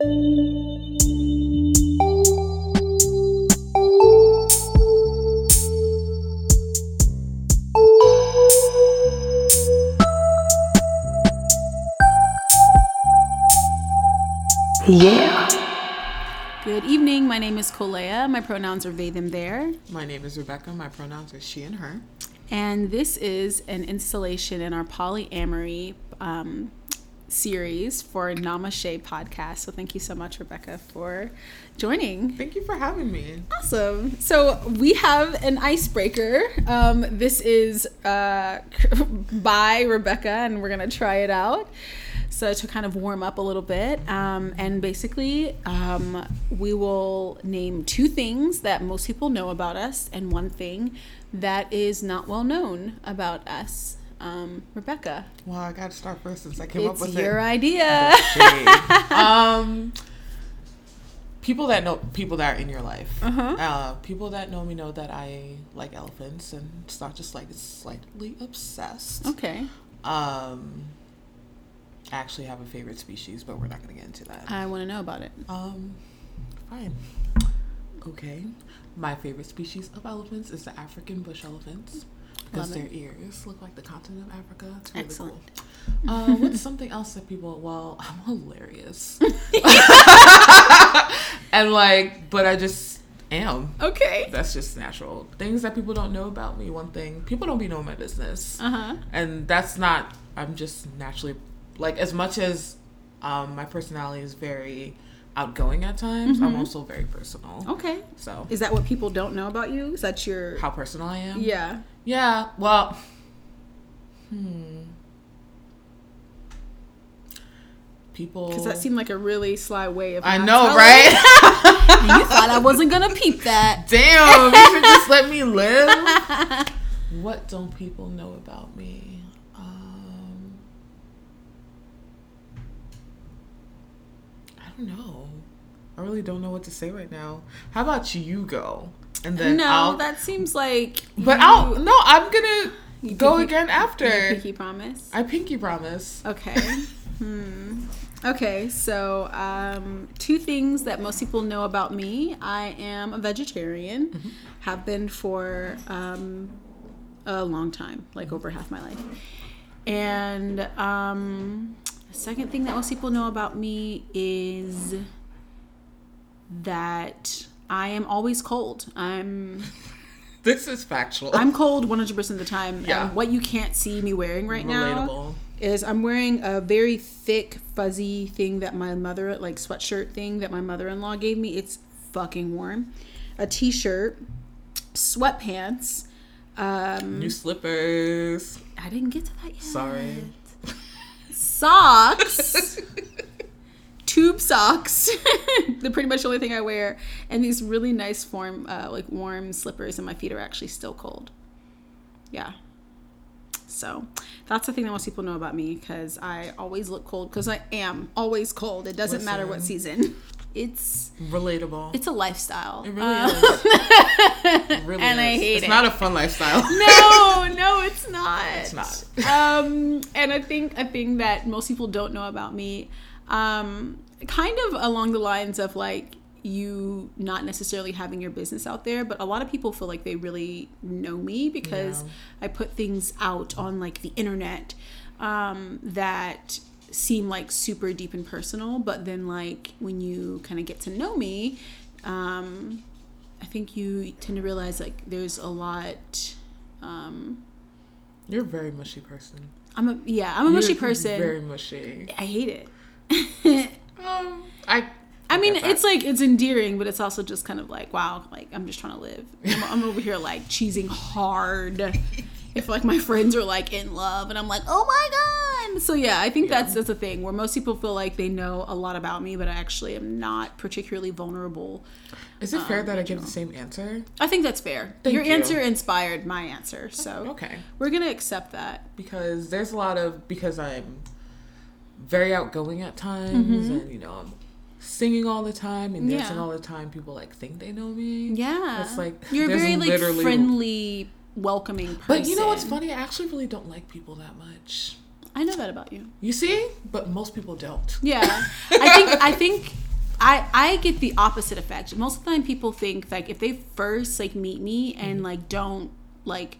Yeah. Good evening. My name is Kolea. My pronouns are they, them, there. My name is Rebecca. My pronouns are she and her. And this is an installation in our polyamory um, series for Namaste podcast. So thank you so much, Rebecca, for joining. Thank you for having me. Awesome. So we have an icebreaker. Um, this is uh, by Rebecca, and we're going to try it out. So to kind of warm up a little bit, um, and basically, um, we will name two things that most people know about us, and one thing that is not well known about us. Um, Rebecca, Well, I got to start first since I came up with it. it's your it. idea. Um, people that know people that are in your life. Uh-huh. Uh, people that know me know that I like elephants, and it's not just like it's slightly obsessed. Okay, Um, I actually have a favorite species, but we're not going to get into that. I want to know about it. Um, fine. Okay. My favorite species of elephants is the African bush elephants because their it. ears look like the continent of Africa. It's really Excellent. cool. Uh, what's something else that people? Well, I'm hilarious, and like, but I just am. Okay. That's just natural. Things that people don't know about me. One thing people don't be knowing my business Uh huh. and that's not i'm just naturally like as much as um my personality is very outgoing at times i'm also very personal Okay. so Is that what people don't know about you? Is that your how personal i am Yeah. Yeah well hmm people Because that seemed like a really sly way of. i know telling. right you thought I wasn't gonna peep that. damn you should just let me live what don't people know about me um I don't know. I really don't know what to say right now. How about you go? And then no, I'll that seems like. But you- I'll no, I'm gonna you go pinky- again after. Pinky promise. I pinky promise. Okay. hmm. Okay, so um, two things that most people know about me. I am a vegetarian, Mm-hmm. have been for um, a long time, like over half my life. And um, the second thing that most people know about me is that I am always cold. I'm This is factual. I'm cold 100% of the time. Yeah. And what you can't see me wearing right now is I'm wearing a very thick, fuzzy thing that my mother, like sweatshirt thing that my mother in law gave me. It's fucking warm. A t shirt, sweatpants. Um, New slippers. I didn't get to that yet. Sorry. Socks. tube socks. They're pretty much the only thing I wear. And these really nice form, uh, like warm slippers, and my feet are actually still cold. Yeah. So that's the thing that most people know about me because I always look cold because I am always cold. It doesn't matter what season. It's Relatable. it's a lifestyle. it really Uh, is. It really and I is. hate it's it. not a fun lifestyle. no, no, it's not. It's not. um, and I think a thing that most people don't know about me, um, kind of along the lines of like you not necessarily having your business out there, but a lot of people feel like they really know me because Yeah. I put things out on like the internet um, that seem like super deep and personal, but then like when you kind of get to know me, um, I think you tend to realize like there's a lot. Um, You're a very mushy person. I'm a yeah, I'm a mushy You're person. Very mushy. I hate it. Um, I. I mean, it's like it's endearing, but it's also just kind of like, wow, like I'm just trying to live. I'm, I'm over here like cheesing hard. if like my friends are like in love, and I'm like, oh my god. So yeah, I think that's that's a thing where most people feel like they know a lot about me, but I actually am not particularly vulnerable. Is it fair that I give the same answer? I think that's fair. Thank Your you. answer inspired my answer, so Okay. we're gonna accept that. because there's a lot of because I'm very outgoing at times and you know I'm singing all the time and dancing Mm-hmm. Yeah. all the time. People like think they know me. Yeah, It's like you're very like friendly, welcoming person. But you know what's funny? I actually really don't like people that much. I know that about you. You see? But most people don't. Yeah, I think I think I I get the opposite effect. Most of the time, people think like if they first like meet me Mm-hmm. and like don't like,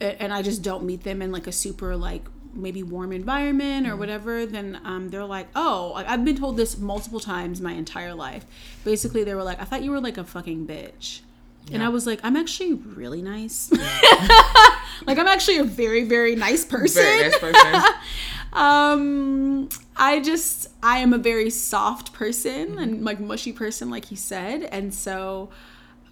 and I just don't meet them in like a super like maybe warm environment or Mm-hmm. whatever, then um, they're like, oh, I've been told this multiple times my entire life. Basically, they were like, I thought you were like a fucking bitch. And I was like, I'm actually really nice. like, I'm actually a very, very nice person. Very nice person. um i just i am a very soft person and like mushy person like you said and so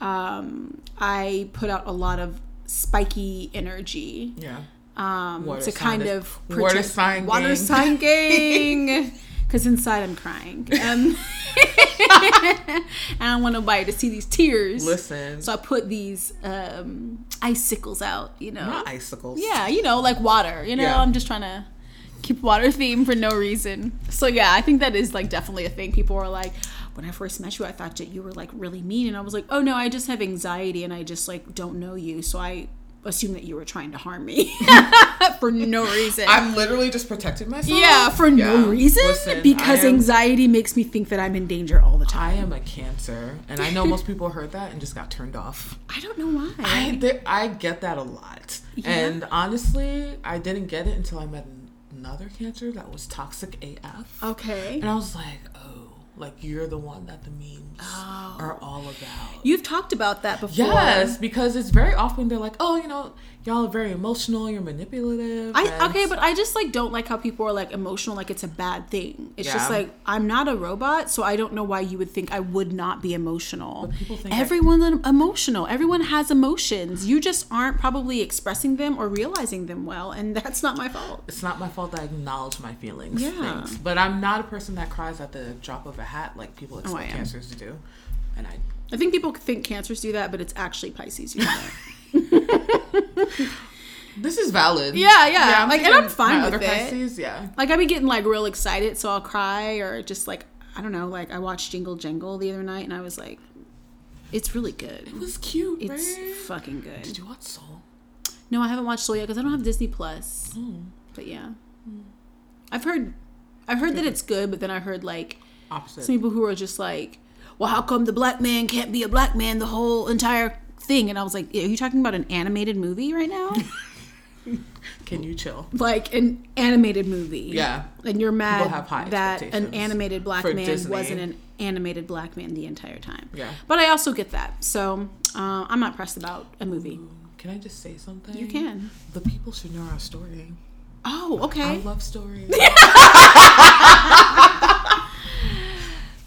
um i put out a lot of spiky energy yeah. Um Water to kind is- of water protect- sign water gang. sign gang because inside i'm crying um i don't want nobody to see these tears Listen. so i put these um icicles out you know not icicles. yeah, you know, like water. You know, Yeah. I'm just trying to keep water theme for no reason. So yeah, I think that is like definitely a thing. People are like, when I first met you, I thought that you were like really mean, and I was like, oh no, I just have anxiety and I just like don't know you, so I assumed that you were trying to harm me for no reason. I'm literally just protecting myself. yeah, for no reason Listen, because am- anxiety makes me think that I'm in danger all the time. I am a cancer, and I know most people heard that and just got turned off. I don't know why. I there, I get that a lot, Yeah. and honestly, I didn't get it until I met another cancer that was toxic AF, okay. and I was like, like you're the one that the memes Oh. are all about. You've talked about that before. Yes, because it's very often they're like, oh, you know, y'all are very emotional, you're manipulative. I and- okay, but I just like don't like how people are like emotional like it's a bad thing. It's just like I'm not a robot, so I don't know why you would think I would not be emotional. But people think I- Everyone's em- emotional. Everyone has emotions. You just aren't probably expressing them or realizing them well, and that's not my fault. it's not my fault that I acknowledge my feelings. Yeah. But I'm not a person that cries at the drop of a hat like people expect Oh, I cancers to do. And I I think people think cancers do that, but it's actually Pisces do that. this is valid. Yeah, yeah. I'm Like, and I'm fine with other it. Pisces, yeah. like I be getting like real excited, so I'll cry or just like I don't know. Like I watched Jingle Jangle the other night, and I was like, it's really good. It was cute, It's right? fucking good. Did you watch Soul? No, I haven't watched Soul yet because I don't have Disney Plus. Oh. But yeah, hmm. I've heard, I've heard that it's good, but then I heard like Opposite. some people who are just like, well, how come the black man can't be a black man the whole entire thing? And I was like, are you talking about an animated movie right now? Can you chill? like an animated movie? Yeah. And you're mad that an animated black man Disney. wasn't an animated black man the entire time. Yeah. But I also get that, so uh, I'm not pressed about a movie. Can I just say something? You can. The people should know our story. Oh, okay I love stories.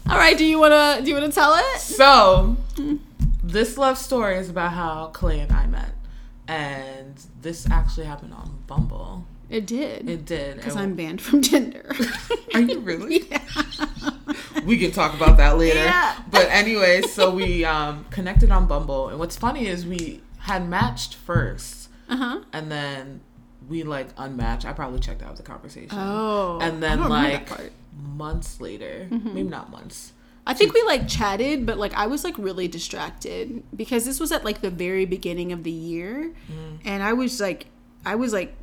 All right. Do you wanna do you wanna tell it? so, this love story is about how Clay and I met. And this actually happened on Bumble. It did. It did. Because I'm banned from Tinder. Are you really? we can talk about that later. Yeah. But anyway, so we um, connected on Bumble, and what's funny is we had matched first, Uh huh. and then we like unmatched. I probably checked out the conversation. Oh. and then like months later, maybe not months. I think we like chatted, but like I was like really distracted because this was at like the very beginning of the year, Mm. and I was like, I was like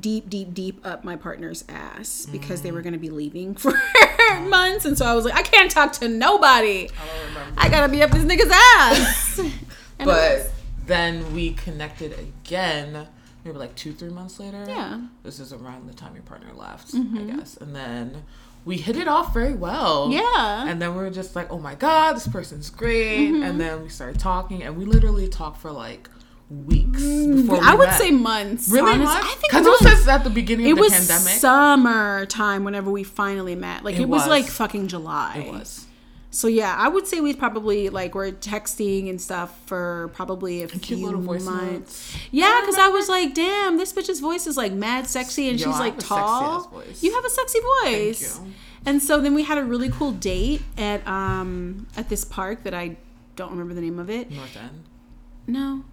deep, deep, deep up my partner's ass because Mm. they were gonna be leaving for months, and so I was like, I can't talk to nobody. I don't remember. I gotta be up this nigga's ass. But then we connected again, maybe like two, three months later. Yeah. Mm-hmm. This is around the time your partner left, I guess. And then we hit it off very well. yeah. And then we were just like, oh my God, this person's great. Mm-hmm. And then we started talking, and we literally talked for like weeks before we Mm, I would met. say months. Really honest- much? I think Because it was just at the beginning it of the was pandemic. summertime whenever we finally met. Like it, It was. was. like fucking July. it was. So yeah, I would say we probably like were texting and stuff for probably a Cute few little voice months. notes. Yeah, because I was like, damn, this bitch's voice is like mad sexy, and Yo, she's like a tall. You have a sexy voice. Thank you. And so then we had a really cool date at um at this park that I don't remember the name of it. North End. No.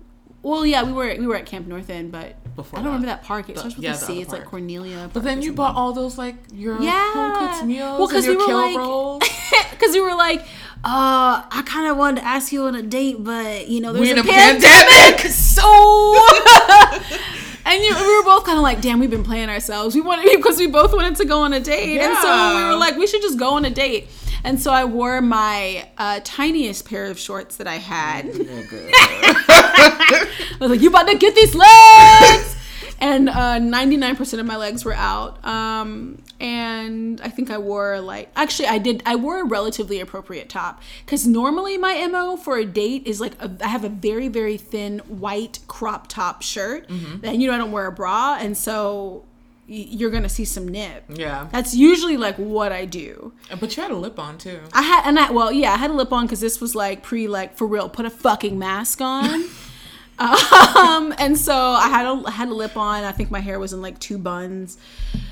Well, yeah, we were we were at Camp North End, but Before I don't that. remember that park. It The- starts with yeah, a the C. other It's like park. Cordelia. But then you bought all those like your Yeah. home cooked meals Well, 'cause and your we were, kale like- rolls. because we were like, uh, I kind of wanted to ask you on a date, but you know, there's We in a, a pandemic, pandemic. so. and you, we were both kind of like, damn, we've been playing ourselves. We wanted because we both wanted to go on a date, and so we were like, we should just go on a date. And so I wore my uh, tiniest pair of shorts that I had. I was like, "You about to get these legs?" and uh, 99% of my legs were out. Um, and I think I wore like actually I did I wore a relatively appropriate top because normally my mo for a date is like a, I have a very very thin white crop top shirt. Mm-hmm. Then you know I don't wear a bra, and so you're gonna see some nip. Yeah. That's usually like what I do. But you had a lip on too. I had and I well yeah I had a lip on because this was like pre like for real put a fucking mask on. um and so I had a I had a lip on. I think my hair was in like two buns.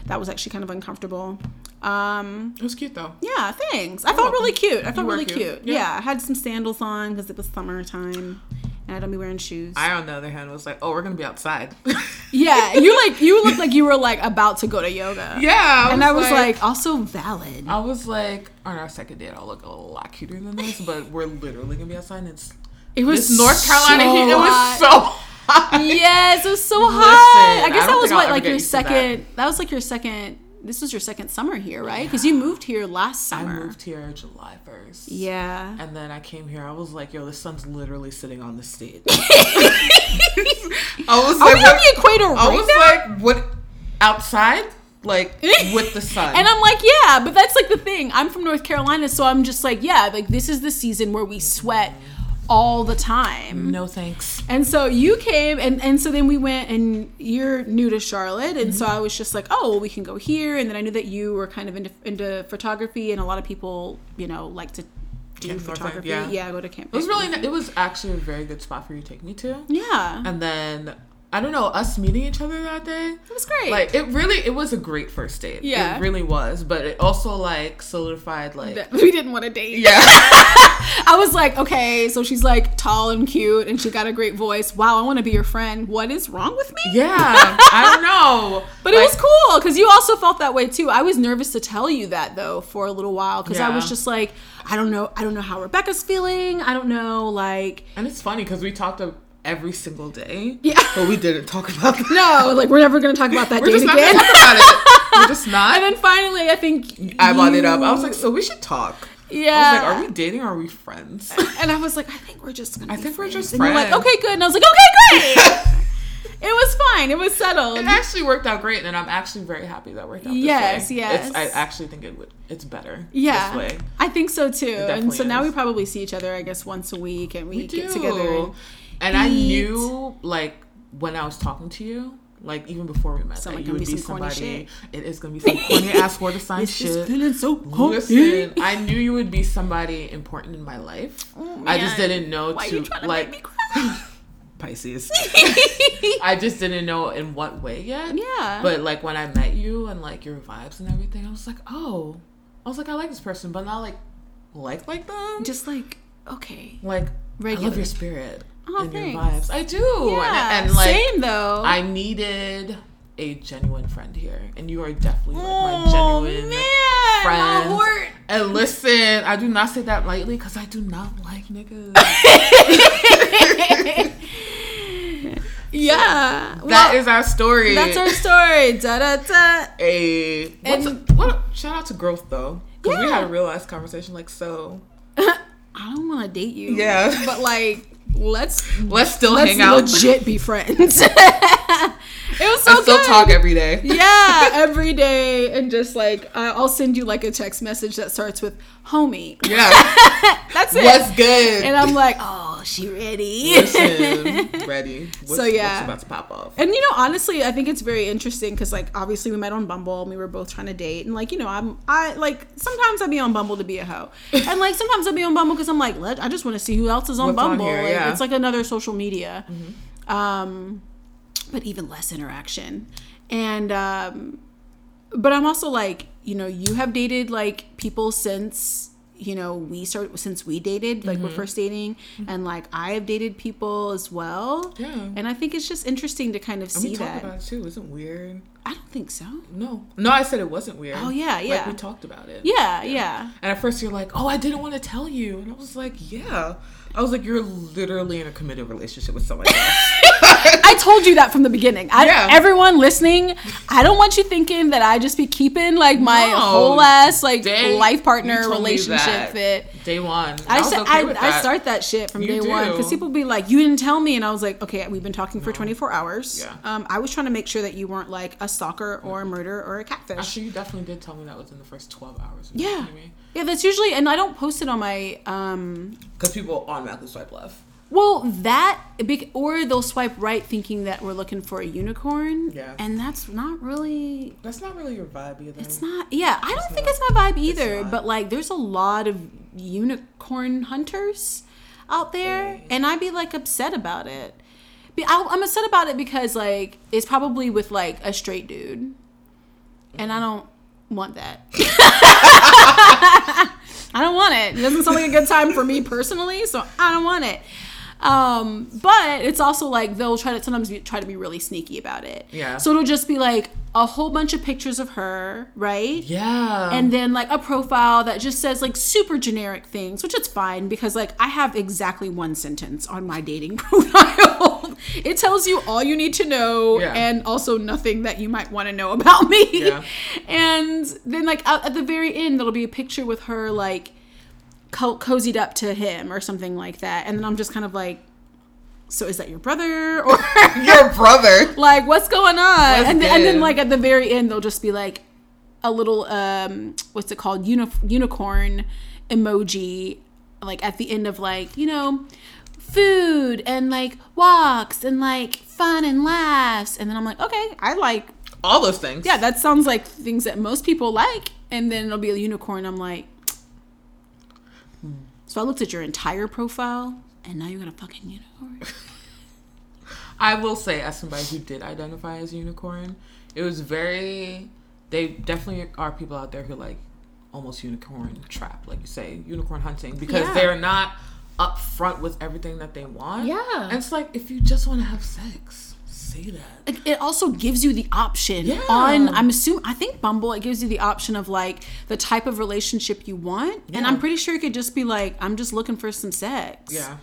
That was actually kind of uncomfortable. Um It was cute though. yeah, thanks. I felt really cute. I felt really cute. cute. Yeah. Yeah. I had some sandals on because it was summertime, and I don't be wearing shoes. I, on the other hand, was like, oh, we're gonna be outside. yeah, you like you looked like you were like about to go to yoga. yeah. and I was like, also valid. I was like, on our second date, I'll look a lot cuter than this, but we're literally gonna be outside. And it's It was North Carolina so heat. It was so hot. Yes, it was so Listen, hot. I guess I that was what like your to that. second. That. was like your second. This was your second summer here, right? Because you moved here last summer. I moved here July first. Yeah. And then I came here. I was like, yo, the sun's literally sitting on the stage. I was Are like, we on the equator I right was now? like, what? Outside, like with the sun. And I'm like, yeah, but that's like the thing. I'm from North Carolina, so I'm just like, yeah, like this is the season where we sweat all the time. no thanks. And so you came, and and so then we went, and you're new to Charlotte, and Mm-hmm. so I was just like, oh, well, we can go here, and then I knew that you were kind of into into photography, and a lot of people, you know, like to do Camp photography. yeah. yeah. go to camp. It was really. It was actually a very good spot for you to take me to. yeah, And then I don't know us meeting each other that day. it was great. Like it really, it was a great first date. Yeah. it really was. But it also like solidified like. That we didn't want to date. Yeah. I was like, okay, so she's like tall and cute, and she got a great voice. Wow, I want to be your friend. What is wrong with me? yeah. I don't know. But it was cool because you also felt that way too. I was nervous to tell you that though for a little while because I was just like, I don't know, I don't know how Rebecca's feeling. I don't know, like, And it's funny because we talked every single day. Yeah. But we didn't talk about that. no, like we're never gonna talk about that We're date just not again. gonna talk about it. We're just not. and then finally, I think I brought it up. I was like, so we should talk. yeah. I was like, are we dating or are we friends? And I was like, I think we're just gonna. I think we're friends. just And you're like, friends. okay, good. And I was like, okay, great. it was fine. It was settled. It actually worked out great, and I'm actually very happy that worked out. Yes, way. yes. It's, I actually think it would. It's better. Yeah, This way. I think so too. And so now we probably see each other, I guess, once a week, and we, We get do. together. And, And I knew, like, when I was talking to you, like even before we met, that you would be be some somebody. It is gonna be some corny ass word This is shit. feeling so corny. Listen, I knew you would be somebody important in my life. Oh, I just didn't know Why to to like make me cry? Pisces. I just didn't know in what way yet. Yeah. But like when I met you and like your vibes and everything, I was like, oh, I was like, I like this person, but not like like like them. just like okay. like regular. I love your spirit Oh, and your vibes. I do. Yeah, And, and like same though. I needed a genuine friend here, and you are definitely like my oh genuine man, friend. my. And listen, I do not say that lightly because I do not like niggas. Yeah. that well, is our story. that's our story. Da da da. a And- a, what? Shout out to growth though, because we had a real ass conversation. Like, so I don't want to date you. Yeah. But like, let's let's still let's hang out. legit be friends. it was so I still good. talk every day. yeah, every day, and just like I'll send you like a text message that starts with "homie." Yeah. That's it. What's good? and I'm like, oh, she ready. Listen, ready. What's, So, yeah. about to pop off? And you know, honestly, I think it's very interesting because, like, obviously we met on Bumble and we were both trying to date, and like, you know, I'm, I like sometimes I be on Bumble to be a hoe, and like sometimes I be on Bumble because I'm like, let, I just want to see who else is on What's on Bumble. here, Like, yeah. Mm-hmm. It's like another social media, um, but even less interaction, and um, but I'm also like, you know, you have dated like people since you know we started since we dated like Mm-hmm. we're first dating and like i have dated people as well Yeah. and i think it's just interesting to kind of And we see talk that about it too. Isn't weird? I don't think so. No, no, I said it wasn't weird. Oh, yeah, Like yeah. we talked about it. Yeah, yeah. And at first you're like, oh, I didn't want to tell you, and I was like, yeah. I was like, you're literally in a committed relationship with someone else. I told you that from the beginning. I, Yeah. Everyone listening, I don't want you thinking that I just be keeping like my No. whole ass like Day- life partner you told me relationship fit. Day one. I said okay I, with I start that shit from You day one because people be like, "You didn't tell me," and I was like, "Okay, we've been talking for 24 hours. Yeah. Um, I was trying to make sure that you weren't like a stalker or a murderer or a catfish. Actually, you definitely did tell me that within the first 12 hours. yeah. Yeah. That's usually, and I don't post it on my um, Because people automatically swipe left. Well, that or they'll swipe right thinking that we're looking for a unicorn. Yeah. And that's not really That's not really your vibe either. it's not yeah, I don't think not. it's my vibe either, but like there's a lot of unicorn hunters out there and I'd be like upset about it. I'm upset about it because like it's probably with like a straight dude. And I don't want that. I don't want it. It doesn't sound like a good time for me personally, so I don't want it. Um, but it's also like they'll try to sometimes be, try to be really sneaky about it. Yeah. So it'll just be like a whole bunch of pictures of her, right? Yeah. And then like a profile that just says like super generic things, which is fine because like I have exactly one sentence on my dating profile. it tells you all you need to know Yeah. and also nothing that you might want to know about me. Yeah. And then like at the very end, there'll be a picture with her like co- cozied up to him or something like that, and then I'm just kind of like, so is that your brother or? your brother. like what's going on What's and, then, and then like at the very end they'll just be like a little um what's it called Uni- unicorn emoji like at the end of like you know food and like walks and like fun and laughs and then i'm like okay i like All those things. yeah that sounds like things that most people like and then it'll be a unicorn i'm like so i looked at your entire profile and now you got a fucking unicorn I will say, as somebody who did identify as unicorn, it was very. They definitely are people out there who like almost unicorn trap, like you say, unicorn hunting, because Yeah. they're not upfront with everything that they want. Yeah. and it's like if you just want to have sex, say that. It also gives you the option Yeah. on i'm assuming i think bumble it gives you the option of like the type of relationship you want and i'm pretty sure it could just be like i'm just looking for some sex Yeah,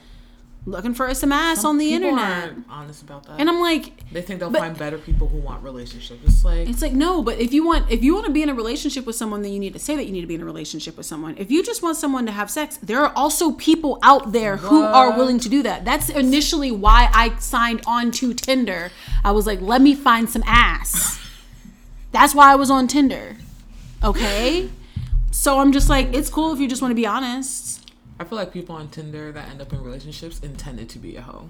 looking for some ass on the internet. honest about that. and i'm like they think they'll but- find better people who want relationships. It's like it's like no but if you want if you want to be in a relationship with someone then you need to say that you need to be in a relationship with someone. If you just want someone to have sex there are also people out there who are willing to do that. That's initially why i signed on to tinder. I was like let me find some ass. That's why i was on tinder okay? So i'm just like it's cool if you just want to be honest I feel like people on Tinder that end up in relationships intended to be a hoe.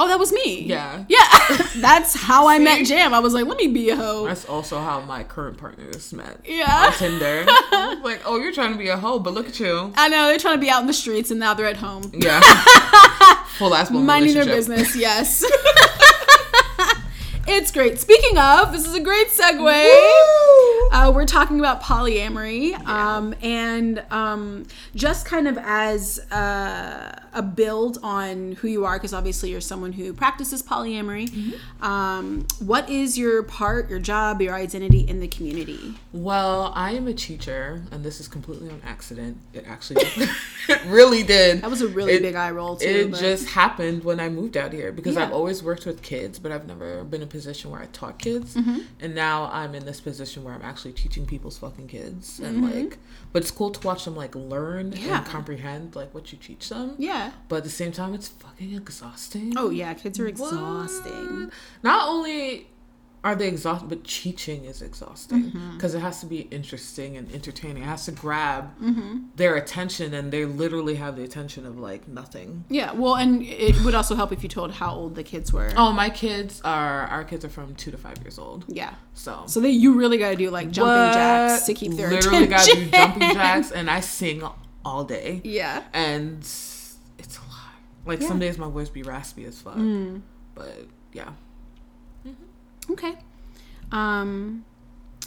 oh that was me Yeah. yeah that's how i met jam i was like let me be a hoe That's also how my current partners met. Yeah. On Tinder. Like, oh, you're trying to be a hoe, but look at you. i know they're trying to be out in the streets and now they're at home Yeah. Full ass minding their business. Yes. It's great. Speaking of, this is a great segue. Uh, we're talking about polyamory, um, and um, just kind of as uh, a build on who you are, because obviously you're someone who practices polyamory. Mm-hmm. Um, what is your part, your job, your identity in the community? Well, I am a teacher, and this is completely on accident. It actually, it really did. That was a really It- big eye roll too. It but- just happened when I moved out here because Yeah. I've always worked with kids, but I've never been in a position where I taught kids. Mm-hmm. And now I'm in this position where I'm actually teaching people's fucking kids, and Mm-hmm. like, but it's cool to watch them like learn Yeah. and comprehend like what you teach them. yeah. But at the same time, it's fucking exhausting. Oh yeah, kids are exhausting. What? Not only are they exhausting, but teaching is exhausting Mm-hmm. because it has to be interesting and entertaining. It has to grab Mm-hmm. their attention, and they literally have the attention of like nothing. Yeah, well, and it would also help if you told how old the kids were. Oh, my kids are our kids are from two to five years old. Yeah. So, So they, you really got to do like jumping What? jacks to keep their literally attention. gotta do jumping jacks, and I sing all day, Yeah. and it's a lot. Like Yeah. Mm. some days my voice be raspy as fuck, but yeah. Okay. Um,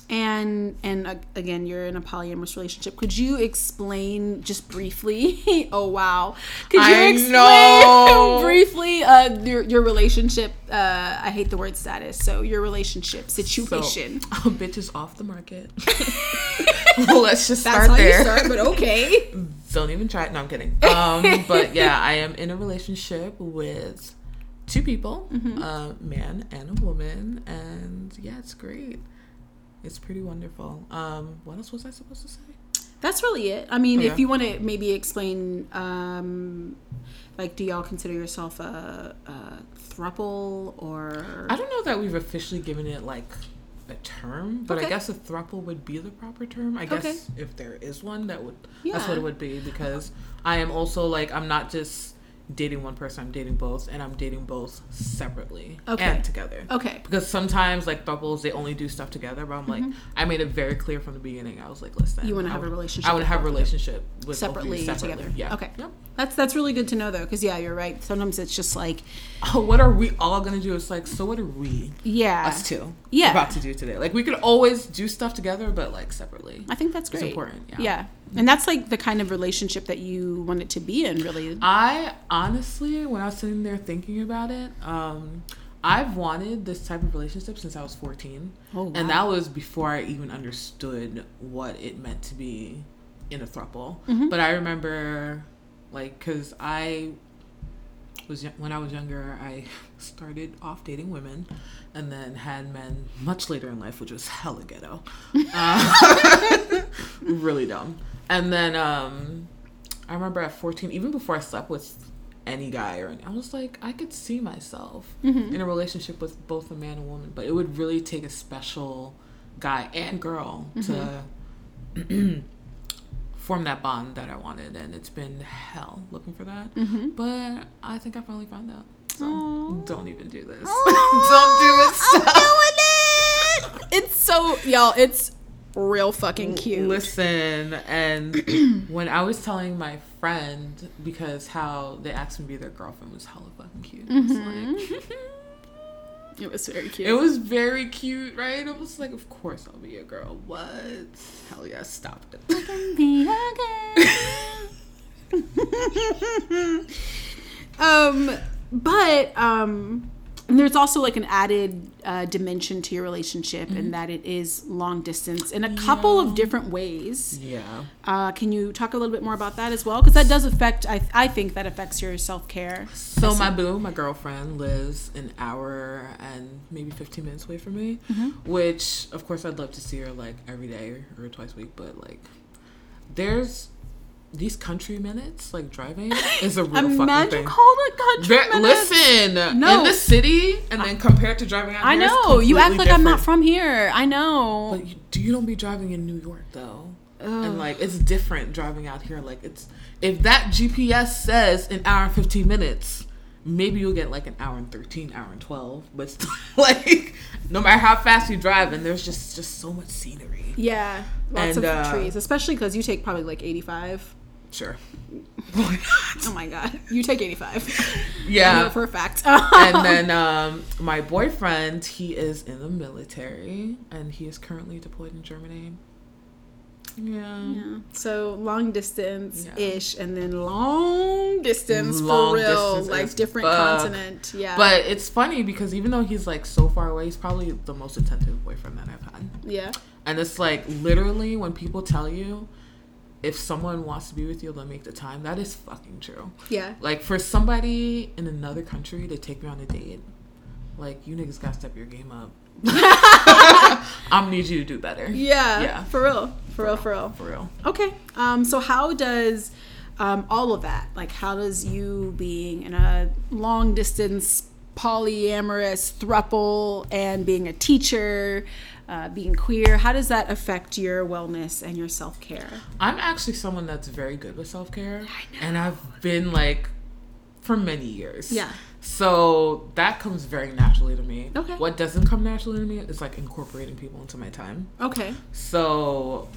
And and uh, again, you're in a polyamorous relationship. Could you explain just briefly? oh wow! Could you I explain know. briefly uh, your your relationship? Uh, I hate the word status. So your relationship situation. So, a bitch is off the market. Let's just That's start how there. you start, but okay. Don't even try it. No, I'm kidding. Um, but yeah, I am in a relationship with two people, Mm-hmm. a man and a woman, and yeah, it's great. It's pretty wonderful. Um, what else was I supposed to say? That's really it. I mean, if Yeah. you want to maybe explain, um, like, do y'all consider yourself a, a thruple or? I don't know that we've officially given it like a term, but Okay. I guess a thruple would be the proper term. I guess Okay. if there is one, that would that's what it would be because I am also like I'm not just dating one person, I'm dating both, and I'm dating both separately Okay. and together. Okay. Because sometimes like couples they only do stuff together, but I'm like I made it very clear from the beginning. I was like, listen, Mm-hmm. You wanna I have a relationship I would with have a both of them. relationship with both of you Separately, separately. together. Yeah. Okay. Yep. That's that's really good to know though, because yeah, you're right. Sometimes it's just like, Oh, what are we all gonna do? It's like, so what are we? yeah, us two Yeah. about to do today. Like we could always do stuff together, but like separately. I think that's It's important, yeah. yeah, and that's like the kind of relationship that you want it to be in, really. I honestly, when I was sitting there thinking about it, um, I've wanted this type of relationship since I was 14. Oh, wow. And that was before I even understood what it meant to be in a throuple. Mm-hmm. But I remember, like, because I was when I was younger, I started off dating women, and then had men much later in life, which was hella ghetto, uh, really dumb. And then um, I remember at fourteen, even before I slept with any guy or any, I was like, I could see myself mm-hmm. in a relationship with both a man and woman, but it would really take a special guy and girl to mm-hmm. form that bond that I wanted, and it's been hell looking for that. Mm-hmm. But I think I finally found out. So Aw. don't even do this. don't do it. Stop. doing it. It's so y'all. It's real fucking cute. Listen, and when I was telling my friend because how they asked me to be their girlfriend was hella fucking cute. I was like, It was very cute. it was very cute, right? It was like, of course I'll be your girl. What? Hell yeah, stop it. be again. um, but um, and there's also like an added uh, dimension to your relationship, in that it is long distance in a couple of different ways. yeah. Uh, can you talk a little bit more about that as well? Because that does affect. I I think that affects your self care. So my boo, my girlfriend, lives an hour and maybe 15 minutes away from me, which of course I'd love to see her like every day or twice a week, but like there's these country minutes, like driving is a real fucking Imagine thing. call it country Ver- minutes. listen, No. in the city and then compared to driving out I here, know you act like I'm not from here. I know. But you, do you don't be driving in New York though? And like it's different driving out here. Like it's if that GPS says an hour and fifteen minutes, maybe you'll get like an hour and thirteen, hour and twelve. But still, like no matter how fast you drive, and there's just just so much scenery. yeah, lots And, of uh, trees, especially because you take probably like 85. Sure. Oh my god, you take 85. Yeah. for a fact. and then um, my boyfriend, he is in the military, and he is currently deployed in Germany. Yeah. Yeah. So long distance Yeah. ish, and then long distance Long for real, distance like different fuck. continent. Yeah. But it's funny because even though he's like so far away, he's probably the most attentive boyfriend that I've had. yeah, And it's like literally when people tell you if someone wants to be with you, they'll make the time. That is fucking true. yeah, Like for somebody in another country to take me on a date, like you niggas gotta step your game up. I'm need you to do better. yeah, Yeah. for real, for real, for real. For real. Okay. Um. So how does um all of that like how does you being in a long distance polyamorous thruple and being a teacher uh, being queer how does that affect your wellness and your self-care I'm actually someone that's very good with self care. And I've been like for many years. Yeah. So that comes very naturally to me. Okay. What doesn't come naturally to me is like incorporating people into my time. okay So,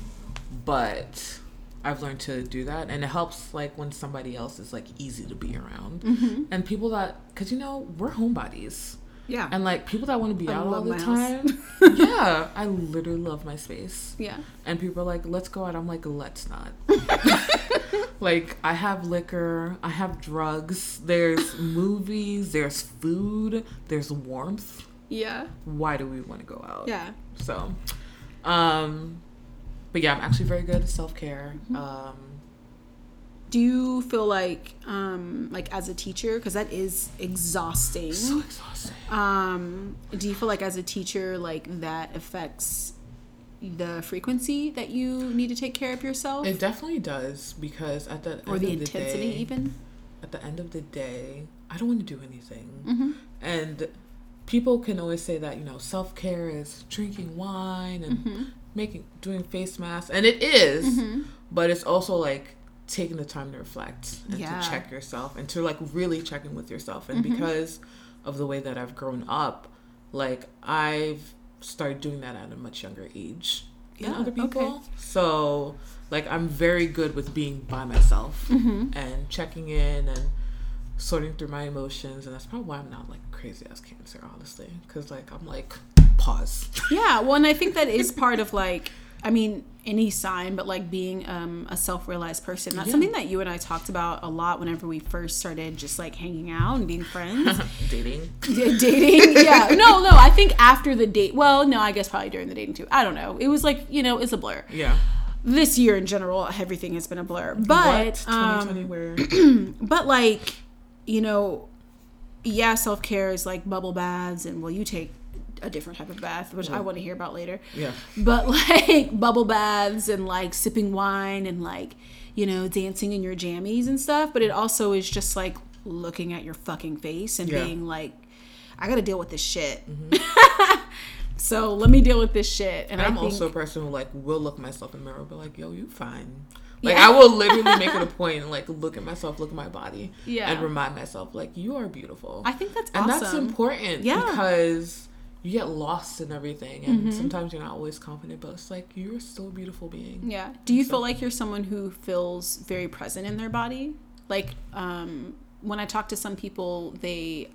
but I've learned to do that, and it helps like when somebody else is like easy to be around, Mm-hmm. and people that because you know we're homebodies. Yeah. And like people that want to be I out all the time. yeah, I literally love my space. yeah. And people are like, let's go out. I'm like, let's not. like, I have liquor, I have drugs, there's movies, there's food, there's warmth. Yeah. Why do we want to go out? Yeah. So, um, but yeah, I'm actually very good at self care. Mm-hmm. Um, Do you feel like, um, like as a teacher, because that is exhausting. so exhausting. Um, do you feel like as a teacher, like that affects the frequency that you need to take care of yourself, It definitely does because at the or end the of intensity, day, even? at the end of the day, I don't want to do anything. Mm-hmm. And people can always say that, you know, self care is drinking wine and Mm-hmm. making doing face masks. And it is, Mm-hmm. but it's also like taking the time to reflect and Yeah. to check yourself and to like really checking with yourself. And Mm-hmm. because of the way that I've grown up, like I've started doing that at a much younger age than Yeah, other people. okay. So like I'm very good with being by myself Mm-hmm. and checking in and sorting through my emotions and that's probably why I'm not like crazy as cancer honestly because like I'm like pause Yeah, well, and I think that is part of like, I mean, any sign, but like being um, a self-realized person. That's Yeah. something that you and I talked about a lot whenever we first started just like hanging out and being friends. dating Yeah, dating. Yeah. No, no. I think after the date. Well, no, I guess probably during the dating too. I don't know. It was like you know, it's a blur. yeah This year in general, everything has been a blur. But 2020 um, where but like, you know, yeah, self care is like bubble baths, and well, you take a different type of bath, which I want to hear about later. yeah But like bubble baths and like sipping wine and like, you know, dancing in your jammies and stuff. But it also is just like looking at your fucking face and Yeah. being like, I gotta deal with this shit. Mm-hmm. so let me deal with this shit. And, and I'm think, also a person who like will look myself in the mirror be like yo you fine like Yeah. I will literally make it a point and like look at myself look at my body Yeah. and remind myself like you are beautiful I think that's and awesome. that's important Yeah. because you get lost in everything and Mm-hmm. sometimes you're not always confident but it's like you're still a beautiful being Yeah. Do you So- feel like you're someone who feels very present in their body? Like, um, when I talk to some people, they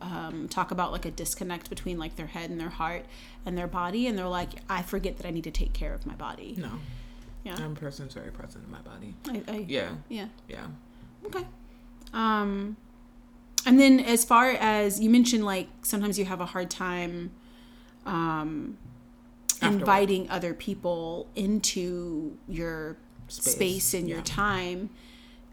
um, talk about like a disconnect between like their head and their heart and their body, and they're like, I forget that I need to take care of my body. no Yeah. I'm a person who's very present in my body I, I, yeah yeah. yeah Okay. Um, and then as far as you mentioned, like sometimes you have a hard time um, inviting other people into your Space, space, and your time.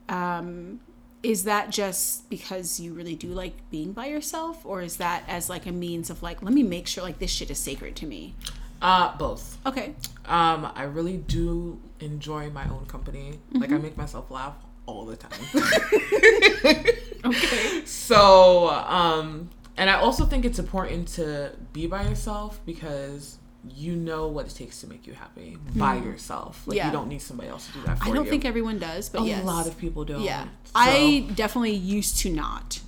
Um, is that just because you really do like being by yourself, or is that as like a means of like, let me make sure like this shit is sacred to me? uh both Okay. um I really do enjoy my own company like Mm-hmm. I make myself laugh all the time Okay. So, um, and I also think it's important to be by yourself because you know what it takes to make you happy by yourself. Like Mm-hmm. Yeah. you don't need somebody else to do that for you. I don't you. think everyone does, but a yes. lot of people don't. Yeah, So- I definitely used to not.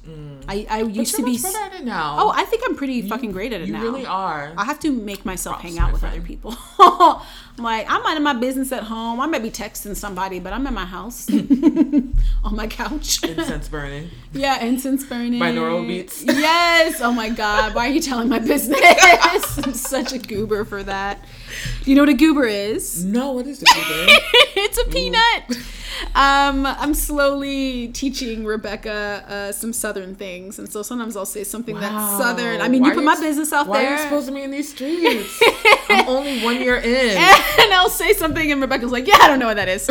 I, I But used to be. better at it now. Oh, I think I'm pretty fucking great at it you now. You really are. I have to make myself Props, hang out my with friend. other people. I'm like, I'm minding my business at home. I might be texting somebody, but I'm in my house on my couch. Incense burning. yeah, incense burning. Binaural beats. Yes. Oh my God. Why are you telling my business? I'm such a goober for that. Do you know what a goober is? No, what is the goober? it's a peanut. Um, I'm slowly teaching Rebecca uh, some Southern things, and so sometimes I'll say something that's Southern. I mean, Why you put my business out there. Why are you exposing me in these streets? I'm only one year in. and I'll say something, and Rebecca's like, "Yeah, I don't know what that is."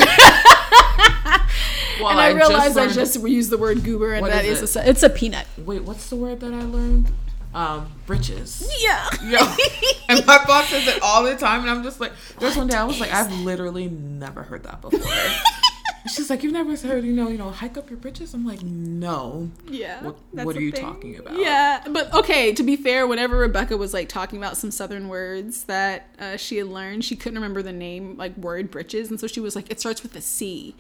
Well, and I, realize I learned- just used the word goober, and that is is, a, it's a peanut. Wait, what's the word that I learned? Um, britches. Yeah. Yo. and my boss says it all the time, and I'm just like, there's one day I was like, I've literally never heard that before. She's like, you've never heard, you know, you know, hike up your britches. I'm like, no. Yeah. What- what are you thing. talking about? Yeah, but okay. To be fair, whenever Rebecca was like talking about some Southern words that uh, she had learned, she couldn't remember the name like word britches, and so she was like, "It starts with a C,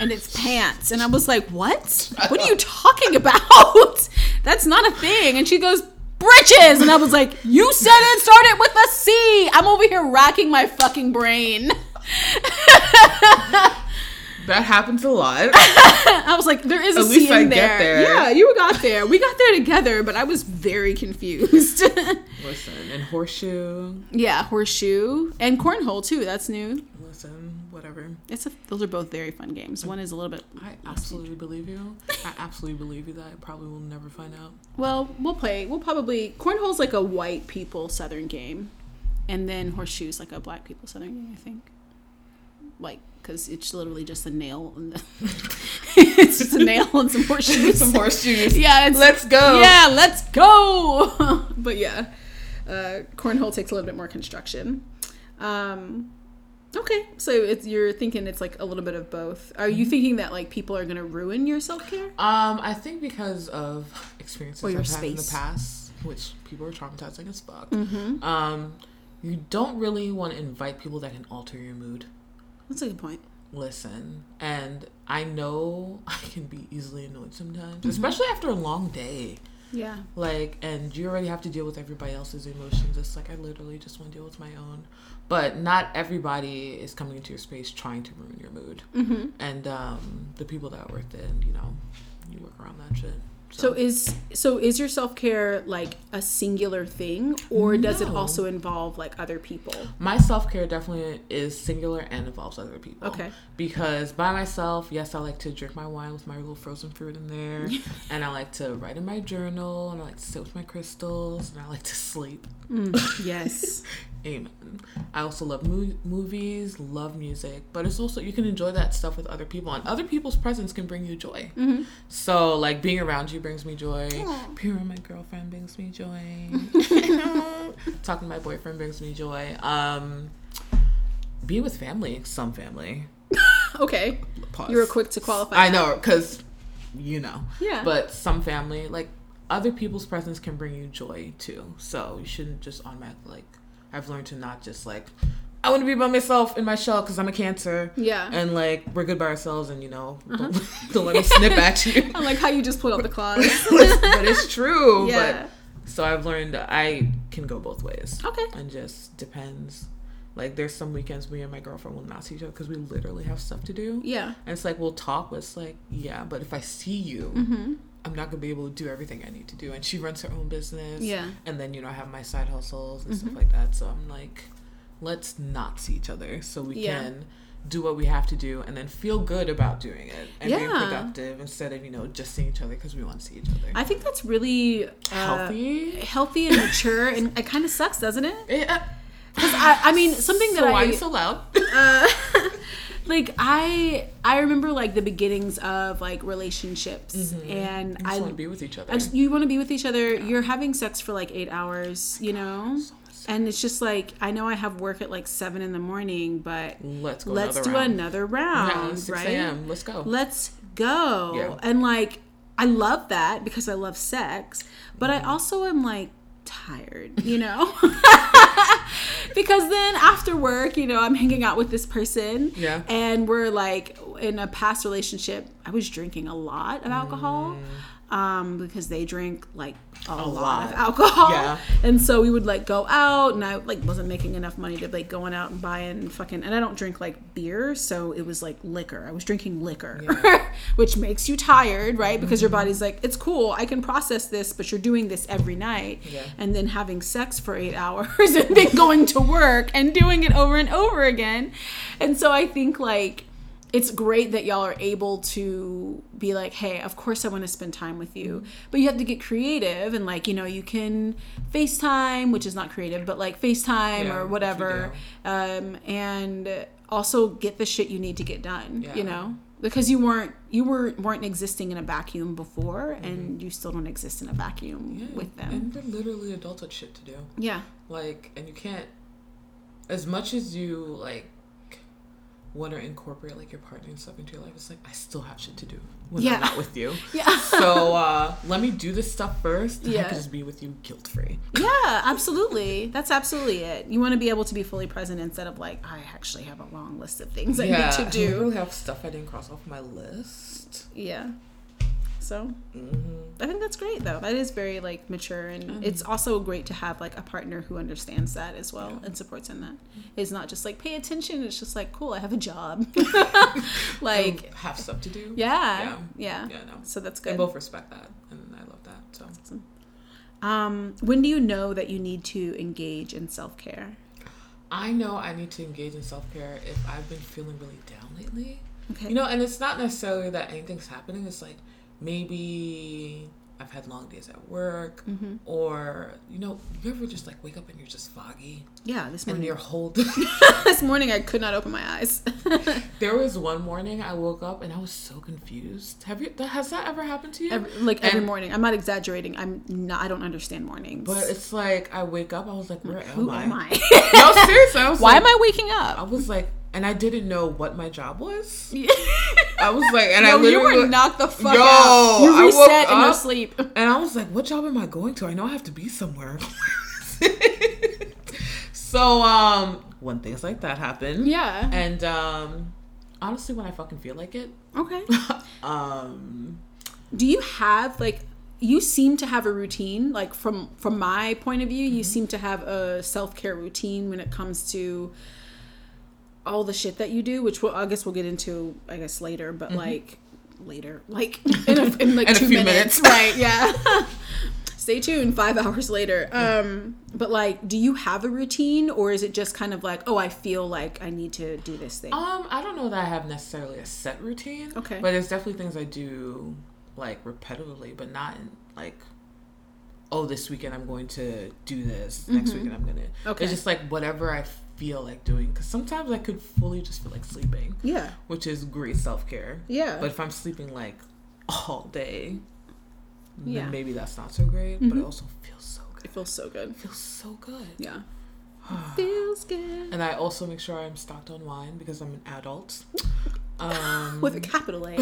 and it's pants." And I was like, "What? What are you talking about? That's not a thing." And she goes. Britches, and I was like, "You said it started with a C." I'm over here racking my fucking brain. That happens a lot. I was like, there is a At least I there. get there. Yeah, you got there. We got there together, but I was very confused. Listen, and horseshoe. yeah, horseshoe and cornhole too. That's new. Listen, whatever. It's a, those are both very fun games. One is a little bit. I absolutely believe you. I absolutely believe you that I probably will never find out. Well, we'll play. We'll probably cornhole's like a white people southern game, and then horseshoes like a black people southern game. I think. Like, because it's literally just a nail and the, it's just a nail and some horseshoes. Some horseshoes. Yeah, it's, Let's go. Yeah, let's go. but yeah, uh, cornhole takes a little bit more construction. Um, okay, so it's you're thinking it's like a little bit of both. Are Mm-hmm. you thinking that like people are gonna ruin your self care? Um, I think because of experiences I've had in the past, which people are traumatizing as fuck. Mm-hmm. Um, you don't really want to invite people that can alter your mood. That's a good point. Listen, and I know I can be easily annoyed sometimes, Mm-hmm. especially after a long day. Yeah. Like, and you already have to deal with everybody else's emotions. It's like I literally just want to deal with my own. But not everybody is coming into your space trying to ruin your mood. Mm-hmm. And um, the people that work in, you know, you work around that shit. So is so is your self care like a singular thing, or does it also involve like other people? My self care definitely is singular and involves other people. Okay. Because by myself, yes, I like to drink my wine with my little frozen fruit in there, and I like to write in my journal, and I like to sit with my crystals, and I like to sleep. Mm, yes. Amen. I also love mo- movies, love music, but it's also you can enjoy that stuff with other people, and other people's presence can bring you joy. Mhm. So, like being around you brings me joy. Being around my girlfriend brings me joy. Talking to my boyfriend brings me joy. Um, being with family, some family. Okay. Pause. You were quick to qualify. I know, cause you know. Yeah. But some family, like other people's presence, can bring you joy too. So you shouldn't just automatically like. I've learned to not just like. I want to be by myself in my shell because I'm a cancer. Yeah. Uh-huh. And like we're good by ourselves, and you know, don't, don't let me snip at you. I'm like how you just pulled out the claws. but it's true. Yeah. But so I've learned I can go both ways. Okay. And just depends. Like there's some weekends me and my girlfriend will not see each other because we literally have stuff to do. Yeah. And it's like we'll talk, but it's like yeah, but if I see you, Mm-hmm. I'm not gonna be able to do everything I need to do. And she runs her own business. Yeah. And then you know I have my side hustles and Mm-hmm. stuff like that. So I'm like, let's not see each other so we Yeah. can do what we have to do and then feel good about doing it and being productive instead of you know just seeing each other because we want to see each other. I think that's really uh, Healthy. healthy and mature, and it kind of sucks, doesn't it? Yeah. Because I, I mean, something that so why I are you so loud? uh, like I I remember like the beginnings of like relationships, and I want to be with each other. Just, you want to be with each other. You're having sex for like eight hours, you know, So and it's just like I know I have work at like seven in the morning, but Let's go. let's another do round. another Yeah, round, 6 right? a.m. Let's go. Let's go. Yeah. And like I love that because I love sex, but Mm-hmm. I also am like tired, you know? because then after work, you know, I'm hanging out with this person Yeah. and we're like in a past relationship, I was drinking a lot of alcohol. Mm. Um, because they drink like a, lot. lot. of alcohol, Yeah. and so we would like go out, and I like wasn't making enough money to like going out and buying fucking. And I don't drink like beer, so it was like liquor. I was drinking liquor, which makes you tired, right? Because your body's like, it's cool, I can process this, but you're doing this every night, Yeah. and then having sex for eight hours, and then going to work and doing it over and over again. And so I think like it's great that y'all are able to be like, hey, of course I want to spend time with you. But you have to get creative and like, you know, you can FaceTime, which is not creative, but like FaceTime Yeah, or whatever. Um, and also get the shit you need to get done, Yeah. you know? Because you weren't you were weren't existing in a vacuum before and you still don't exist in a vacuum Mm-hmm. Yeah, with them. And they're literally adults had shit to do. yeah. Like, and you can't, as much as you like want to incorporate like your partner and stuff into your life, it's like I still have shit to do when Yeah. I'm not with you. Yeah. So uh, let me do this stuff first. And I Yeah. can just be with you guilt free. Yeah, absolutely. That's absolutely it. You want to be able to be fully present instead of like, I actually have a long list of things I need to I do. really have stuff I didn't cross off my list. Yeah. So hmm I think that's great though. That is very like mature and it's also great to have like a partner who understands that as well Yeah. and supports in that. It's not just like pay attention, it's just like cool, I have a job. like And have stuff to do. yeah, Yeah. yeah. Yeah, no. So that's good. They both respect that, and I love that. So Um when do you know that you need to engage in self-care? I know I need to engage in self care if I've been feeling really down lately. Okay. You know, and it's not necessarily that anything's happening. It's like maybe I've had long days at work, Mm-hmm. or you know, you ever just like wake up and you're just foggy, yeah, this morning. and your whole. this morning I could not open my eyes. there was one morning I woke up and I was so confused. Have you? Has that ever happened to you? every, like every morning. I'm not exaggerating. I'm not I don't understand mornings. But it's like I wake up, I was like, where who am am I? I? No, seriously, I was Why like, am I waking up? I was like, and I didn't know what my job was. I was like, and I no, you literally were knocked the fuck Yo, out. You I woke in your up- sleep. And I was like, what job am I going to? I know I have to be somewhere. so, um, when things like that happen. Yeah. And, um, honestly, when I fucking feel like it, Okay. um, Do you have like you seem to have a routine like from from my point of view you Mm-hmm. seem to have a self-care routine when it comes to all the shit that you do which we'll, i guess we'll get into i guess later but like later like in, a, in like Mm-hmm. In two few minutes. minutes. right yeah stay tuned five hours later um but like do you have a routine or is it just kind of like oh i feel like i need to do this thing um, I don't know that I have necessarily a set routine. Okay. But there's definitely things I do, like, repetitively, but not in, like, oh, this weekend I'm going to do this. Next weekend I'm going to. Mm-hmm. Okay. It's just like whatever I feel like doing. Because sometimes I could fully just feel like sleeping. yeah which is great self care. yeah But if I'm sleeping like all day, then Yeah. maybe that's not so great. But Mhm. it also feels so good. it feels so good It feels so good. yeah feels good And I also make sure I'm stocked on wine because I'm an adult. Um, with a capital A.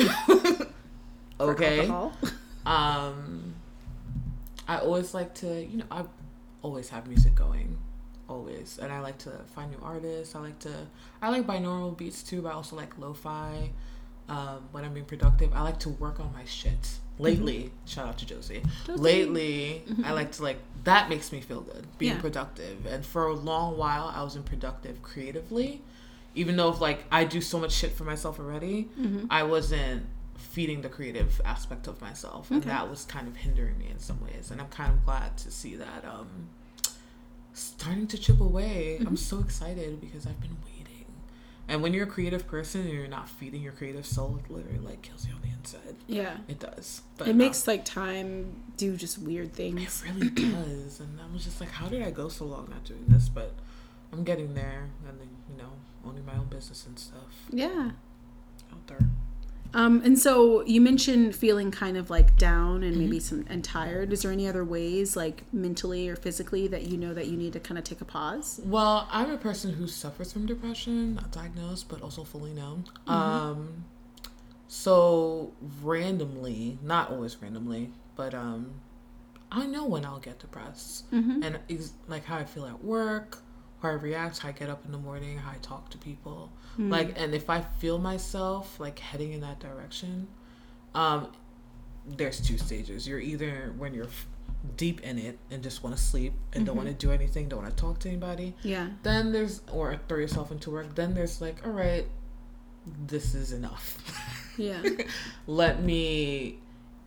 okay. Um, I always like to, you know, I always have music going, always, and I like to find new artists. I like to, I like binaural beats too, but I also like lo-fi. Um, when I'm being productive, I like to work on my shit. Lately, shout out to Josie. Josie. Lately, I like to like that makes me feel good being Yeah. productive. And for a long while, I wasn't productive creatively, even though if like I do so much shit for myself already. Mm-hmm. I wasn't feeding the creative aspect of myself and Okay. that was kind of hindering me in some ways and i'm kind of glad to see that um starting to chip away. Mm-hmm. i'm so excited because i've been waiting. And when you're a creative person and you're not feeding your creative soul it literally like kills you on the inside. Yeah. it does. But It makes like time do just weird things. it really does. And i was just like how did i go so long not doing this? But i'm getting there. And then you know owning my own business and stuff. Yeah. out there Um, and so you mentioned feeling kind of like down and Mm-hmm. maybe some and tired. Is there any other ways, like mentally or physically, that you know that you need to kind of take a pause? Well, I'm a person who suffers from depression, not diagnosed, but also fully known. Um, so randomly, not always randomly, but um, I know when I'll get depressed, Mm-hmm. and ex- like how I feel at work, how I react, how I get up in the morning, how I talk to people, like, and if I feel myself like heading in that direction, um, there's two stages. You're either when you're f- deep in it and just want to sleep and don't want to do anything, don't want to talk to anybody. Yeah. Then there's or throw yourself into work. Then there's like, all right, this is enough. Yeah. Let me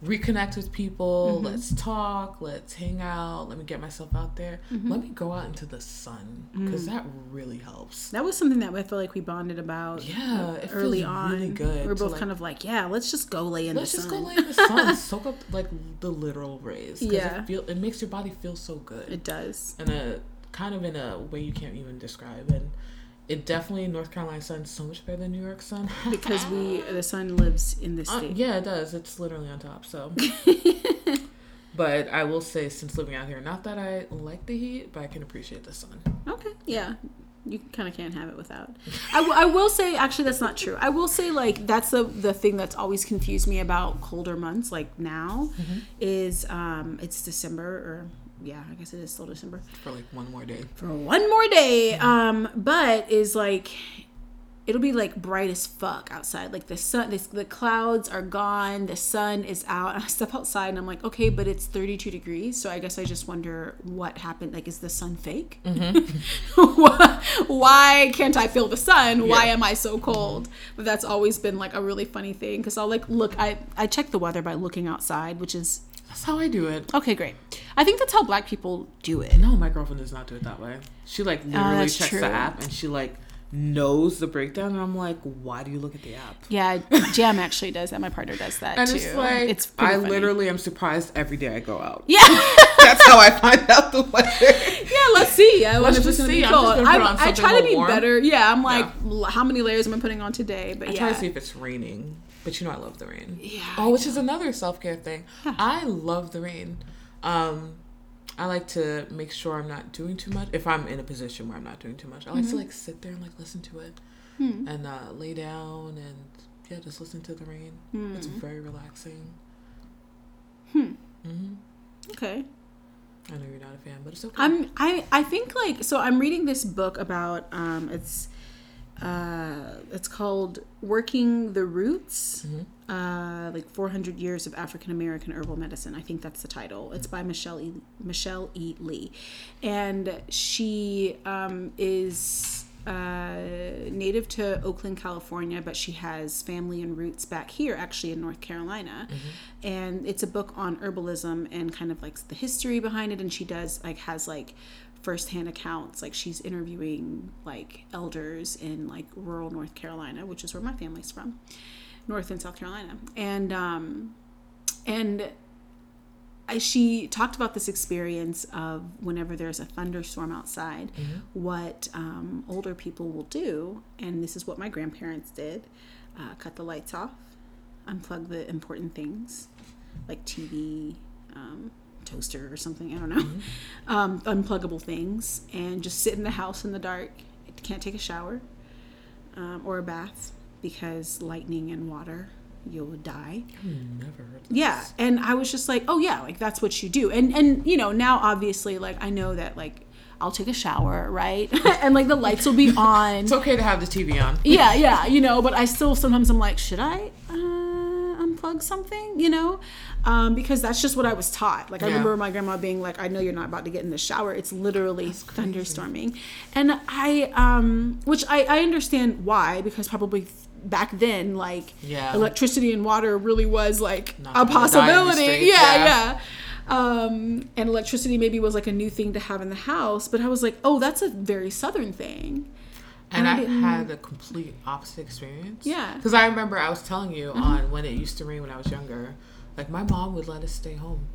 reconnect with people. Mm-hmm. Let's talk. Let's hang out. Let me get myself out there. Mm-hmm. Let me go out into the sun because that really helps. That was something that I feel like we bonded about. Yeah, it early feels on. really good We're both like- kind of like, yeah, let's just go lay in the sun. Let's just go lay in the sun, soak up like the literal rays. Yeah. it, feel, it makes your body feel so good. It does. in a kind of in a way you can't even describe and it definitely North Carolina sun so much better than New York sun Because we the sun lives in this Uh, yeah it does it's literally on top so but I will say since living out here not that I like the heat but I can appreciate the sun Okay, yeah. You kind of can't have it without. I, w- I will say, actually, that's not true. I will say, like, that's the, the thing that's always confused me about colder months, like now, is um, it's December, or yeah, I guess it is still December, for like one more day for one more day. Um, but is like, it'll be like bright as fuck outside. Like the sun, this, the clouds are gone, the sun is out. And I step outside and I'm like, okay, but it's 32 degrees. So I guess I just wonder what happened. Like, is the sun fake? Why- Why can't I feel the sun? Why am I so cold? But that's always been like a really funny thing because I'll like look. I I check the weather by looking outside, which is That's how I do it. okay. Great. I think that's how Black people do it. No, my girlfriend does not do it that way. She like uh, literally Oh, that's checks true. the app and she like knows the breakdown, and I'm like, why do you look at the app? Yeah, Jam actually does that. My partner does that And too. it's like it's I funny. literally am surprised every day I go out. yeah. That's how I find out the weather. Yeah, let's see. I if just see. be I'm just cold. I, I try to be warm. better. Yeah, I'm like, l- how many layers am I putting on today? But I yeah, try to see if it's raining, but you know I love the rain. Yeah, Oh, which is another self care thing. Yeah. I love the rain. Um, I like to make sure I'm not doing too much. If I'm in a position where I'm not doing too much, I like Mm-hmm. to like sit there and like listen to it Hmm. and uh, lay down and yeah, just listen to the rain. It's very relaxing. Hmm. hmm okay. I know you're not a fan, but it's okay. I'm I I think like so I'm reading this book about um it's uh it's called Working the Roots. Mhm. Uh, like 400 years of African American herbal medicine. I think that's the title. It's by Michele E. Michele E. Lee, and she um, is uh, native to Oakland, California, but she has family and roots back here, actually in North Carolina. And it's a book on herbalism and kind of like the history behind it. And she does like has like firsthand accounts. Like she's interviewing like elders in like rural North Carolina, which is where my family's from, North and South Carolina. And um, and she talked about this experience of whenever there's a thunderstorm outside, what um, older people will do, and this is what my grandparents did: uh, cut the lights off, unplug the important things, like TV, um, toaster, or something. I don't know, um, unpluggable things, and just sit in the house in the dark. It Can't take a shower um, or a bath because lightning and water, you'll die. Never Yeah, and I was just like, oh yeah, like that's what you do. And and you know, now obviously like I know that like I'll take a shower, right? and like the lights will be on. It's okay to have the TV on. yeah, yeah, you know, but I still sometimes I'm like, should I uh, unplug something, you know? Um, because that's just what I was taught. Like I remember my grandma being like, I know you're not about to get in the shower. It's literally thunderstorming. And I um which I, I understand why, because probably back then like Yeah. electricity and water really was like Not a gonna die in the possibility. streets, yeah, yeah. yeah. Um, and electricity maybe was like a new thing to have in the house, but I was like, oh, that's a very southern thing. And I I had a complete opposite experience. Yeah. Mm-hmm. Because I remember I was telling you on when it used to rain when I was younger, like my mom would let us stay home.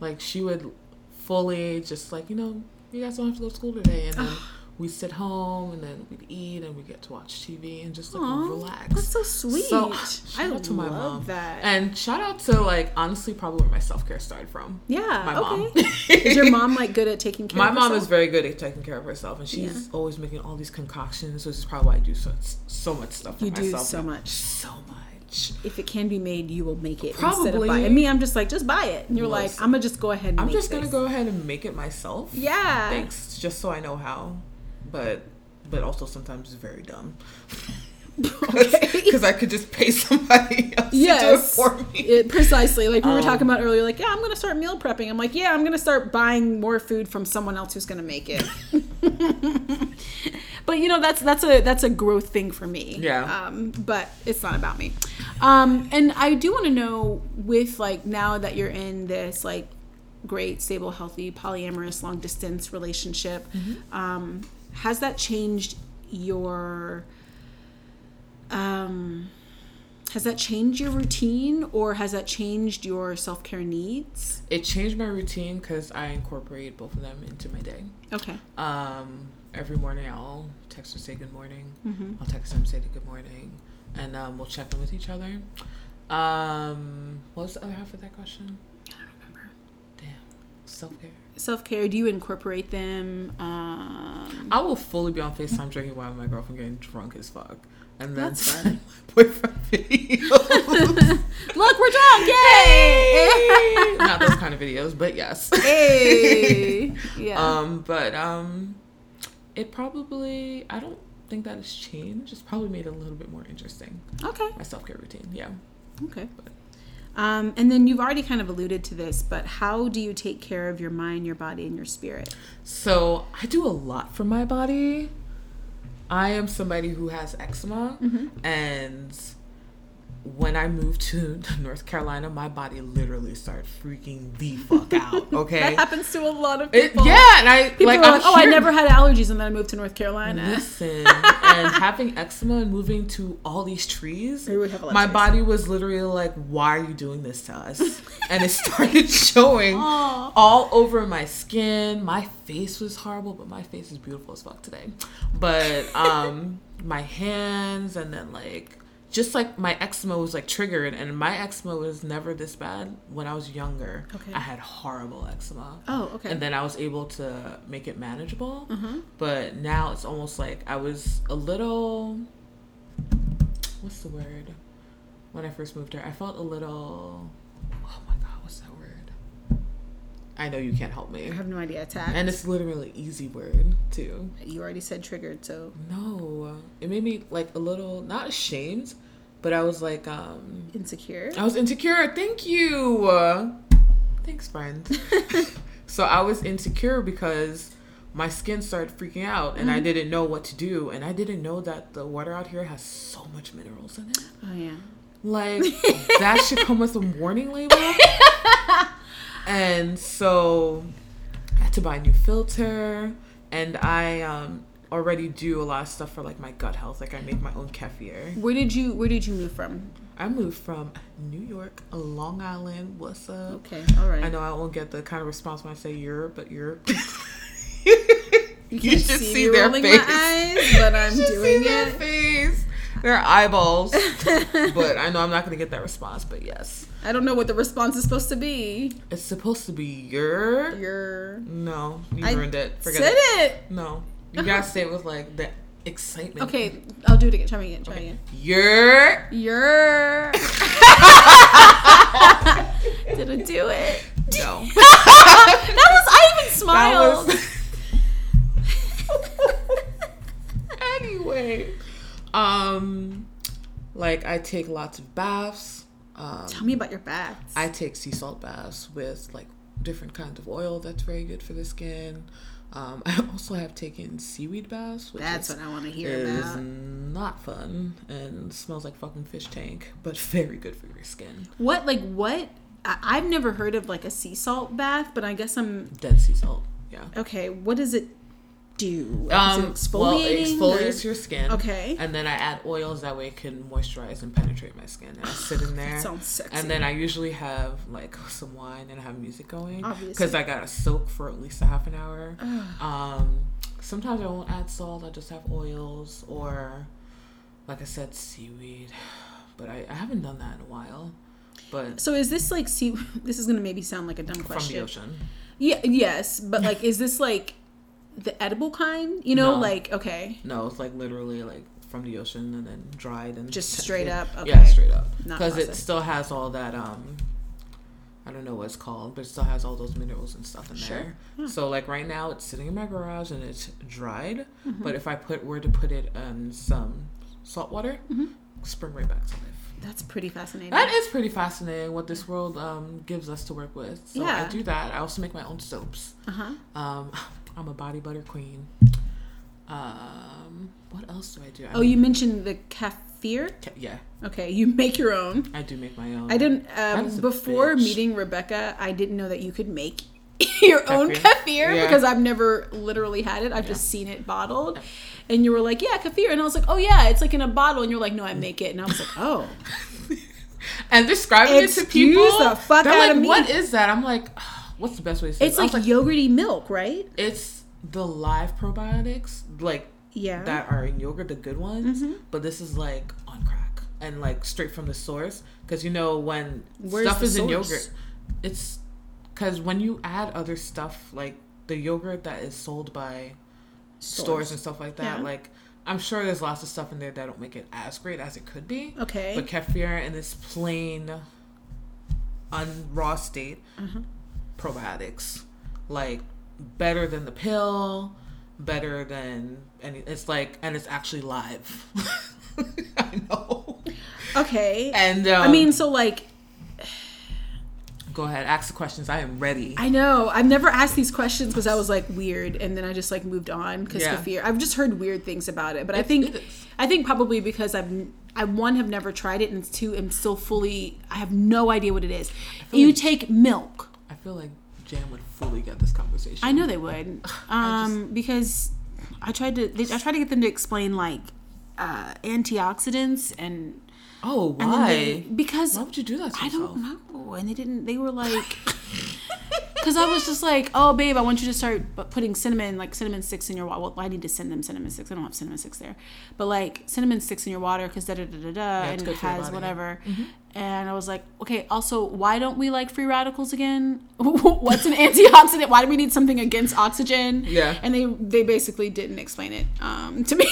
Like she would fully just like, you know, you guys don't have to go to school today. And then we'd sit home and then we'd eat and we'd get to watch TV and just like Aw, relax. That's so sweet. So, I shout out to my love mom. that. And shout out to like honestly probably where my self care started from. yeah. my mom. okay. is your mom like good at taking care My of My mom herself? is very good at taking care of herself, and she's always making all these concoctions. Which is probably why I do so so much stuff for You do myself. so much. so much. If it can be made, you will make it instead of Probably. And me, I'm just like, just buy it. And you're like, I'm gonna just go ahead and I'm just gonna this. go ahead and make it myself. Yeah. Thanks, just so I know how, but but also sometimes it's very dumb. Okay. Because I could just pay somebody else Yes. to do it for me. It, precisely. Like we were Um, talking about earlier, like, yeah, I'm gonna start meal prepping. I'm like, yeah, I'm gonna start buying more food from someone else who's gonna make it. but you know, that's that's a that's a growth thing for me. Yeah. Um, but it's not about me. Um, and I do want to know with like now that you're in this like great, stable, healthy, polyamorous, long distance relationship, um, has that changed your um has that changed your routine or has that changed your self-care needs It changed my routine because I incorporate both of them into my day. okay Um, every morning I'll text her say good morning. Mm-hmm. I'll text him say good morning, and um, we'll check in with each other. Um, what was the other half of that question? i don't remember Damn, self care. do you incorporate them um I will fully be on Facetime drinking while my girlfriend getting drunk as fuck, and then That's send my boyfriend videos. look we're drunk yay Not those kind of videos, but yes. hey yeah Um, but um, it probably I don't think that has changed. It's probably made it a little bit more interesting. Okay. My self care routine, yeah. Okay. Um, and then you've already kind of alluded to this, but how do you take care of your mind, your body, and your spirit? So I do a lot for my body. I am somebody who has eczema, and when I moved to North Carolina, my body literally started freaking the fuck out. Okay, That happens to a lot of It- people. yeah, and I People like, like, oh, I never had allergies, and then I moved to North Carolina. Listen, and having eczema and moving to all these trees, Maybe we have a lot my body was literally like, "Why are you doing this to us?" and it started showing Aw. all over my skin. My face was horrible, but my face is beautiful as fuck today. But um, my hands, and then like. Just like my eczema was like triggered, and my eczema was never this bad when I was younger. Okay. I had horrible eczema. Oh, okay. And then I was able to make it manageable. Mhm. But now it's almost like I was a little. What's the word? When I first moved here, I felt a little. Oh my god, what's that word? I know you can't help me. I have no idea. Attack. And it's literally easy word too. you already said triggered, so No, it made me like a little not ashamed, but I was like, um, insecure. I was insecure. Thank you. Uh, thanks, friend. so I was insecure because my skin started freaking out and I didn't know what to do. And I didn't know that the water out here has so much minerals in it. Oh yeah. Like, that should come with a warning label. and so I had to buy a new filter. And I um, already do a lot of stuff for like my gut health. Like, I make my own kefir. Where did you Where did you move from? I moved from New York, Long Island. What's up? Okay. All right. I know I won't get the kind of response when I say Europe, but Europe. You, You should see, see their rolling face. my eyes, but I'm doing see their it. face, their eyeballs. but I know I'm not gonna get that response. But yes, I don't know what the response is supposed to be. it's supposed to be your. You're No, you I ruined it. Forget said it. it. No, you gotta say it with like the excitement. Okay, I'll do it again. Try me again. Try Okay. again. Your. You're. Didn't do it. No. That was I even smiled. That was- anyway, um, like I take lots of baths. Um, Tell me about your baths. I take sea salt baths with like different kinds of oil that's very good for the skin. Um, I also have taken seaweed baths, which That's is, what I want to hear is about. not fun and smells like fucking fish tank, but very good for your skin. What like what? I- I've never heard of like a sea salt bath, but I guess I'm Dead sea salt, yeah. okay. What does it do? Um, it well, it exfoliating? exfoliates or- your skin. Okay. And then I add oils that way it can moisturize and penetrate my skin. And I sit in there. sounds sexy. And then I usually have like some wine and I have music going. Obviously. Because I gotta soak for at least a half an hour. um, sometimes I won't add salt. I just have oils or, like I said, seaweed. But I, I haven't done that in a while. But So is this like sea? This is gonna maybe sound like a dumb question. from the ocean. Yeah. Yes, but like, is this like the edible kind? You know, No. like okay, No, it's like literally like from the ocean and then dried and Just straight up? Yeah, straight up. Because it still has all that um I don't know what it's called, but it still has all those minerals and stuff in Sure. there. So like right now it's sitting in my garage and it's dried. Mm-hmm. But if I put were to put it in some salt water, Mm-hmm. spring right back to life. that's pretty fascinating. That is pretty fascinating what this world um, gives us to work with. So Yeah. I do that. I also make my own soaps. Uh huh. Um, I'm a body butter queen. Um, what else do I do? I Oh, make you mentioned the kefir. ca- yeah, Okay, you make your own. I do make my own. I didn't um, before bitch. meeting Rebecca. I didn't know that you could make your own Kefir? kefir Yeah. because I've never literally had it. I've just seen it bottled. And you were like, "Yeah, kefir," and I was like, "Oh yeah, it's like in a bottle." And you're like, "No, I make it." And I was like, "Oh, and describing it to people, the fuck they're out like, of me. "What is that?" I'm like, "What's the best way to say?" it's it? Like, was yogurty milk, right?" it's the live probiotics, like Yeah. that are in yogurt, the good ones. Mhm. But this is like on crack and like straight from the source. Because you know when Where's stuff is in yogurt, it's because when you add other stuff like the yogurt that is sold by stores and stuff like that, Yeah. like I'm sure there's lots of stuff in there that don't make it as great as it could be. Okay. But kefir in this plain, unraw state, Uh-huh. Probiotics, like better than the pill. better than any. It's like, and it's actually live. I know. Okay. And um, I mean, so like, go ahead, ask the questions. I am ready. I know I've never asked these questions because I was like weird, and then I just like moved on because Yeah. fear. I've just heard weird things about it, but I think. I think probably because I've I one have never tried it, and two am still fully. I have no idea what it is. You like- take milk. I feel like Jam would fully get this conversation. I know they would, um, because I tried to. They, I tried to get them to explain like uh, antioxidants and Oh, and why? they, because why would you do that to I yourself? don't know. And they didn't. They were like, because I was just like, oh babe, I want you to start putting cinnamon, like cinnamon sticks in your water. Well, I need to send them cinnamon sticks. I don't have cinnamon sticks there, but like cinnamon sticks in your water because da da da da da, it's and it has body. whatever. And I was like, okay. Also, why don't we like free radicals again? What's an antioxidant? Why do we need something against oxygen? Yeah. And they they basically didn't explain it um, to me,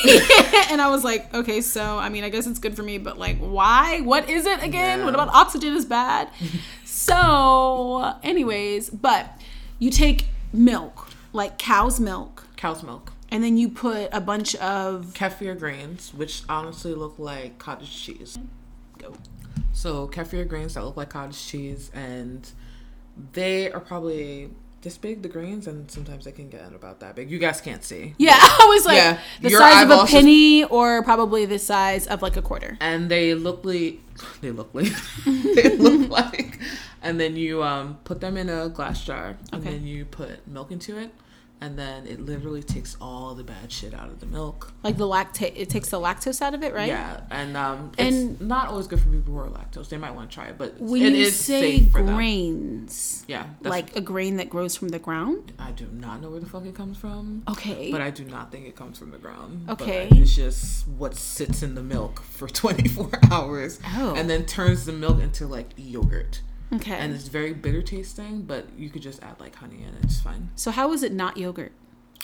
and I was like, okay, so I mean, I guess it's good for me, but like, why? What is it again? Yeah. What about oxygen is bad? So, anyways, but you take milk, like cow's milk, Cow's milk. and then you put a bunch of Kefir grains, which honestly look like cottage cheese. go. So kefir grains that look like cottage cheese, and they are probably this big, the grains, and sometimes they can get about that big. You guys can't see. Yeah, I was like Yeah, the size of a eyeballs just- penny, or probably the size of like a quarter. And they look like they look like they look like, and then you um put them in a glass jar, and Okay. then you put milk into it, and then it literally takes all the bad shit out of the milk. Like the lactate, it takes the lactose out of it, right? Yeah, and um, And- it's not always good for people who are lactose. They might want to try it, but When it you is say safe grains, Yeah, like a grain that grows from the ground. I do not know where the fuck it comes from. Okay. But I do not think it comes from the ground. But Okay. it's just what sits in the milk for 24 hours Oh. and then turns the milk into like yogurt. Okay. And it's very bitter tasting, but you could just add like honey and it's fine. so how is it not yogurt?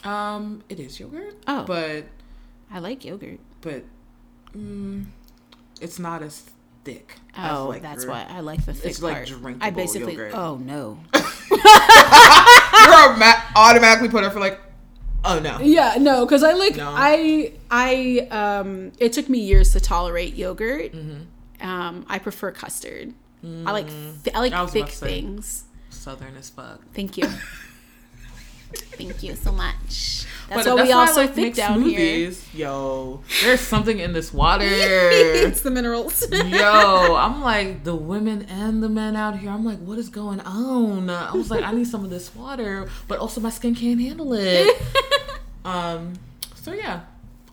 Um, it is yogurt. Oh. But I like yogurt. but mm, it's not as thick. as, Oh, like, that's your- why I like the thick It's like part. drinkable I basically. yogurt. Oh no. You're ma- automatically put her for like, oh no. Yeah, no, because I like No. I I um. It took me years to tolerate yogurt. Mm-hmm. Um, I prefer custard. I like th- I like I thick about to say. things. Southern as fuck. Thank you. Thank you so much. That's But why we also like thick down here. smoothies. Yo, there's something in this water. it's the minerals. Yo, I'm like the women and the men out here. I'm like, what is going on? I was like, I need some of this water, but also my skin can't handle it. um, so yeah,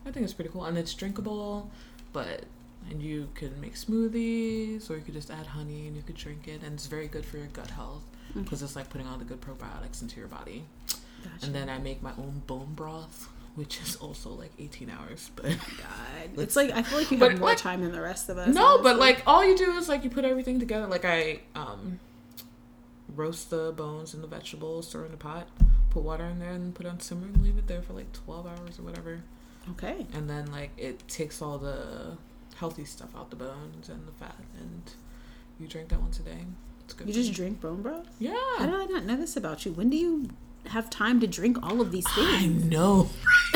I think it's pretty cool, and it's drinkable, but and you can make smoothies, or you could just add honey and you could drink it, and it's very good for your gut health because it's like putting all the good probiotics into your body. And then I make my own bone broth, which is also like 18 hours, but. God, it's like I feel like you have more like- time than the rest of us. No, but like all you do is like you put everything together. Like I um roast the bones and the vegetables, throw in the pot, put water in there, and put it on simmer and leave it there for like twelve hours or whatever. okay. And then like it takes all the healthy stuff out the bones and the fat, and you drink that once a day. It's good. You just drink bone broth? Yeah. How did I not know this about you? When do you have time to drink all of these things? I know.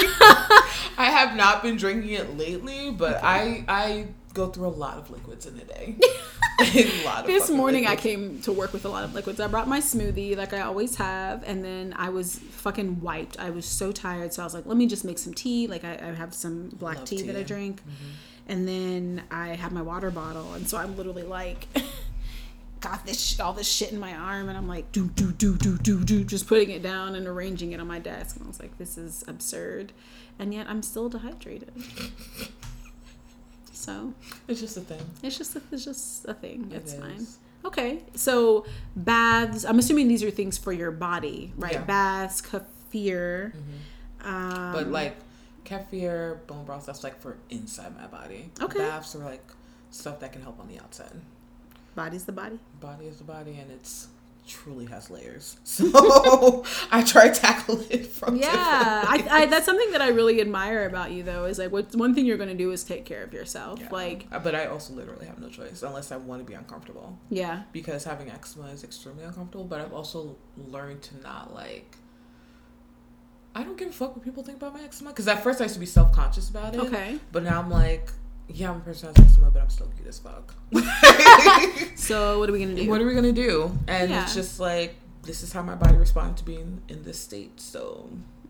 I have not been drinking it lately, but I I go through a lot of liquids in a day. a lot of This morning I came to work with a lot of liquids. I brought my smoothie like I always have, and then I was fucking wiped. I was so tired, so I was like, let me just make some tea. Like I, I have some black Love tea, that I tea. drink, mm-hmm. And then I have my water bottle, and so I'm literally like. Got this sh- all this shit in my arm, and I'm like do do do do do do, just putting it down and arranging it on my desk. And I was like, this is absurd, and yet I'm still dehydrated. So It's just a thing. it's just a, it's just a thing. It It's fine. Okay, so baths. I'm assuming these are things for your body, right? Yeah. Baths, kefir. Mm-hmm. Um, But like kefir, bone broth, that's like for inside my body. Okay. Baths are like stuff that can help on the outside. body's the body. Body is the body, and it's truly has layers. So I try to tackle it from Yeah, I, I, that's something that I really admire about you, though. Is like what one thing you're going to do is take care of yourself. Yeah. Like, Uh, but I also literally have no choice unless I want to be uncomfortable yeah, because having eczema is extremely uncomfortable. But I've also learned to not like. I don't give a fuck what people think about my eczema. Because at first I used to be self conscious about it. Okay. But now I'm like, yeah, I'm a person who has eczema, but I'm still cute as fuck. So what are we gonna do? what are we gonna do? And Yeah. it's just like this is how my body responds to being in this state. So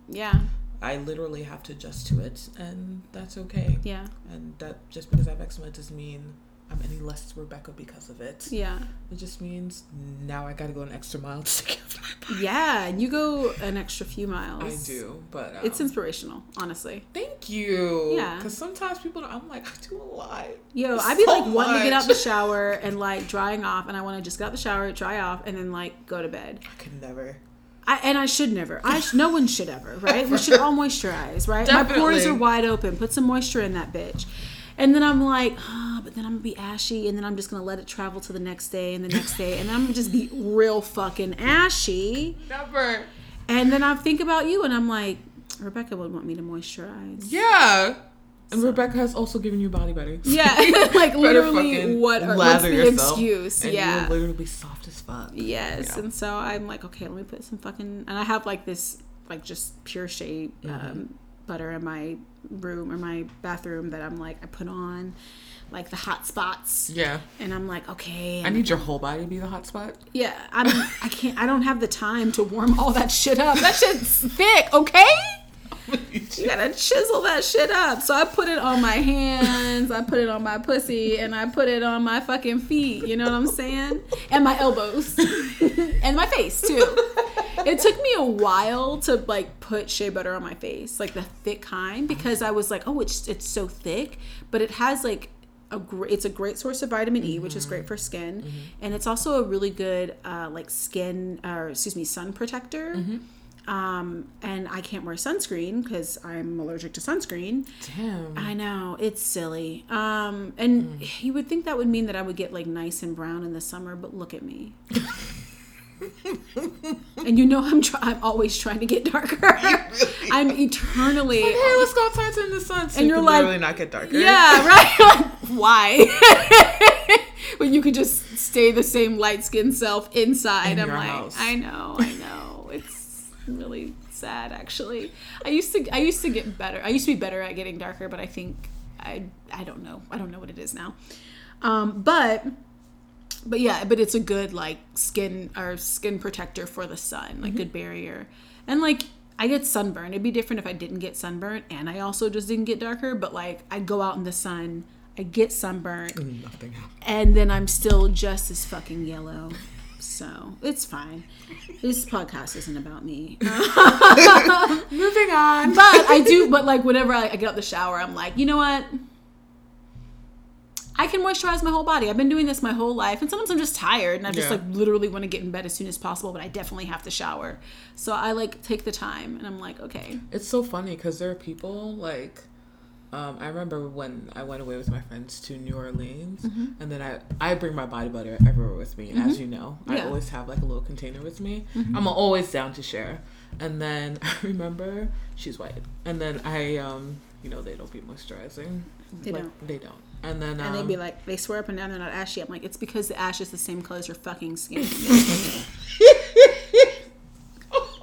yeah, I literally have to adjust to it, and that's okay. yeah, And that just because I have eczema doesn't mean I'm any less Rebecca because of it. yeah, It just means now I gotta go an extra mile to take care of my body. yeah. And you go an extra few miles. I do, but um, It's inspirational, honestly. thank you. Yeah. Because sometimes people, I'm like, I do a lot. Yo, I'd be so like wanting to get out the shower and like drying off, and I want to just get out the shower, dry off, and then like go to bed. I could never. I, and I should never. I sh- no one should ever, right? We should all moisturize, right? My pores are wide open. Put some moisture in that bitch. And then I'm like, oh, but then I'm gonna be ashy, and then I'm just gonna let it travel to the next day and the next day, and then I'm gonna just be real fucking ashy. Never. And then I think about you, and I'm like, Rebecca would want me to moisturize. Yeah. And Rebecca has also given you body butter. Yeah, like literally, what are, what's lather the yourself, excuse? And yeah, you will literally be soft as fuck. Yes, Yeah. and so I'm like, okay, let me put some fucking, and I have like this, like just pure shea um, butter in my room or my bathroom that I'm like, I put on, like the hot spots, Yeah. and I'm like, okay, I need your whole body to be the hot spot. yeah, I'm, I can't, I don't have the time to warm all that shit up. That shit's thick, okay. You gotta chisel that shit up. So I put it on my hands, I put it on my pussy, and I put it on my fucking feet. You know what I'm saying? And my elbows, and my face too. It took me a while to like put shea butter on my face, like the thick kind, because I was like, oh, it's it's so thick, but it has like a great it's a great source of vitamin E, which is great mm-hmm. for skin, mm-hmm. and it's also a really good uh, like skin or excuse me sun protector. Mm-hmm. Um, and I can't wear sunscreen because I'm allergic to sunscreen. Damn. I know it's silly. Um, and you would think that would mean that I would get like nice and brown in the summer, but look at me. and you know I'm try- I'm always trying to get darker. I'm eternally. Hey, let's go outside in the sun. So And you you're can like- literally not get darker. Yeah, right. Like, why? when you could just stay the same light skin self inside. In I'm your like, house. I know, I know. Really sad, actually. I used to, I used to get better. I used to be better at getting darker, but I think I, I don't know. I don't know what it is now. Um, but, but yeah, but it's a good like skin or skin protector for the sun, like good barrier, and like. I get sunburn. It'd be different if I didn't get sunburn and I also just didn't get darker, but like I go out in the sun, I get sunburn, Nothing and then I'm still just as fucking yellow. So it's fine. This podcast isn't about me. Moving on. But I do, but like whenever I, I get out the shower, I'm like, you know what? I can moisturize my whole body. I've been doing this my whole life. And sometimes I'm just tired and I just Yeah. like literally want to get in bed as soon as possible, but I definitely have to shower. So I like take the time and I'm like, okay. It's so funny because there are people like, um, I remember when I went away with my friends to New Orleans, Mm-hmm. and then I I bring my body butter everywhere with me, as you know. I Yeah. always have like a little container with me. I'm always down to share. And then I remember she's white, and then I um you know they don't be moisturizing. They Like, don't. They don't. And then um, And they'd be like, they swear up and down they're not ashy. I'm like, it's because the ash is the same color as your fucking skin.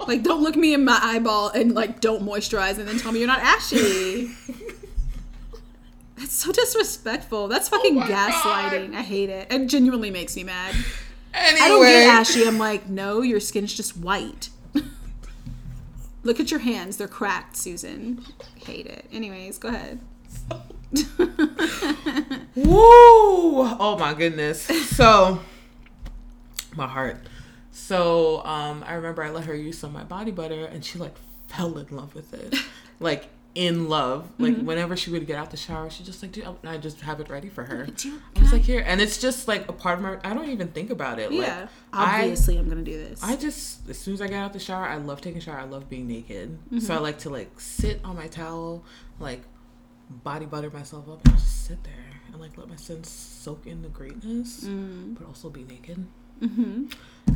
like, don't look me in my eyeball and like don't moisturize and then tell me you're not ashy. That's so disrespectful. That's fucking my gaslighting. I hate it. It genuinely makes me mad. anyway, I don't get ashy. I'm like, no, your skin's just white. Look at your hands. They're cracked, Susan. Hate it. Anyways, go ahead. Woo! Oh my goodness. So, my heart. So, um, I remember I let her use some of my body butter, and she like fell in love with it, like in love. Like Mm-hmm. whenever she would get out the shower, she just like, dude, I just have it ready for her. You- I was like, here, and it's just like a part of my. I don't even think about it. Like, yeah. I- Obviously, I'm gonna do this. I just as soon as I get out the shower, I love taking a shower. I love being naked. Mm-hmm. So I like to like sit on my towel, like body butter myself up, and just sit there and like let my skin soak in the greatness, Mm. but also be naked. Mm-hmm.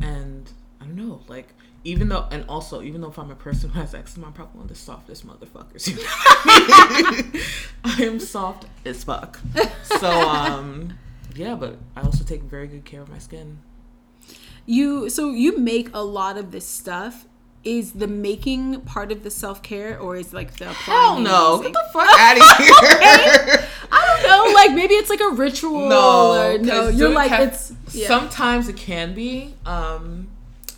And I don't know, like even though, and also even though if I'm a person who has eczema, I'm probably one of the softest motherfuckers. You know? I am soft as fuck. So um, yeah, but I also take very good care of my skin. You so you make a lot of this stuff is the making part of the self care, or is like the Hell no! Get the fuck out of here. I don't know. Like maybe it's like a ritual. no, or no. You're like caf- it's yeah. Sometimes it can be. Um,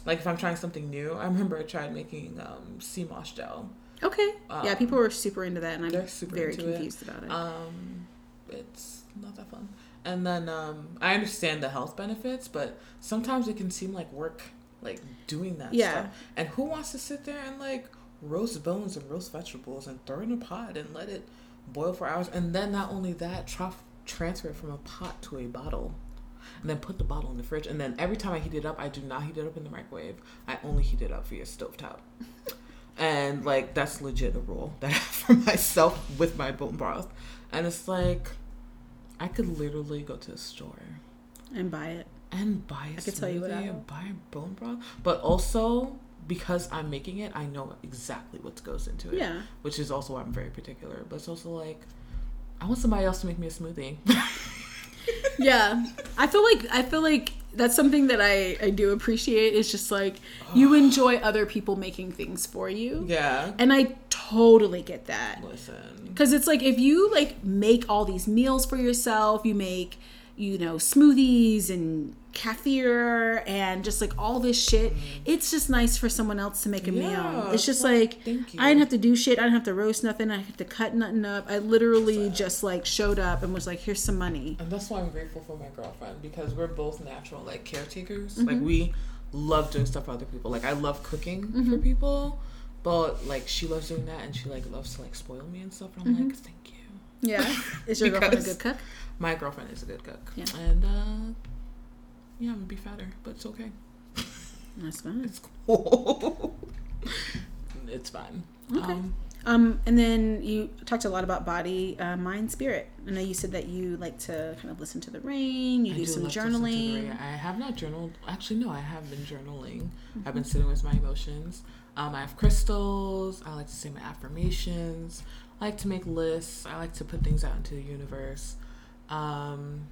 like if I'm trying something new. I remember I tried making um, sea moss gel. okay. yeah, um, people were super into that, and I'm super very into it. confused about it. Um, it's not that fun. And then um, I understand the health benefits, but sometimes it can seem like work, like doing that Yeah. stuff. And who wants to sit there and like roast bones and roast vegetables and throw it in a pot and let it boil for hours? And then not only that, tra- transfer it from a pot to a bottle. And then put the bottle in the fridge. And then every time I heat it up, I do not heat it up in the microwave. I only heat it up for via stovetop. And like that's legit a rule that I have for myself with my bone broth. And it's like I could literally go to a store and buy it. and buy a I could tell you what I and buy bone broth. But also because I'm making it, I know exactly what goes into it. Yeah. Which is also why I'm very particular. But it's also like I want somebody else to make me a smoothie. yeah i feel like i feel like that's something that i i do appreciate is just like you enjoy other people making things for you yeah. and i totally get that Listen. because it's like if you like make all these meals for yourself you make you know smoothies and kefir and just like all this shit it's just nice for someone else to make a meal it's just well, like thank you. i didn't have to do shit i didn't have to roast nothing i have to cut nothing up i literally just like showed up and was like here's some money And that's why I'm grateful for my girlfriend because we're both natural like caretakers. Mm-hmm. Like we love doing stuff for other people. Like I love cooking Mm-hmm. for people, but like she loves doing that and she like loves to like spoil me and stuff. And I'm Mm-hmm. like, thank you. Yeah. Is your girlfriend a good cook? My girlfriend is a good cook. Yeah. And uh yeah, I'm gonna be fatter, but it's okay. That's fine. It's cool. it's fine. Okay. Um, Um, and then you talked a lot about body, uh, mind, spirit. I know you said that you like to kind of listen to the rain. You do, do some love to to journaling. I have not journaled. Actually, no, I have been journaling. I've Mm-hmm. been sitting with my emotions. Um, I have crystals. I like to say my affirmations. I like to make lists. I like to put things out into the universe. Um,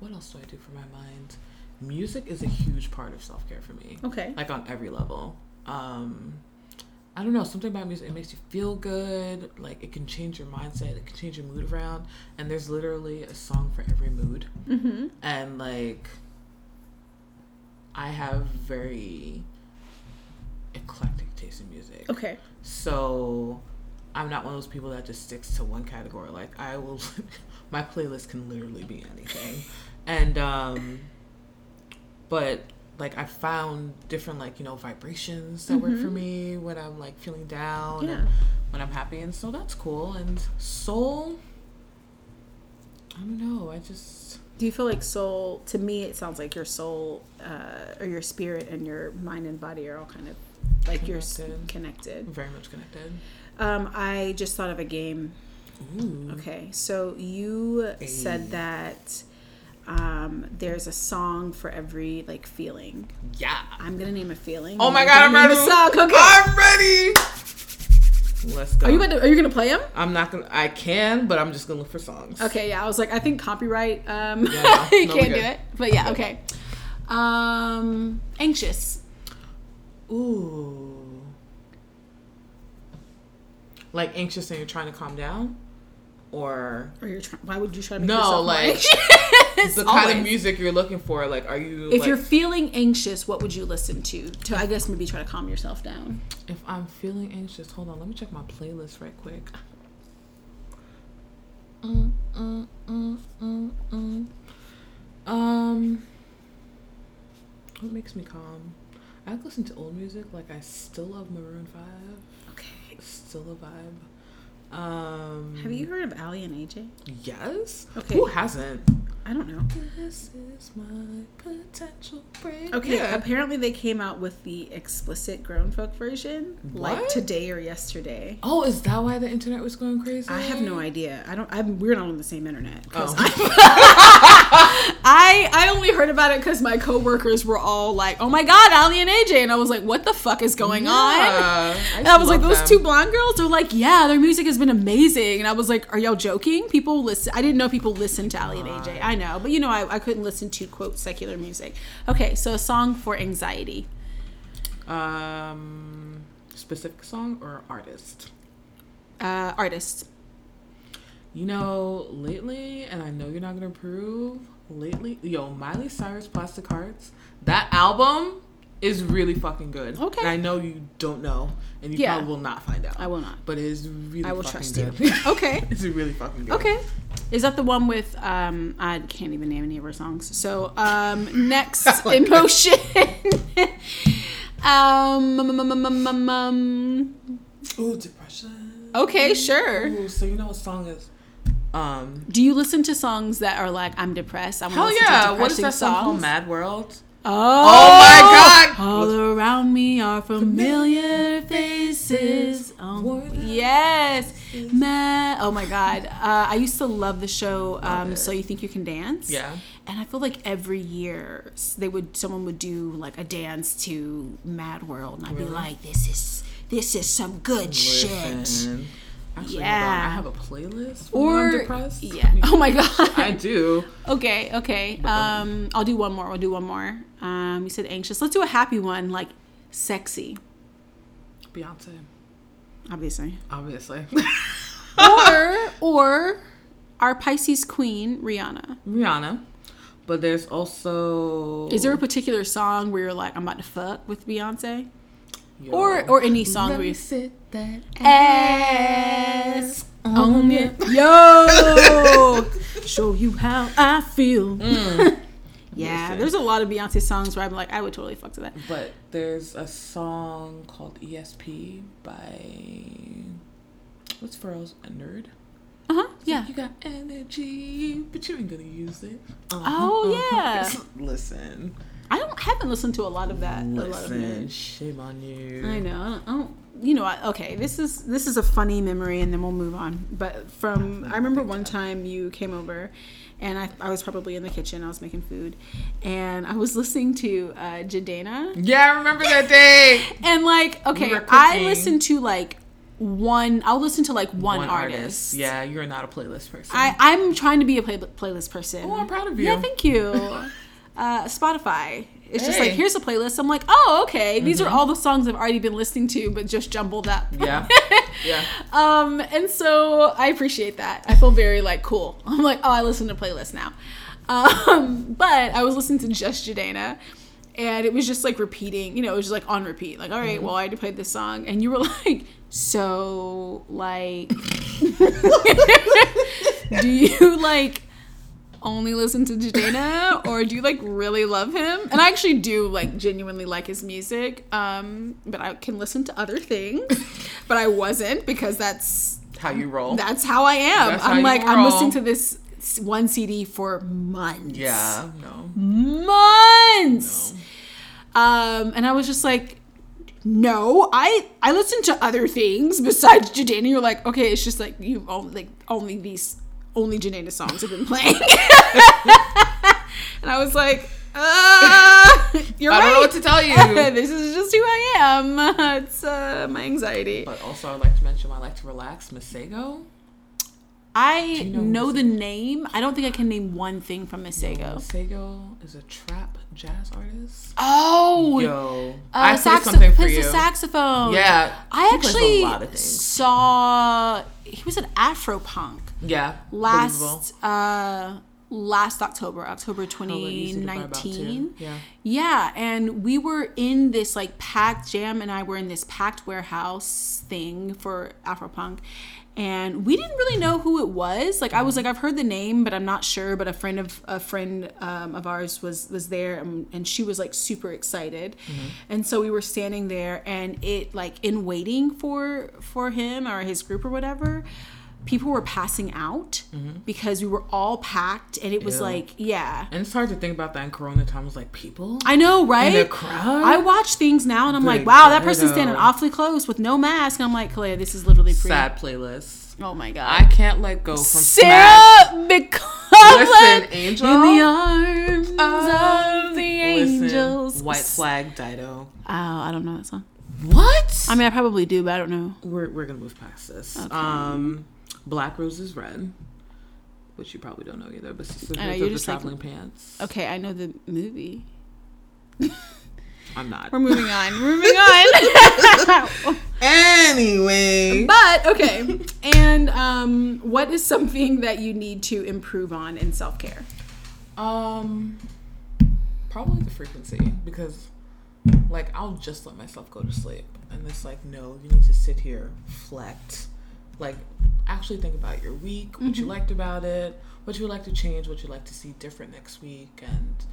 what else do I do for my mind? Music is a huge part of self care for me. Okay. Like on every level. Um, I don't know, something about music, it makes you feel good. Like it can change your mindset, it can change your mood around. And there's literally a song for every mood. Mm-hmm. And like, I have very eclectic taste in music. Okay. So I'm not one of those people that just sticks to one category. Like I will, my playlist can literally be anything. And, um, but like I found different like, you know, vibrations that work for me when I'm like feeling down Mm-hmm. Yeah. and when I'm happy. And so that's cool. And soul, I don't know. I just, Do you feel like soul? To me, it sounds like your soul, uh, or your spirit, and your mind and body are all kind of like you're s- Connected. connected. very much connected. Um, I just thought of a game. Ooh. Okay, so you said that um, there's a song for every like feeling. Yeah. I'm gonna name a feeling. Oh my god, I'm ready. song. Okay. I'm ready. Let's go. Are you about to, Are you gonna play them? I'm not gonna. I can, but I'm just gonna look for songs. Okay, yeah. I was like, I think copyright. Um, Yeah, you no, can't do it. But yeah, okay. Um, anxious. Ooh. Like anxious and you're trying to calm down, or Or you're trying. Why would you try to make No, like, the kind of music you're looking for. Like, are you? If like, you're feeling anxious, what would you listen to? To I guess maybe try to calm yourself down. If I'm feeling anxious, hold on. Let me check my playlist right quick. Mm, mm, mm. Um, what makes me calm? I listen to old music. Like I still love Maroon Five. Okay. Still a vibe. Um, Have you heard of Aly and AJ? Yes. Okay. Who hasn't? I don't know. This is my potential break. Okay, Yeah. apparently they came out with the explicit grown folk version like today or yesterday. Oh, is that why the internet was going crazy? I have no idea. I don't. I'm, we're not on the same internet. Oh. I I only heard about it because my coworkers were all like, "Oh my god, Aly and AJ," and I was like, "What the fuck is going on?" Yeah, And I was like, "Those them. two blonde girls." They're like, "Yeah, their music has been amazing," and I was like, "Are y'all joking? People listen. I didn't know people listened to Aly and AJ. I know, but you know, I, I couldn't listen to quote secular music. Okay, so a song for anxiety. Um, specific song or artist? Uh, artist. You know, lately, and I know you're not gonna approve. Lately, yo, Miley Cyrus, Plastic Hearts. That album is really fucking good. Okay. And I know you don't know, and you Yeah. probably will not find out. I will not. But it is really. I will fucking trust good. you. Okay. it's really fucking good. Okay. Is that the one with um I can't even name any of her songs. So um next Oh my God. emotion. um, um, um, um, um, um, um, Ooh, depression. Okay, sure. Ooh, so you know what song is? Um. Do you listen to songs that are like I'm depressed? I'm Hell yeah! What is that song called? Mad World. Oh, my God! All around me are familiar faces. Oh, yes, Mad. Oh my God! Uh, I used to love the show. Um, it. so you think you can dance? Yeah. And I feel like every year they would someone would do like a dance to Mad World, and I'd be like, "This is this is some good shit." Actually. Yeah. I have a playlist. For when I'm Or depressed. yeah. Oh my god. I do. Okay, okay. Um, I'll do one more. I'll do one more. Um, you said anxious. Let's do a happy one, like sexy, Beyonce, obviously. obviously. or or our Pisces queen, Rihanna. Rihanna. But there's also Is there a particular song where you're like, I'm about to fuck with Beyonce? Yo. Or or any song Let where me you sit that ass on it. Yo, show you how I feel. Mm. yeah, there's a lot of Beyonce songs where I'm like, I would totally fuck to that. But there's a song called ESP by what's Pharrell's a nerd. Uh huh. Yeah. You got energy, but you ain't gonna use it. Uh-huh, Oh, yeah. Listen, I don't haven't listened to a lot of that. a lot of listen. Shame on you. I know. I don't, I don't you know, I, okay, this is this is a funny memory, and then we'll move on. But from I remember one time you came over, and I, I was probably in the kitchen. I was making food, and I was listening to uh, Jadena, Yeah, I remember that day. and like, okay, were I listened to like one. I'll listen to like one, artist. Yeah, you're not a playlist person. I, I'm trying to be a play, playlist person. Oh, I'm proud of you. Yeah, thank you. uh, Spotify. It's just Hey. Mm-hmm. like here's a playlist. I'm like, oh, okay. These are all the songs I've already been listening to, but just jumbled up. Yeah. Yeah. um, and so I appreciate that. I feel very like cool. I'm like, oh, I listen to playlists now. Um, but I was listening to just Jadena. And it was just like repeating, you know, it was just like on repeat. Like, all right, well, I already played this song. And you were like, so, like, do you like only listen to Jadena or do you like really love him? And I actually do like genuinely like his music. Um, but I can listen to other things. But I wasn't because that's How you roll. that's how I am. That's I'm like I'm listening to this one CD for months. yeah. No. Months. Um, and I was just like, no, I I listen to other things besides Jadena. You're like, okay, it's just like you only like only these only Jadena songs have been playing. and I was like, uh, you're I right. don't know what to tell you. this is just who I am. It's uh, my anxiety. But also, I'd like to mention I like to relax. Masego. I know know, the name. I don't think I can name one thing from Masego. Masego is a trap jazz artist. Oh, Yo, uh, I play saxo- something for plays you. the saxophone. Yeah, I he plays a actually lot of things. saw he was an Afro punk Yeah, believable. last uh last October, October Hella easy to vibe out to. 2019. Yeah. Yeah, and we were in this like packed jam and I were in this packed warehouse thing for Afropunk. And we didn't really know who it was. Like I was like, I've heard the name, but I'm not sure. But a friend of a friend um, of ours was was there, and, and she was like super excited. And so we were standing there, and it like in waiting for for him or his group or whatever. People were passing out because we were all packed, and it was Ew. like, yeah, And it's hard to think about that in Corona times. Like people I know, right? in the crowd. I watch things now and I'm like, Big wow, that person's standing awfully close with no mask. And I'm like, Claire, this is literally pre. Sad playlist. Oh my god! I can't let go from Sarah McLachlan Listen, Angel. in the arms of the Listen, angels. White Flag Dido. Oh, I don't know that song. What? I mean, I probably do, but I don't know. we're we're gonna move past this. Um, Black Roses Red, which you probably don't know either, but Sisters know, of the just like- Pants. Okay, I know the movie. I'm not. We're moving on. We're moving on. Anyway, but okay. And um, what is something that you need to improve on in self care? um, probably the frequency because, like, I'll just let myself go to sleep, and it's like, no, you need to sit here, reflect, like, actually think about your week, what you mm-hmm. liked about it, what you would like to change, what you'd like to see different next week, and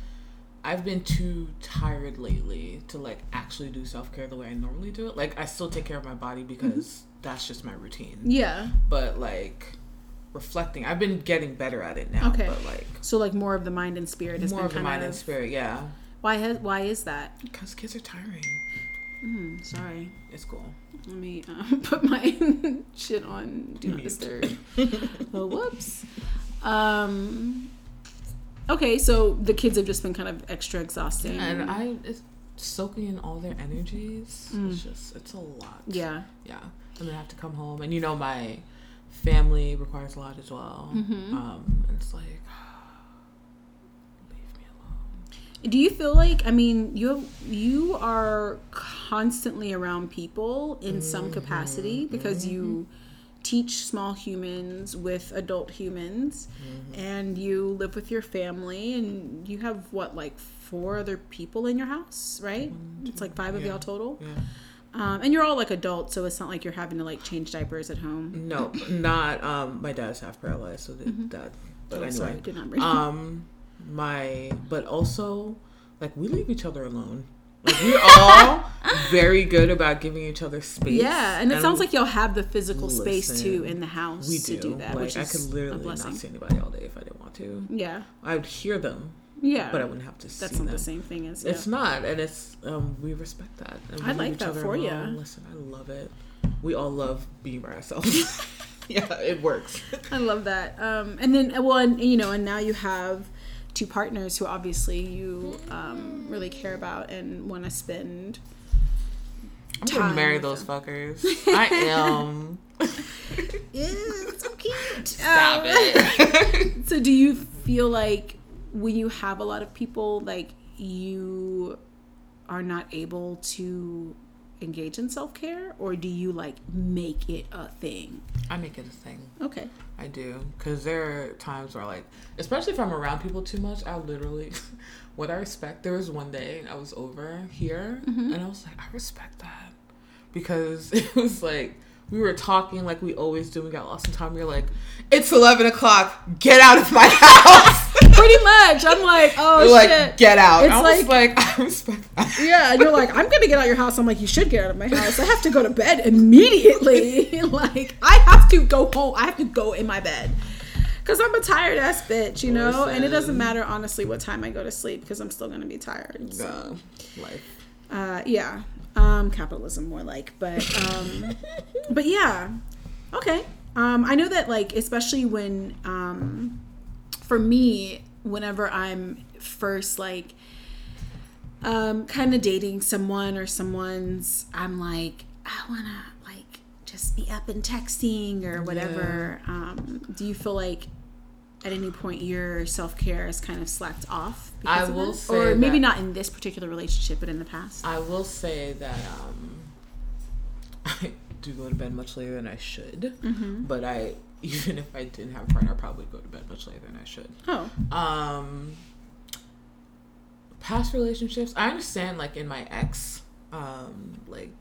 I've been too tired lately to like actually do self care the way I normally do it. Like I still take care of my body mm-hmm. because that's just my routine. Yeah. But like reflecting, I've been getting better at it now. Okay. But like So like more of the mind and spirit has more been of the mind of and spirit, yeah. why has why is that? Because kids are tiring. Hmm, sorry. It's cool. Let me uh, put my shit on do not disturb. oh, whoops. Um. Okay, so the kids have just been kind of extra exhausting. And I it's soaking in all their energies. Mm. It's just it's a lot. yeah. Yeah. And then I have to come home and you know my family requires a lot as well. Mhm. Um it's like leave me alone. Do you feel like I mean you you are constantly around people in some Mm-hmm. capacity because you teach small humans with adult humans Mm-hmm. and you live with your family and you have what like four other people in your house, right? It's like five of y'all total. Yeah. Um, and you're all like adults, so it's not like you're having to like change diapers at home. No, not um my dad's half paralyzed, so that, that but Oh, anyway. sorry, did not bring Um my but also like we leave each other alone. Like we're all very good about giving each other space. Yeah, and it sounds like y'all have the physical space too in the house we to do. do that, like which I could literally not see anybody all day if I didn't want to. Yeah, I would hear them, yeah, but I wouldn't have to see that's not them. the same thing as It's not, and it's um we respect that. And we I like each that other for alone. Listen, I love it. We all love being by ourselves. yeah, it works. I love that. Um, and then, well, and you know, and now you have two partners who obviously you um, really care about and want to spend. I'm gonna marry those them. fuckers. I am. Yeah, so cute. Stop Um, it. So, do you feel like when you have a lot of people, like you are not able to engage in self care, or do you like make it a thing? I make it a thing. Okay. I do, because there are times where, like, especially if I'm around people too much, I literally, what I respect. There was one day I was over here, Mm-hmm. and I was like, I respect that, because it was like we were talking like we always do. We got lost in time. We were like, it's eleven o'clock. Get out of my house. Pretty much. I'm like, oh like, shit. get out. It's I was like, I that. Yeah, and you're like, I'm gonna get out of your house. I'm like, you should get out of my house. I have to go to bed immediately. like, I have to go home. I have to go in my bed. Cause I'm a tired ass bitch, you know? And it doesn't matter honestly what time I go to sleep because I'm still gonna be tired. So No, life. uh yeah. Um capitalism more like. But um but yeah. Okay. Um I know that like especially when um for me, whenever I'm first like um kind of dating someone or someone's I'm like I want to like just be up and texting or whatever. Um do you feel like at any point your self-care is kind of slacked off I of will that? say or maybe not in this particular relationship but in the past. I will say that um, I do go to bed much later than I should, Mhm. but I even if I didn't have a partner, I'd probably go to bed much later than I should. Oh. Um, past relationships, I understand. Like in my ex, um, like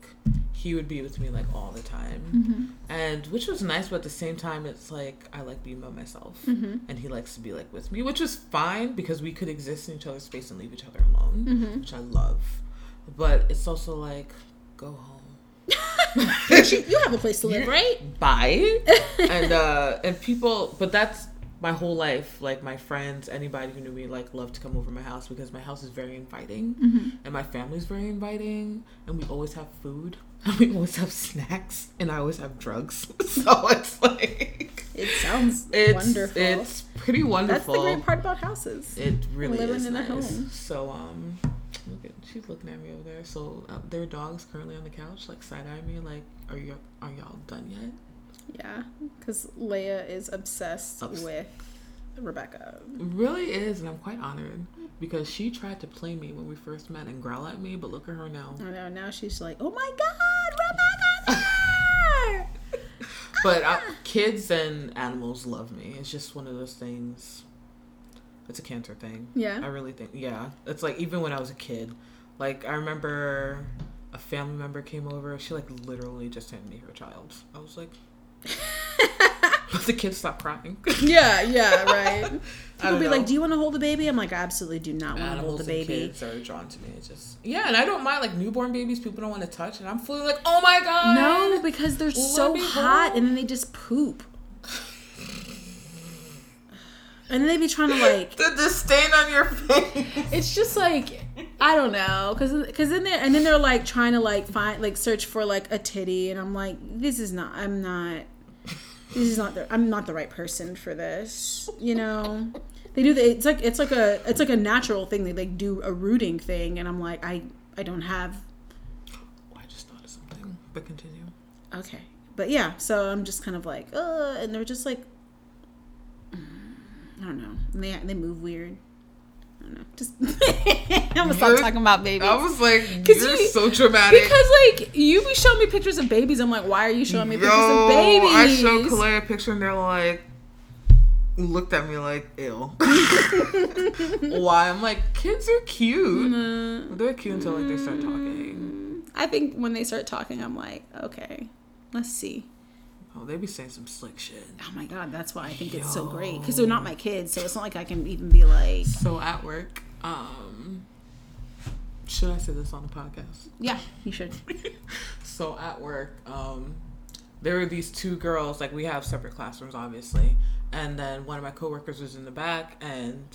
he would be with me like all the time, Mhm. and which was nice. But at the same time, it's like I like being by myself, Mhm. and he likes to be like with me, which was fine because we could exist in each other's space and leave each other alone, Mhm. which I love. But it's also like go home. You have a place to live, right? bye and uh and people but that's my whole life like my friends anybody who knew me like loved to come over my house because my house is very inviting Mm-hmm. and my family's very inviting and we always have food and we always have snacks and i always have drugs so it's like It sounds it's wonderful. it's pretty wonderful. That's the great part about houses. it really Living is in a nice. home. So um, she's looking at me over there. So uh, their dog's currently on the couch, like side eyeing me, like, "Are you are y'all done yet?" Yeah, because Leia is obsessed Obs- with Rebecca. Really is, and I'm quite honored. because she tried to play me when we first met and growl at me, but look at her now. I know. Now she's like, oh my god, Rebecca. But uh, kids and animals love me. It's just one of those things. It's a cancer thing. Yeah. I really think. Yeah. It's like even when I was a kid, like I remember a family member came over. She like literally just handed me her child. I was like, but the kids stopped crying. yeah, yeah, right. People be like, "Do you want to hold the baby?" I'm like, "I absolutely do not want to hold the baby." kids are drawn to me. It's just yeah, and I don't mind like newborn babies. People don't want to touch, and I'm fully like, oh my god. No, because they're Let so hot, hold. and then they just poop. And then they be trying to like. The disdain on your face. It's just like I don't know, cause, cause then they and then they're like trying to like find like search for like a titty, and I'm like, this is not. I'm not. This is not the. I'm not the right person for this. You know. They do the. It's like it's like a it's like a natural thing. They like do a rooting thing, and I'm like, I I don't have. Oh, I just thought of something, but continue. Okay, but yeah, so I'm just kind of like, uh, and they're just like, mm, I don't know. And they they move weird. I don't know. Just I'm gonna stop talking about babies. I was like, you're you- so dramatic. Because like you be showing me pictures of babies, I'm like, why are you showing me pictures of babies? I showed Kalea a picture and they're like, looked at me like, ew. Why? I'm like, kids are cute. Mm, They're cute until like they start talking. I think when they start talking, I'm like, okay, let's see. Oh, they be saying some slick shit. Oh my god, that's why I think it's so great because they're not my kids, so it's not like I can even be like, So at work, um, should I say this on the podcast? yeah, you should. so at work, um, there were these two girls. Like we have separate classrooms, obviously, and then one of my coworkers was in the back, and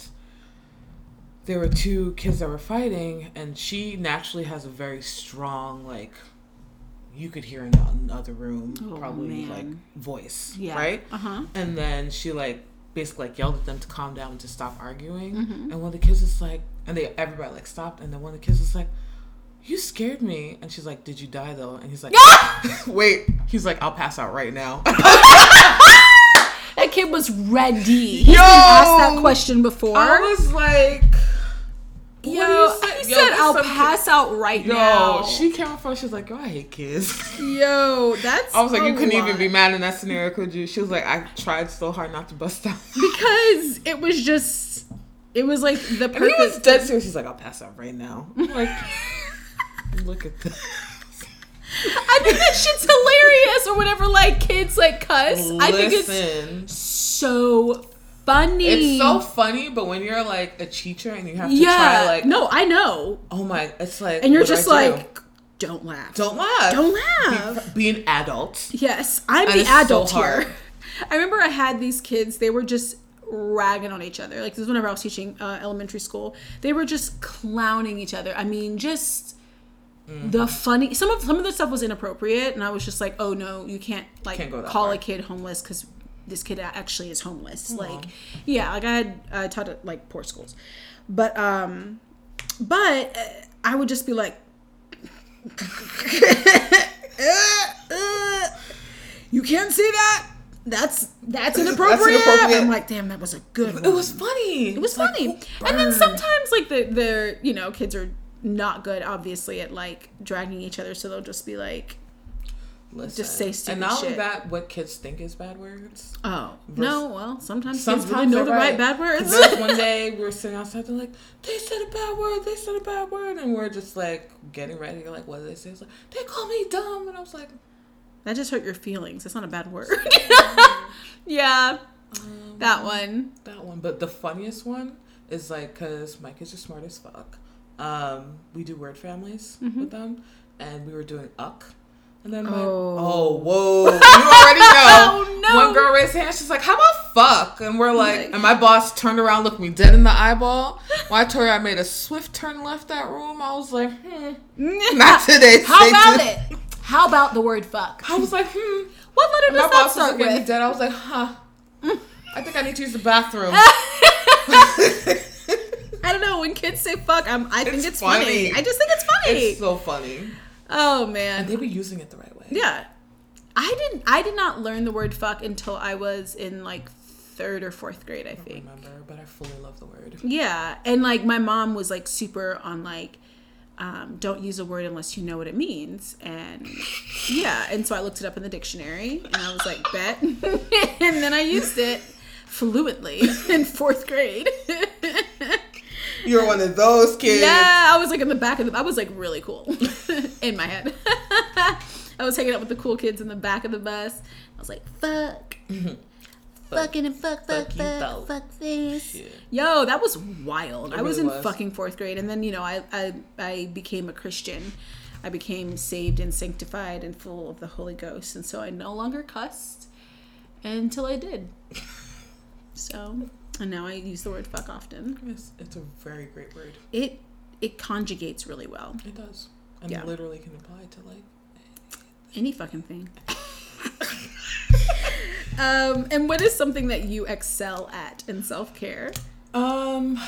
there were two kids that were fighting, and she naturally has a very strong, like, you could hear in the other room, Oh, probably man. like voice, Yeah. right? Uh huh. And then she like basically like yelled at them to calm down and to stop arguing. Mhm. And one of the kids was like, and they everybody like stopped. And then one of the kids was like, "You scared me." And she's like, "Did you die though?" And he's like, "Wait." He's like, "I'll pass out right now." That kid was ready. He's Yo! been asked that question before. I was like, Yo, "What do you say?" he Yo, said, "I'll pass out right Yo, now." she came up front. She was like, "Yo, I hate kids." Yo, that's. I was like, "You couldn't even be mad in that scenario, could you?" She was like, "I tried so hard not to bust out." because it was just. It was like the And he was dead serious. He's like, "I'll pass out right now." I'm like, look at this. I think that shit's hilarious, or whatever. Like kids like cuss. I think it's so funny. it's so funny, but when you're like a teacher and you have to yeah. try like, no, I know, oh my, it's like, and you're just do? like, don't laugh. don't laugh, Don't laugh. Be, be an adult. Yes, I'm And the it's so adult here. I remember I had these kids, they were just ragging on each other. Like this is whenever I was teaching uh, elementary school. They were just clowning each other. I mean, just Mm-hmm. the funny some of some of the stuff was inappropriate and I was just like, "Oh no, you can't like Can't call far. a kid homeless cuz this kid actually is homeless." Like, yeah, like I had I taught at like poor schools. But um but uh, I would just be like you can't say that. That's that's inappropriate. inappropriate. I'm like, damn, that was a good one. It was funny. It was funny. and then sometimes like the the you know kids are not good obviously at like dragging each other, so they'll just be like, Listen, just say stupid And not only shit. that, what kids think is bad words. oh no, well sometimes, Sometimes kids really know the they're right, bad words. One day we were sitting outside, they're like, they said a bad word, they said a bad word, and we're just like getting ready. You're Like, what did they say? It's like, they call me dumb, and I was like, that just hurt your feelings. It's not a bad word. yeah, that one. that one. But the funniest one is like, cause my kids are smart as fuck. Um, we do word families Mm-hmm. with them, and we were doing uck. And then my Oh. oh whoa you already know Oh, no. one girl raised her hand she's like how about fuck and we're like Like- and my boss turned around looked me dead in the eyeball when I told her I made a swift turn left that room I was like hmm not today How Satan. about it? How about the word fuck? I was like hmm What letter and my does that boss was start looking at me with? dead I was like huh I think I need to use the bathroom I don't know. When kids say fuck, I'm, I think It's it's funny. funny. I just think it's funny. it's so funny oh man. and they were using it the right way Yeah. I didn't I did not learn the word fuck until I was in like third or fourth grade, I I don't think. remember, but I fully love the word. Yeah, and like my mom was like super on like um, don't use a word unless you know what it means, and yeah, and so I looked it up in the dictionary, and I was like, bet, and then I used it fluently in fourth grade. You're one of those kids. yeah, I was like in the back of the. I was like really cool in my head. I was hanging out with the cool kids in the back of the bus. I was like, fuck. Fucking and fuck, fuck, Fuck fuck, fuck this. Shit. Yo, that was wild. I was in was. fucking fourth grade, and then you know, I, I I became a Christian. I became saved and sanctified and full of the Holy Ghost, and so I no longer cussed until I did. So, and now I use the word fuck often. It's, it's a very great word. It it conjugates really well. It does. And Yeah. literally can apply to like Any fucking thing. um, and what is something that you excel at in self care? Um,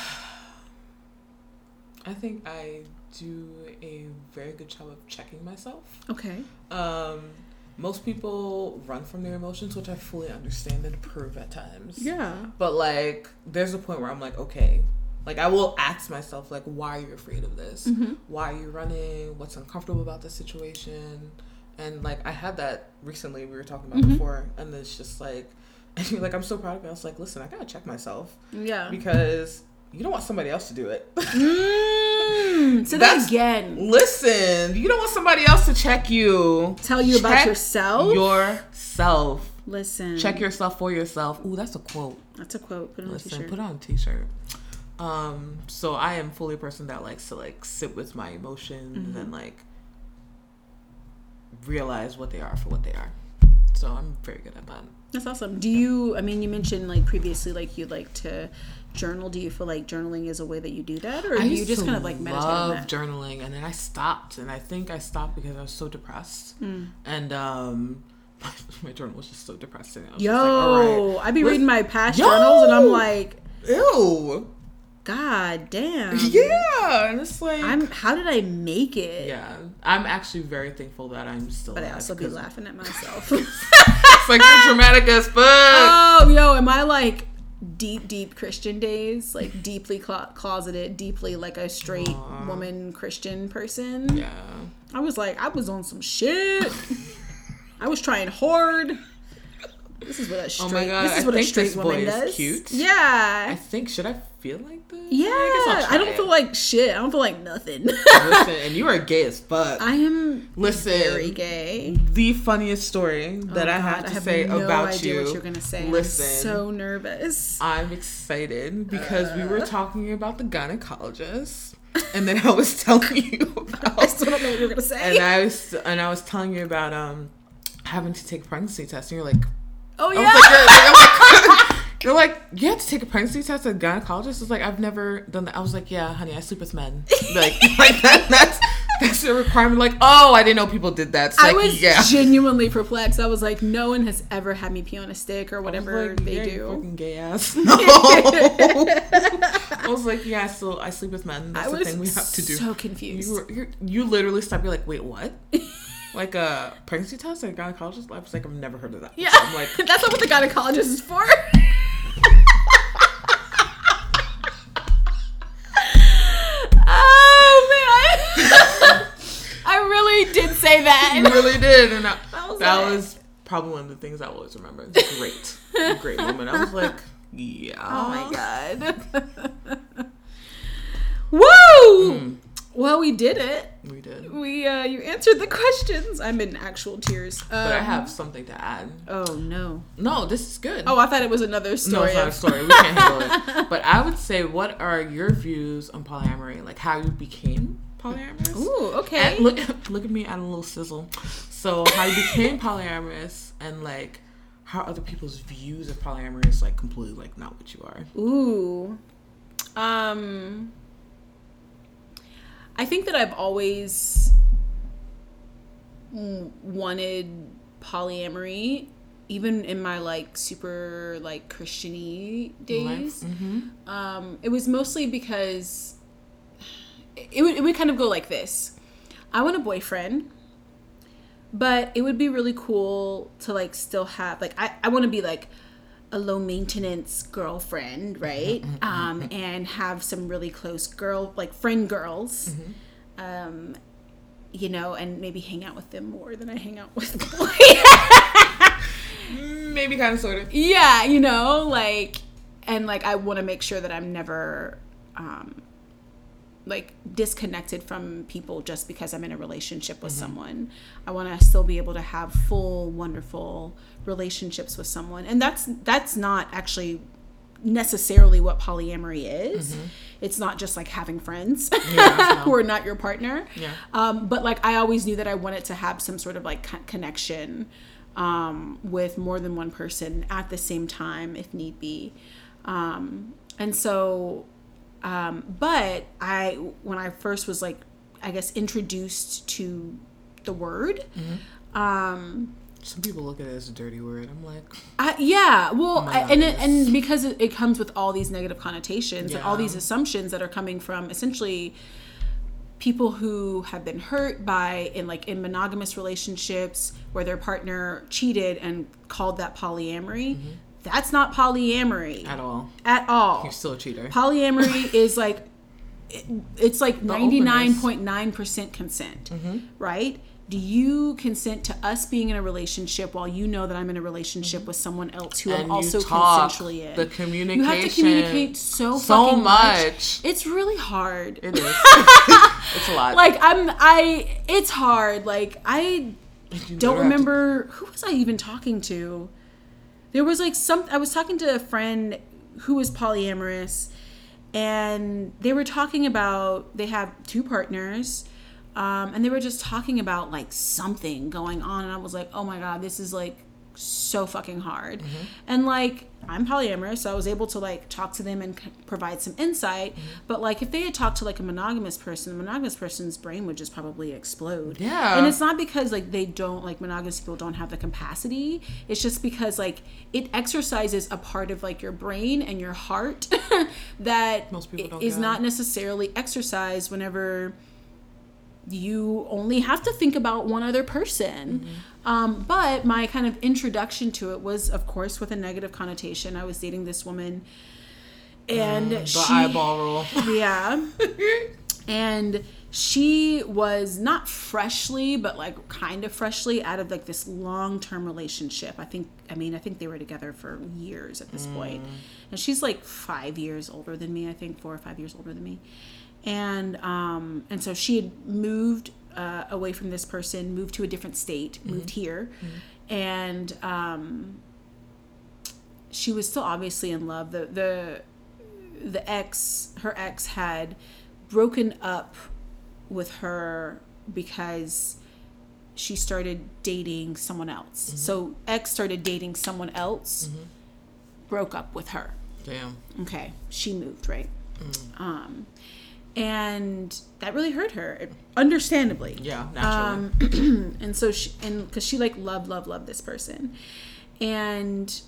I think I do a very good job of checking myself. Okay. Um, most people run from their emotions, which I fully understand and approve at times. Yeah. But like, there's a point where I'm like, okay, like I will ask myself, like, why are you afraid of this? Mhm. Why are you running? What's uncomfortable about this situation? And like, I had that recently. We were talking about Mhm. before, and it's just like, and you're like, I'm so proud of me. I was like, listen, I gotta check myself Yeah. because you don't want somebody else to do it. Mm, so that That's- again. listen, you don't want somebody else to check you. Tell you about yourself. Yourself. Listen. Check yourself for yourself. Ooh, that's a quote. That's a quote. Put it on Listen, t-shirt. put on a t-shirt. Um, so I am fully a person that likes to like sit with my emotions Mm-hmm. and like realize what they are for what they are. So I'm very good at that. That's awesome. Do you? I mean, you mentioned like previously, like you'd like to journal. Do you feel like journaling is a way that you do that, or I do you just kind of like meditate love that? journaling, and then I stopped, and I think I stopped because I was so depressed, Hmm. and um, my journal was just so depressing. I was Yo, like, right. I be reading my past Yo! journals, and I'm like, ew, God damn. yeah, and it's like, I'm. How did I make it? yeah, I'm actually very thankful that I'm still. But I also be laughing at myself. It's like you're dramatic as fuck. oh, yo, am I like deep, deep Christian days? Like deeply clo- closeted, deeply like a straight Aw. woman Christian person? yeah, I was like, I was on some shit. I was trying hard. This is what a straight. Oh my God, this is what a think straight woman is does. cute. Yeah. I think should I feel like this? Yeah. I, I, don't feel like shit. I don't feel like nothing. Listen, and you are gay as fuck. I am Listen, very gay. the funniest story that Oh I God, have to have say no about you. What you're gonna say? Listen, I'm so nervous. I'm excited because we Uh. were talking about the gynecologist, and then I was telling you I about, still don't know what you're gonna say. and I was and I was telling you about um having to take pregnancy test, and you're like, oh I yeah. was like, you're, like, I'm like- you have to take a pregnancy test at a gynecologist. It's like I've never done that. I was like, yeah, honey, I sleep with men. Like, like that, that's that's a requirement. Like, oh, I didn't know people did that. It's I like, was yeah. genuinely perplexed. I was like, no one has ever had me pee on a stick or whatever like, they do. Fucking gay ass. No. I was like, yeah, still I sleep with men. That's I the thing we have to do. I'm so confused. you, were, you're, you literally stopped. You're like, wait, what? like a pregnancy test at a gynecologist? I was like, I've never heard of that. yeah, I'm like, that's not what the gynecologist is for. Really did say that. you really did, and I, I was that like- was probably one of the things I always remember. It's great, great moment. I was like, yeah. Oh my god. Woo! Mm, Well, we did it. we did, We uh you answered the questions. I'm in actual tears. Um, but I have something to add. Oh no. No, this is good. Oh, I thought it was another story. No, it's not a story. We can't handle it. But I would say, what are your views on polyamory? Like how you became polyamorous? Ooh, okay. And look, look at me add a little sizzle. So how you became polyamorous, and like how other people's views of polyamory is like completely like not what you are. Ooh. Um I think that I've always wanted polyamory even in my like super like Christiany days. Mm-hmm. Um it was mostly because it would it would kind of go like this. I want a boyfriend, but it would be really cool to like still have like I, I want to be like a low maintenance girlfriend, right? um, and have some really close girl, like friend girls. Um, you know, and maybe hang out with them more than I hang out with boys. Maybe kind of sort of. yeah, you know, like, and like I want to make sure that I'm never, um, like disconnected from people just because I'm in a relationship with someone. I want to still be able to have full, wonderful relationships with someone, and that's that's not actually necessarily what polyamory is. It's not just like having friends Yeah, no. who are not your partner. Yeah. Um, but like I always knew that I wanted to have some sort of like co- connection um, with more than one person at the same time, if need be. Um, and so, um, but I when I first was like, I guess introduced to the word. Um, Some people look at it as a dirty word. I'm like, I, yeah, well, I, and it, and because it, it comes with all these negative connotations and all these assumptions that are coming from essentially people who have been hurt by in like in monogamous relationships where their partner cheated and called that polyamory. That's not polyamory at all. at all. You're still a cheater. Polyamory is like it- it's like ninety nine point nine percent consent, mm-hmm. right? Do you consent to us being in a relationship while you know that I'm in a relationship mm-hmm. with someone else who And I'm also talk. consensually in? The communication. You have to communicate so so fucking much. It's really hard. It is. it's a lot. like I'm I it's hard. Like I don't have to- remember who was I even talking to. There was like some I was talking to a friend who was polyamorous and they were talking about they have two partners um, and they were just talking about like something going on and I was like, "Oh my god, this is like so fucking hard." Mm-hmm. And like I'm polyamorous, so I was able to like talk to them and c- provide some insight. Mm-hmm. But like if they had talked to like a monogamous person, the monogamous person's brain would just probably explode. Yeah. And it's not because like they don't like monogamous people don't have the capacity. It's just because like it exercises a part of like your brain and your heart that Most people don't is get. not necessarily exercised whenever you only have to think about one other person. Mm-hmm. Um, but my kind of introduction to it was, of course, with a negative connotation. I was dating this woman, and the she, eyeball roll. yeah, and she was not freshly, but like kind of freshly out of like this long term relationship. I think, I mean, I think they were together for years at this point. and she's like five years older than me. I think four or five years older than me, and um, and so she had moved uh, away from this person, moved to a different state, moved here, and um, she was still obviously in love. The the the ex, her ex, had broken up with her because she started dating someone else. So ex started dating someone else, broke up with her. Damn. Okay, she moved right, um, and that really hurt her, understandably. Yeah, naturally. Um, and so she, and because she like loved, loved loved this person, and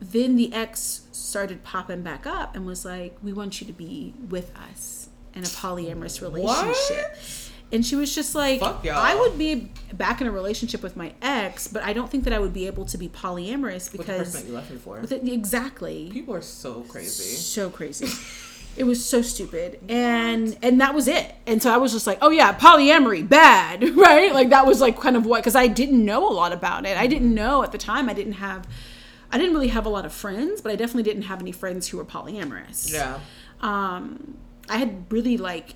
then the ex started popping back up and was like, "We want you to be with us in a polyamorous relationship." what? And she was just like, "I would be back in a relationship with my ex, but I don't think that I would be able to be polyamorous With the person that you left me for. it, exactly People are so crazy. so crazy. It was so stupid, and and that was it. And so I was just like, oh yeah, polyamory, bad, right? Like that was like kind of what because I didn't know a lot about it. I didn't know at the time. I didn't have, I didn't really have a lot of friends, but I definitely didn't have any friends who were polyamorous. Yeah. Um, I had really like,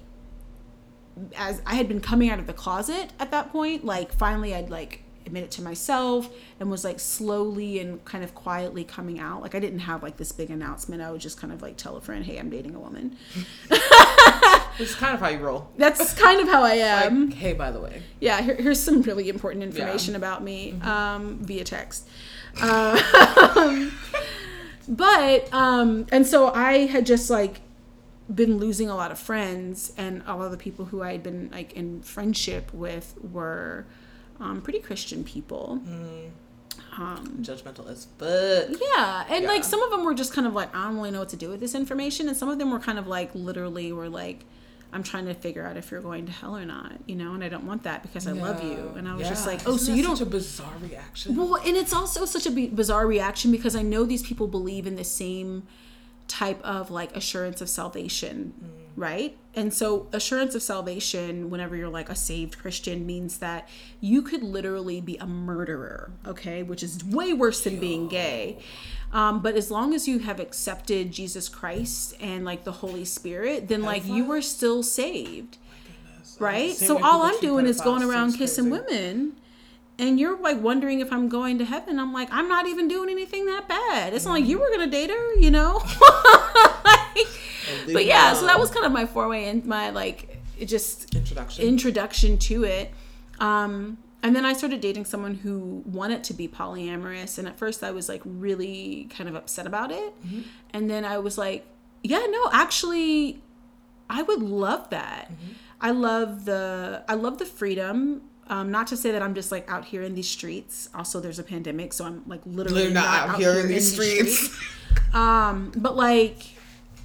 as I had been coming out of the closet at that point. Like finally, I'd like admit it to myself and was like slowly and kind of quietly coming out. Like I didn't have like this big announcement. I would just kind of like tell a friend, "Hey, I'm dating a woman." This is kind of how you roll. That's kind of how I am. Like, hey, by the way. yeah, here, here's some really important information Yeah. about me um, via text. Um, but um, and so I had just like been losing a lot of friends, and a lot of the people who I had been like in friendship with were um, pretty Christian people. Um, Judgmental as fuck. yeah, and like some of them were just kind of like, I don't really know what to do with this information, and some of them were kind of like literally were like, I'm trying to figure out if you're going to hell or not, you know, and I don't want that because I love you. And I was just like, oh, Isn't so you don't a bizarre reaction. well, and it's also such a bizarre reaction because I know these people believe in the same type of like assurance of salvation, right? And so, assurance of salvation, whenever you're like a saved Christian, means that you could literally be a murderer, okay, which is way worse than being gay. Um, but as long as you have accepted Jesus Christ and like the Holy Spirit, then like you are still saved right? So all I'm doing is going around kissing women. And you're like wondering if I'm going to heaven. I'm like, I'm not even doing anything that bad. It's not like you were gonna date her, you know? Like, but yeah, so that was kind of my foray and my like just Introduction. introduction to it. Um, and then I started dating someone who wanted to be polyamorous. And at first I was like really kind of upset about it. And then I was like, yeah, no, actually, I would love that. I love the I love the freedom. Um, not to say that I'm just like out here in these streets. Also, there's a pandemic, so I'm like literally Literally not, out here in these streets. Um, but like,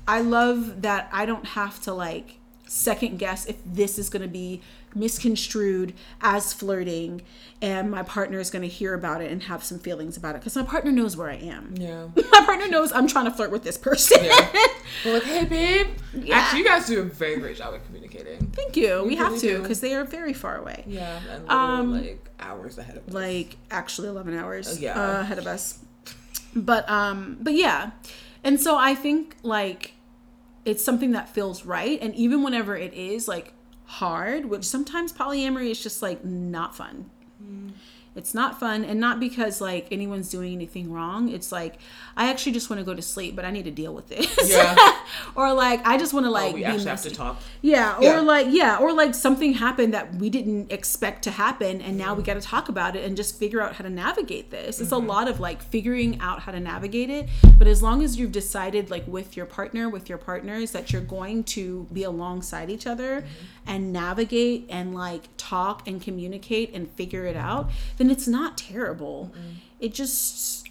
I love that I don't have to like second guess if this is going to be misconstrued as flirting and my partner is going to hear about it and have some feelings about it because my partner knows where I am. yeah. My partner knows I'm trying to flirt with this person. Yeah. We're like, hey, babe. Yeah. Actually, you guys do a very great job at communicating. Thank you. We, We have really to because they are very far away. Yeah, and Um, like hours ahead of us. like actually 11 hours Yeah. uh, ahead of us but um but yeah and so i think like it's something that feels right and even whenever it is like hard which sometimes polyamory is just like not fun. Mm. It's not fun and not because like anyone's doing anything wrong. It's like i actually just want to go to sleep but i need to deal with this Yeah. or like i just want to oh, like oh, we actually have to talk. Yeah, or like yeah, or like something happened that we didn't expect to happen and now we got to talk about it and just figure out how to navigate this. It's a mm-hmm. lot of like figuring out how to navigate it, but as long as you've decided like with your partner, with your partners that you're going to be alongside each other mm-hmm. and navigate and like talk and communicate and figure it out, then it's not terrible. Mm-hmm. It just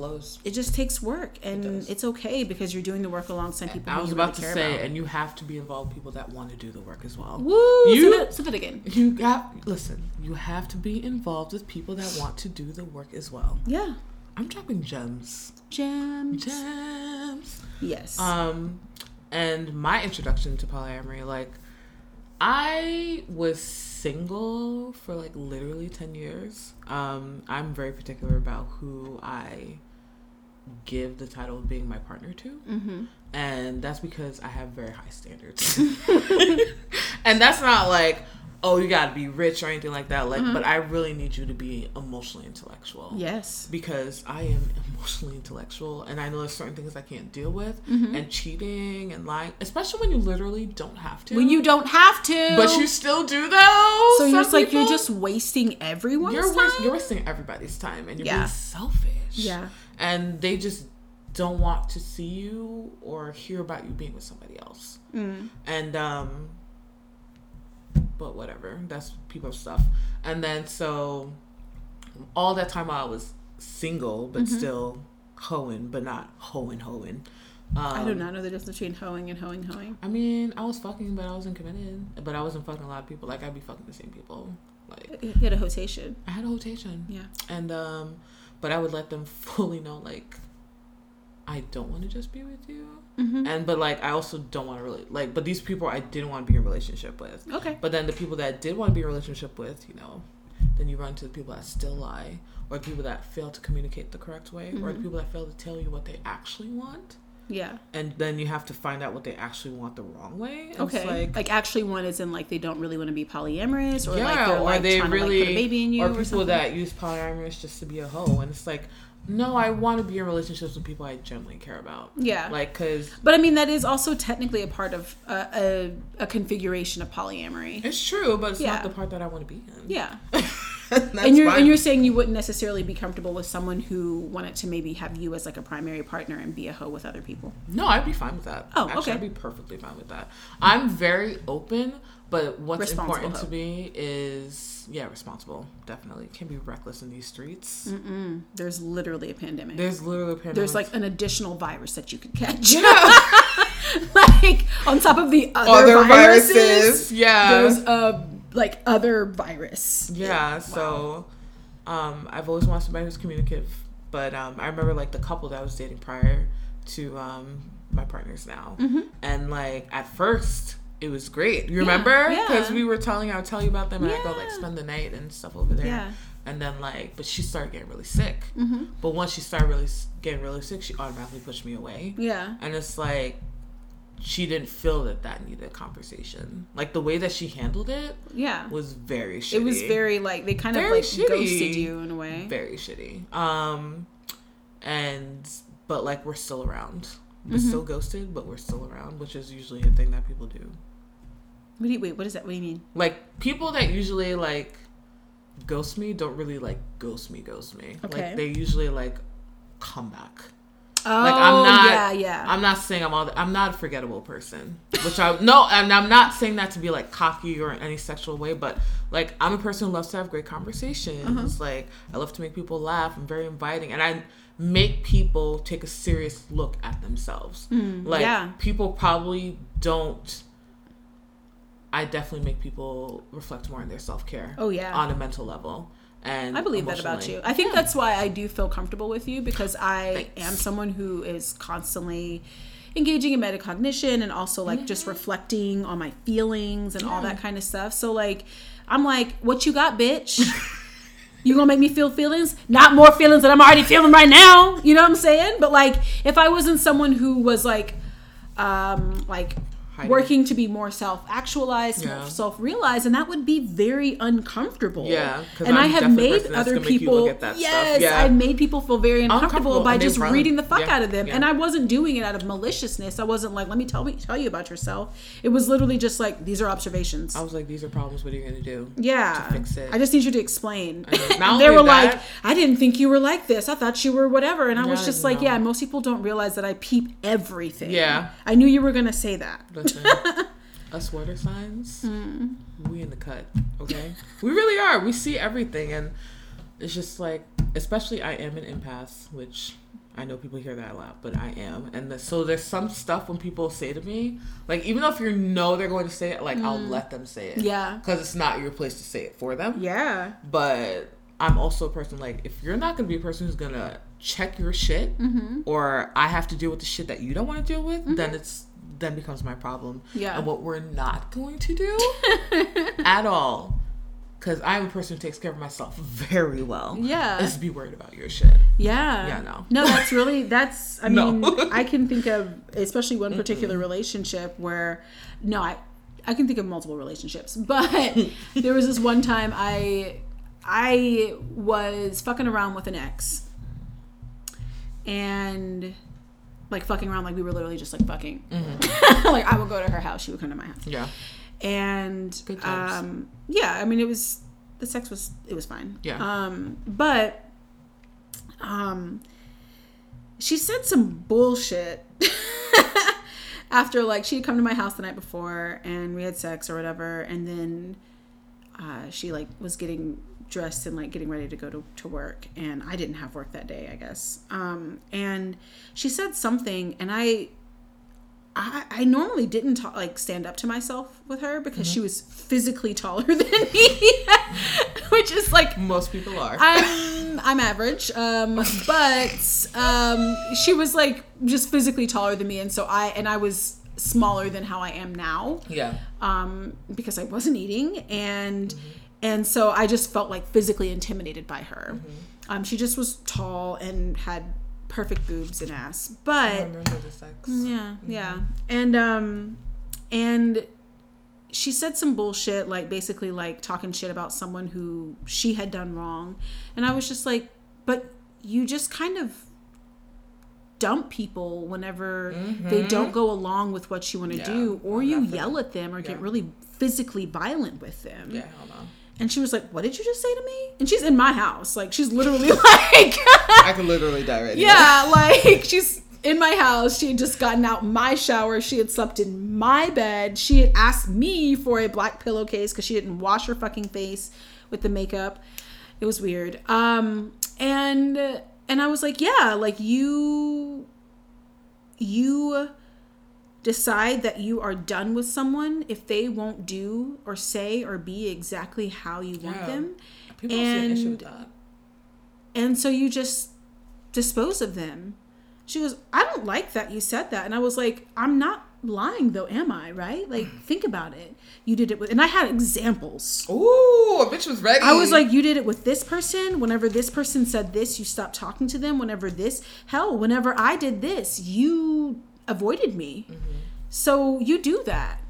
Flows. it just takes work and does. it's okay because you're doing the work alongside people I was about really to say, about. and you have to be involved with people that want to do the work as well. Woo! You- say, that, say that again. You got listen. You have to be involved with people that want to do the work as well. Yeah. I'm dropping gems. Gems. Gems. Yes. Um, and my introduction to polyamory, like, I was single for like literally ten years. Um, I'm very particular about who I give the title of being my partner to. mm-hmm. and that's because I have very high standards. and that's not like, oh, you got to be rich or anything like that. Like, but I really need you to be emotionally intellectual. Yes. Because I am emotionally intellectual, and I know there's certain things I can't deal with, and cheating and lying, especially when you literally don't have to. When you don't have to. but you still do though. So you're just like you're just wasting everyone's you're, time. you're wasting everybody's time, and you're Yeah. being selfish. Yeah. And they just don't want to see you or hear about you being with somebody else. Mm. And um, but whatever, that's people's stuff. And then so all that time while I was single, but Mm-hmm. still hoeing, but not hoeing hoeing. Um, I do not know the difference between hoeing and hoeing hoeing. I mean, I was fucking, but I wasn't committed. But I wasn't fucking a lot of people. Like I'd be fucking the same people. Like You had a rotation. I had a rotation. Yeah. And um but I would let them fully know like I don't want to just be with you. Mm-hmm. And but like I also don't want to really like but these people I didn't want to be in a relationship with. Okay. But then the people that I did want to be in a relationship with, you know, then you run to the people that still lie or the people that fail to communicate the correct way or the Mhm. people that fail to tell you what they actually want. Yeah. And then you have to find out what they actually want the wrong way. And Okay. Like, like, actually, one is in like they don't really want to be polyamorous, or yeah, like they're or like they trying really to like put a baby in you, or or, people something. that use polyamorous just to be a hoe and it's like no i want to be in relationships with people i genuinely care about yeah. like because but I mean, that is also technically a part of a, a, a configuration of polyamory. it's true but it's Yeah. not the part that i want to be in Yeah. And you're fine. and you're saying you wouldn't necessarily be comfortable with someone who wanted to maybe have you as like a primary partner and be a hoe with other people. no i'd be fine with that Oh, Actually, okay. i'd be perfectly fine with that i'm very open but what's important hoe. to me is yeah responsible definitely can be reckless in these streets Mm-mm. There's literally a pandemic. there's literally a pandemic. There's like an additional virus that you could catch. yeah like on top of the other, Other viruses, viruses, yeah. there's a like other virus. Yeah, so um, I've always wanted somebody who's communicative, but um, I remember like the couple that I was dating prior to um, my partners now, Mm-hmm. and like at first it was great. You Yeah, remember? yeah. Because we were telling, I would tell you about them, and I'd go like spend the night and stuff over there. Yeah. And then like, but she started getting really sick. Mm-hmm. But once she started really getting really sick, she automatically pushed me away. Yeah. And it's like she didn't feel that that needed a conversation. Like the way that she handled it Yeah. was very shitty. It was very like they kind of like shitty. ghosted you in a way. very shitty. Um, and but like we're still around. We're Mm-hmm. still ghosted, but we're still around, which is usually a thing that people do. What do you, wait, what is that? What do you mean? Like people that usually like ghost me don't really like ghost me, ghost me. Okay. Like they usually like come back. Oh, I'm not- yeah, yeah. I'm not saying I'm all. I'm not a forgettable person, which I no, and I'm not saying that to be like cocky or in any sexual way, but like I'm a person who loves to have great conversations. Uh-huh. Like I love to make people laugh. I'm very inviting, and I make people take a serious look at themselves. like Mm, yeah. people probably don't. I definitely make people reflect more on their self care. Oh, yeah. on a mental level. And I believe that about you. I think that's why I do feel comfortable with you because I Thanks. am someone who is constantly engaging in metacognition and also like just reflecting on my feelings and all that kind of stuff. So like I'm like, what you got, bitch? you gonna make me feel feelings? Not more feelings that I'm already feeling right now. You know what I'm saying? But like if I wasn't someone who was like um like Hiding. working to be more self-actualized, Yeah. self-realized, and that would be very uncomfortable. Yeah, and i I'm have made other gonna make you people. look at that stuff. yes, Yeah. I've made people feel very uncomfortable, Uncomfortable, by just run. reading the fuck Yeah, out of them. And I wasn't doing it out of maliciousness. I wasn't like, let me tell me tell you about yourself. It was literally just like these are observations. I was like, these are problems. What are you gonna do? yeah, to fix it. I just need you to explain. I know. Not And they were like, I didn't think you were like this. I thought you were whatever. And I was just like, yeah, most people don't realize that I peep everything. Yeah. I knew you were gonna say that. Us water signs, Mm. we in the cut. Okay, we really are. We see everything, and it's just like, especially I am an empath, which I know people hear that a lot, but I am, and the, so there's some stuff when people say to me, like even though if you know they're going to say it, like I'll let them say it, Mm. Yeah. because it's not your place to say it for them. Yeah. but I'm also a person like if you're not gonna be a person who's gonna check your shit, Mm-hmm. or I have to deal with the shit that you don't want to deal with, then it's then becomes my problem. Yeah. And what we're not going to do at all, because I'm a person who takes care of myself very well. Yeah. Is be worried about your shit. Yeah. Yeah, no. No, that's really that's I mean, I can think of especially one particular Mm-hmm. relationship where no, I I can think of multiple relationships, but there was this one time I I was fucking around with an ex. And like fucking around like we were literally just like fucking. like I would go to her house, she would come to my house Yeah. and um yeah i mean it was the sex was it was fine Yeah. um but um she said some bullshit after like she had come to my house the night before and we had sex or whatever and then uh, she like was getting dressed and like getting ready to go to, to work and i didn't have work that day i guess um and she said something and i I, I normally didn't ta- like stand up to myself with her because she was physically taller than me, which is like Most people are. I'm I'm average, um, but um, she was like just physically taller than me, and so I and I was smaller than how I am now yeah. um, because I wasn't eating, and and so I just felt like physically intimidated by her. Um, she just was tall and had perfect boobs and ass, but remember the sex. yeah, yeah. And um and she said some bullshit like basically like talking shit about someone who she had done wrong. And I was just like, but you just kind of dump people whenever they don't go along with what you want to Yeah, do or you not for yell at them or get really physically violent with them. Yeah. And she was like, "What did you just say to me?" And she's in my house. Like she's literally like I can literally die right now. yeah, like she's in my house. She had just gotten out my shower. She had slept in my bed. She had asked me for a black pillowcase because she didn't wash her fucking face with the makeup. It was weird. Um, and and I was like, yeah, like you, you decide that you are done with someone if they won't do or say or be exactly how you want Yeah. them. People see an issue And- with that. And so you just dispose of them. She goes, I don't like that you said that. And I was like, I'm not lying though, am I? Right? Like, think about it. You did it with, and I had examples. Ooh, a bitch was ready. I was like, you did it with this person. Whenever this person said this, you stopped talking to them. Whenever this, hell, whenever I did this, you avoided me. Mm-hmm. So you do that.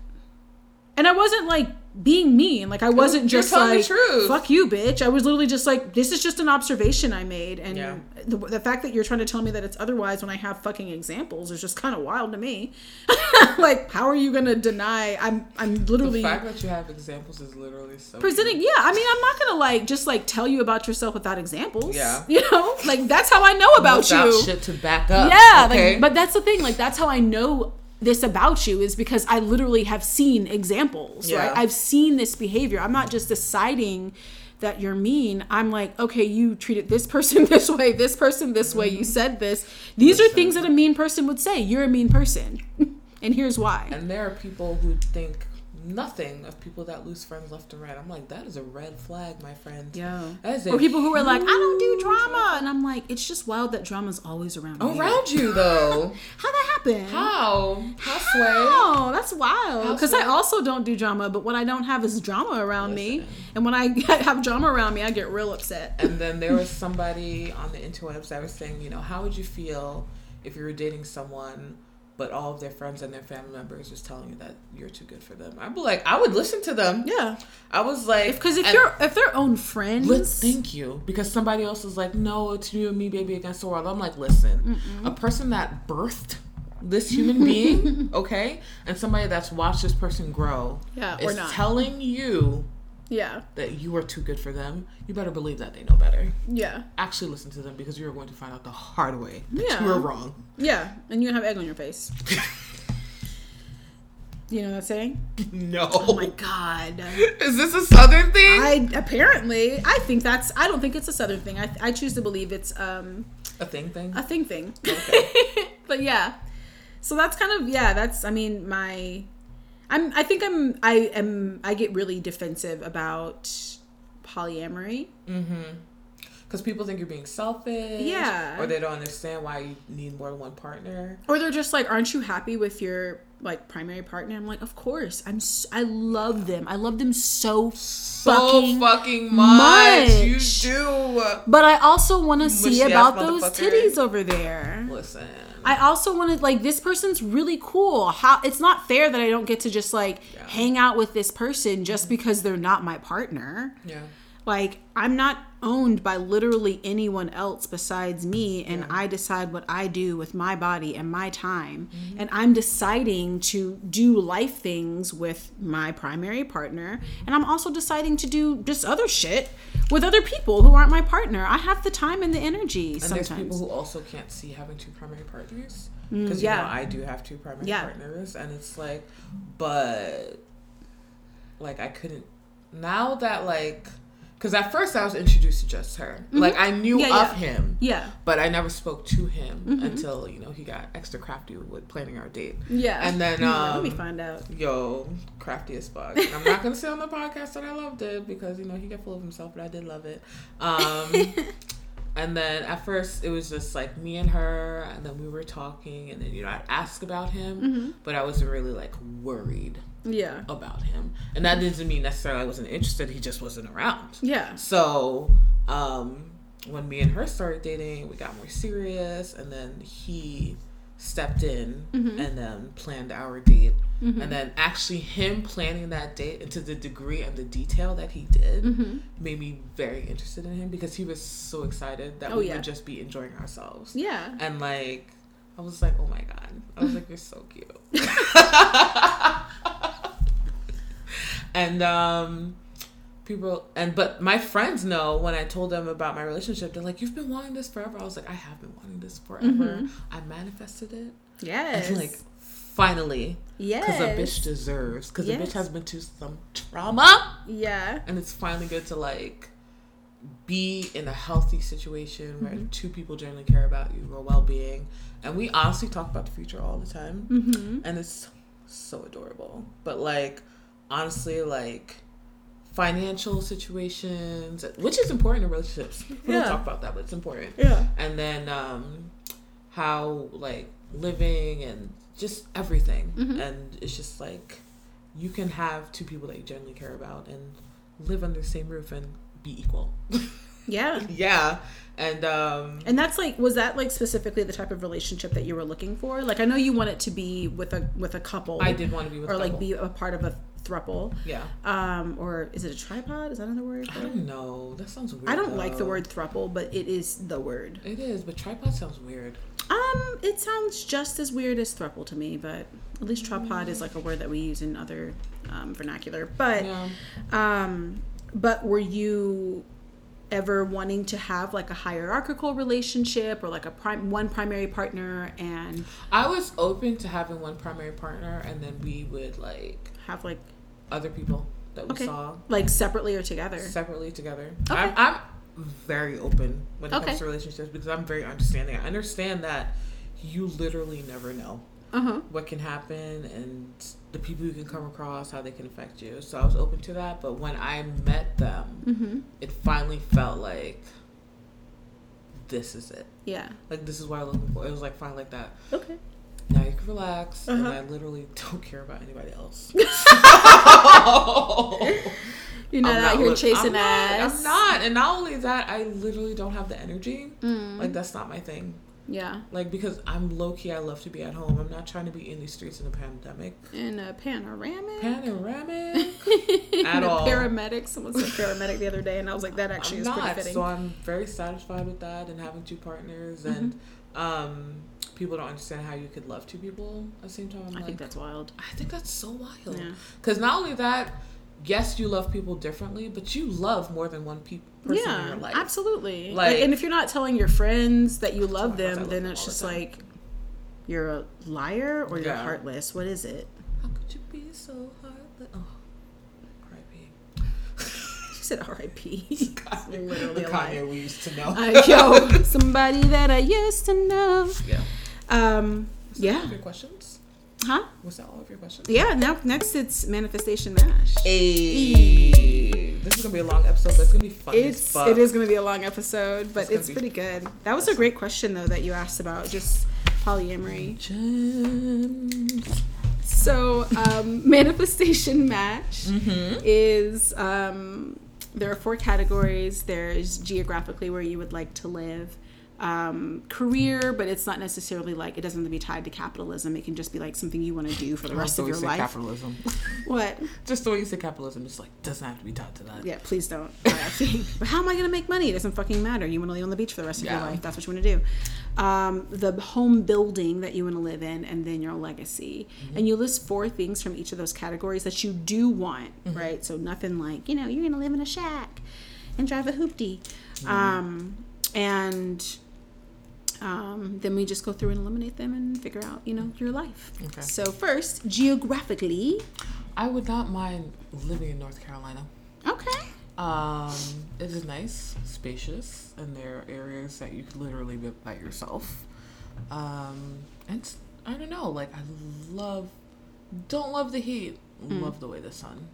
And I wasn't like being mean. Like I wasn't you're just like, fuck you, bitch. I was literally just like, this is just an observation I made. And Yeah. the, the fact that you're trying to tell me that it's otherwise when I have fucking examples is just kind of wild to me. like, how are you going to deny? I'm, I'm literally the fact that you have examples is literally so presenting yeah i mean i'm not gonna like just like tell you about yourself without examples Yeah. you know like that's how i know about Without you shit to back up. yeah okay? like but that's the thing like that's how i know this about you is because i literally have seen examples right? I've seen this behavior. I'm not just deciding that you're mean. I'm like okay you treated this person this way this person this way you mm-hmm. said this. These are things that a mean person would say. You're a mean person. And here's why. And there are people who think nothing of people that lose friends left and right. I'm like, that is a red flag, my friend. yeah That is a or people who are like i don't do drama and i'm like it's just wild that drama's always around. Around you though. how that happen How? How sway? Oh, that's wild. Because I also don't do drama, but what I don't have is drama around me. And when I have drama around me, I get real upset. And then there was somebody on the interwebs that was saying, you know, how would you feel if you were dating someone, but all of their friends and their family members just telling you that you're too good for them? I'd be like, I would listen to them. Yeah, I was like, because if and- you're if they're own friends, Let's thank you because somebody else is like, no, it's you and me, baby, against the world. I'm like, listen, a person that birthed this human being, okay, and somebody that's watched this person grow, Yeah, or is not. telling you yeah, that you are too good for them. You better believe that they know better. yeah, Actually, listen to them because you are going to find out the hard way that Yeah. you were wrong. yeah, and you have egg on your face. You know that saying? no, Oh my god. is this a southern thing? I apparently I think that's I don't think it's a southern thing. I I choose to believe it's um a thing, thing. a thing thing. Okay. but yeah. So that's kind of yeah, that's I mean my I'm I think I'm I am I get really defensive about polyamory. Mm-hmm. Because people think you're being selfish. Yeah. Or they don't understand why you need more than one partner. Or they're just like aren't you happy with your like primary partner? I'm like, "Of course. I'm s I love them. I love them so so fucking fucking, much. You do. But I also want to see about those titties over there. Listen. I also want to like this person's really cool. How it's not fair that I don't get to just like Yeah. hang out with this person just because they're not my partner. yeah. Like I'm not owned by literally anyone else besides me and I decide what I do with my body and my time. And I'm deciding to do life things with my primary partner and I'm also deciding to do just other shit with other people who aren't my partner. I have the time and the energy And sometimes. there's people who also can't see having two primary partners. Because, Mm, yeah. you know, I do have two primary Yeah. partners. And it's like, but, like, I couldn't. Now that, like, because at first I was introduced to just her. Like, I knew Mm-hmm. Yeah, of yeah. him. yeah. But I never spoke to him Mm-hmm. until, you know, he got extra crafty with planning our date. Yeah. And then, Yeah, let me um, find out. Yo, crafty as fuck. And I'm not gonna say on the podcast that I loved it because you know he got full of himself, but I did love it. Um, and then at first it was just like me and her, and then we were talking, and then you know I'd ask about him, Mm-hmm. but I wasn't really like worried Yeah. about him, and that doesn't mean necessarily I wasn't interested. He just wasn't around. Yeah. So, um, when me and her started dating, we got more serious, and then he stepped in Mm-hmm. and then planned our date. And then actually, him planning that date and to the degree and the detail that he did Mm-hmm. made me very interested in him because he was so excited that Oh, we yeah. would just be enjoying ourselves. Yeah. And like, I was like, oh my god. I was like, you're so cute. and um people and but my friends know when I told them about my relationship, they're like, You've been wanting this forever. I was like, I have been wanting this forever. I manifested it. Yes. And like finally. yes. Because a bitch deserves. Because a bitch has been to some trauma. Yeah. And it's finally good to like be in a healthy situation where Mm-hmm. two people genuinely care about you, your well being. And we honestly talk about the future all the time. Mm-hmm. And it's so adorable. But like, honestly, like, financial situations, which is important in relationships. We Yeah. don't talk about that, but it's important. Yeah. And then um, how, like, living and just everything. Mhm. And it's just like, you can have two people that you genuinely care about and live under the same roof and be equal. Yeah. yeah. And um, And that's like, was that like specifically the type of relationship that you were looking for? Like, I know you want it to be with a with a couple, I did want to be with or like be a part of a thruple, Yeah. um, or is it a tripod? Is that another word? I don't know. That sounds weird. I don't like the word thruple, but it is the word. It is, but tripod sounds weird. Um, it sounds just as weird as thruple to me, but at least tripod is like a word that we use in other um, vernacular. But Yeah. um, but were you ever wanting to have like a hierarchical relationship or like a prime one primary partner and I was open to having one primary partner, and then we would like have like other people that we Okay. saw like separately or together? separately together. Okay. I'm, I'm very open when it Okay. comes to relationships because I'm very understanding. I understand that you literally never know Uh huh. what can happen and the people you can come across, how they can affect you. So I was open to that. But when I met them, Mm-hmm. it finally felt like this is it. Yeah. Like this is what I'm looking for. It was like finally like that. Okay. Now you can relax, and Uh-huh. I literally don't care about anybody else. You're not out here chasing I'm not, ass. I'm not, and not only that, I literally don't have the energy. Mm. Like that's not my thing. yeah. Like because I'm low key, I love to be at home. I'm not trying to be in these streets in a pandemic. In a panoramic. Panoramic. At a all. paramedic. Someone said paramedic the other day, and I was like, that actually I'm is pretty not, fitting. so I'm very satisfied with that and having two partners. Mm-hmm. And um, people don't understand how you could love two people at the same time. I'm I like, think that's wild. I think that's so wild. Yeah. Because not only that, yes, you love people differently, but you love more than one pe- person in yeah, your life. absolutely. Like- Like, and if you're not telling your friends that you love I them, love then them it's all the just like you're a liar or you're Yeah. heartless. What is it? How could you be so heartless? Oh, R.I.P. She said R.I.P. Literally the a lie. Kanye we used to know. Uh, yo, somebody that I used to know. yeah. Um, Was yeah. your questions? Huh? Was that all of your questions? Yeah. Now, next it's manifestation mash. Hey. This is gonna be a long episode, but it's gonna be fun. It's it is to be a long episode, but It's gonna it's pretty good. That was a great question though that you asked about just polyamory. Gems. So, um, manifestation match Mm-hmm. is um, there are four categories. There's geographically where you would like to live, um, career, but it's not necessarily like it doesn't have to be tied to capitalism. It can just be like something you want to do for the rest of your life. capitalism. What? Just the way you say capitalism, it's like doesn't have to be tied to that. Yeah, please don't. but how am I going to make money? It doesn't fucking matter. You want to live on the beach for the rest of Yeah. your life. That's what you want to do. Um, the home building that you want to live in, and then your legacy. And you list four things from each of those categories that you do want, right? So nothing like, you know, you're going to live in a shack and drive a hoopty. Um, and um, then we just go through and eliminate them and figure out, you know, your life. Okay. So first, geographically. I would not mind living in North Carolina. Okay. Um, it is nice, spacious, and there are areas that you could literally be by yourself. Um, and I don't know, like I love, don't love the heat, love the way the sun,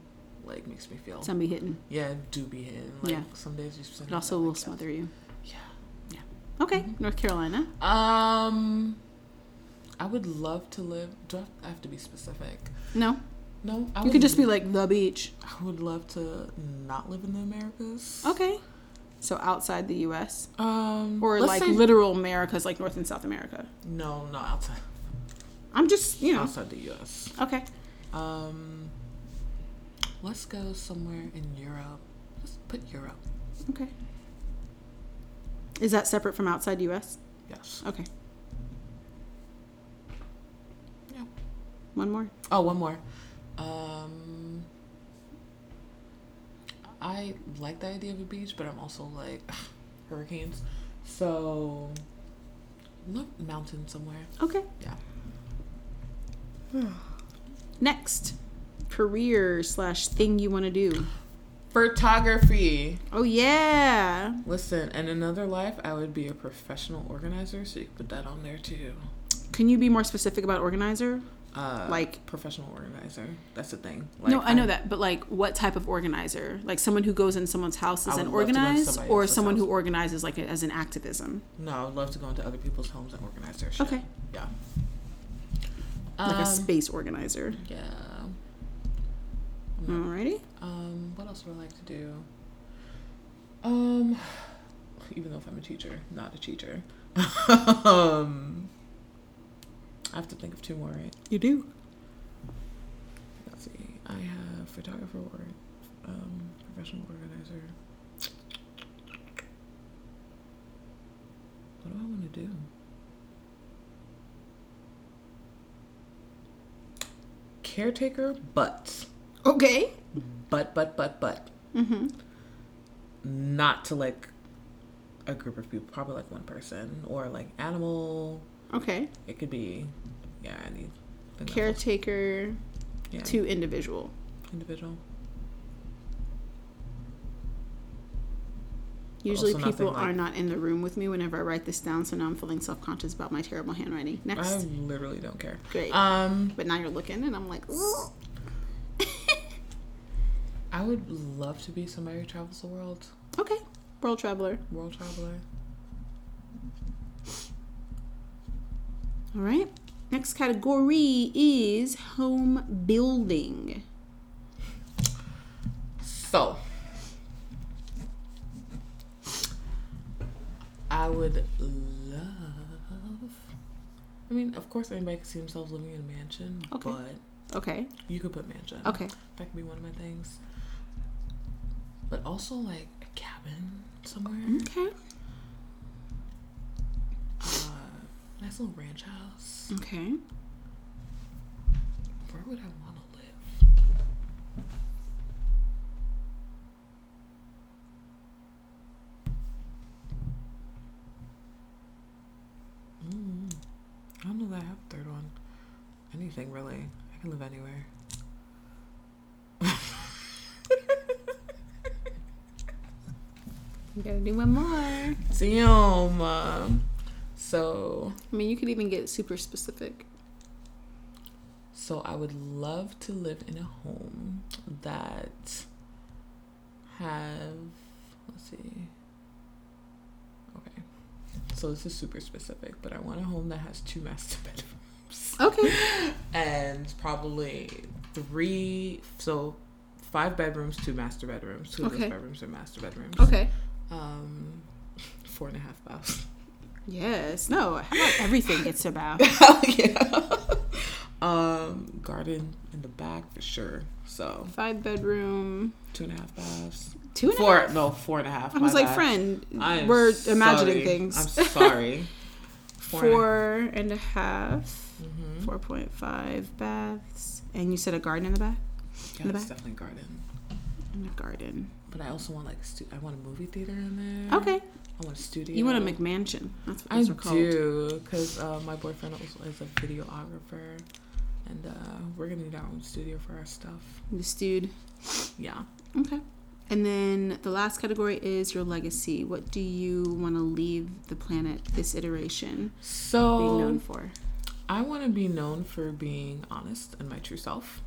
like makes me feel. Sun be hitting. Yeah, do be hitting. Like Yeah. some days you. It also will smother you. Okay, North Carolina. Um, I would love to live. Do I have to be specific? No, No, I you could just be like the beach. I would love to not live in the Americas. Okay. So outside the U.S. Um, or like say- literal Americas, like North and South America. No, not outside. I'm just you know. Outside the U.S. Okay. Um, let's go somewhere in Europe. Let's put Europe. Okay. Is that separate from outside U.S.? Yes. Okay. Yeah. One more. Oh, one more. Um, I like the idea of a beach, but I'm also like hurricanes. So, look, mountain somewhere. Okay. Yeah. Next, career slash thing you want to do. Photography. Oh yeah. Listen, in another life, I would be a professional organizer, so you put that on there too. Can you be more specific about organizer? Uh, Like- professional organizer. That's the thing. no, I know I'm- that, but like, what type of organizer? Like someone who goes in someone's houses I and would love to go into organize, or someone who organizes like as an activism, No, I would love to go into other people's homes and organize their shit. Okay. Yeah. like a Um, space organizer. Yeah. Alrighty. Um, what else would I like to do? Um, even though if I'm a teacher, not a teacher. um, I have to think of two more, right? You do. Let's see. I have photographer or um, professional organizer. What do I want to do? Caretaker, but, Okay. but, but, but, but, Mm-hmm. not to like a group of people, probably like one person or like animal. Okay. It could be, yeah, I need I Caretaker yeah, to individual. individual. Usually people like- are not in the room with me whenever I write this down, so now I'm feeling self conscious about my terrible handwriting. Next. I literally don't care. Great. Um, but now you're looking and I'm like, "Ugh." I would love to be somebody who travels the world, okay. World traveler. world traveler. All right. Next category is home building. So, I would love. I mean, of course, anybody can see themselves living in a mansion, Okay. but Okay. you could put mansion. Okay. that could be one of my things. But also like a cabin somewhere, Okay. uh, nice little ranch house. Okay. Where would I want to live? Mm, I don't know that I have a third one. Anything really. I live anywhere. You gotta do one more. Damn. uh, so, I mean, you could even get super specific. so I would love to live in a home that have. Let's see. Okay. So this is super specific, but I want a home that has two master bedrooms. Okay. and probably three so five bedrooms two master bedrooms two of those bedrooms are master bedrooms Okay. um four and a half baths Yes. No. How about everything gets a bath? yeah um garden in the back for sure so Five bedroom. two and a half baths Two and a four half? no four and a half I was like, bad. friend, I am we're imagining sorry. things. i'm sorry Four and a- Four and a half. Mhm. 4.5 baths. And you said a garden in the back? yeah in the it's back? definitely garden And a garden. but i also want like a stu- i want a movie theater in there Okay. i want a studio You want a McMansion. That's what I those are called. do because uh, my boyfriend also is a videographer, and uh, we're gonna need our own studio for our stuff. The stewed. Yeah. Okay. And then the last category is your legacy. What do you want to leave the planet this iteration so being known for? I want to be known for being honest and my true self.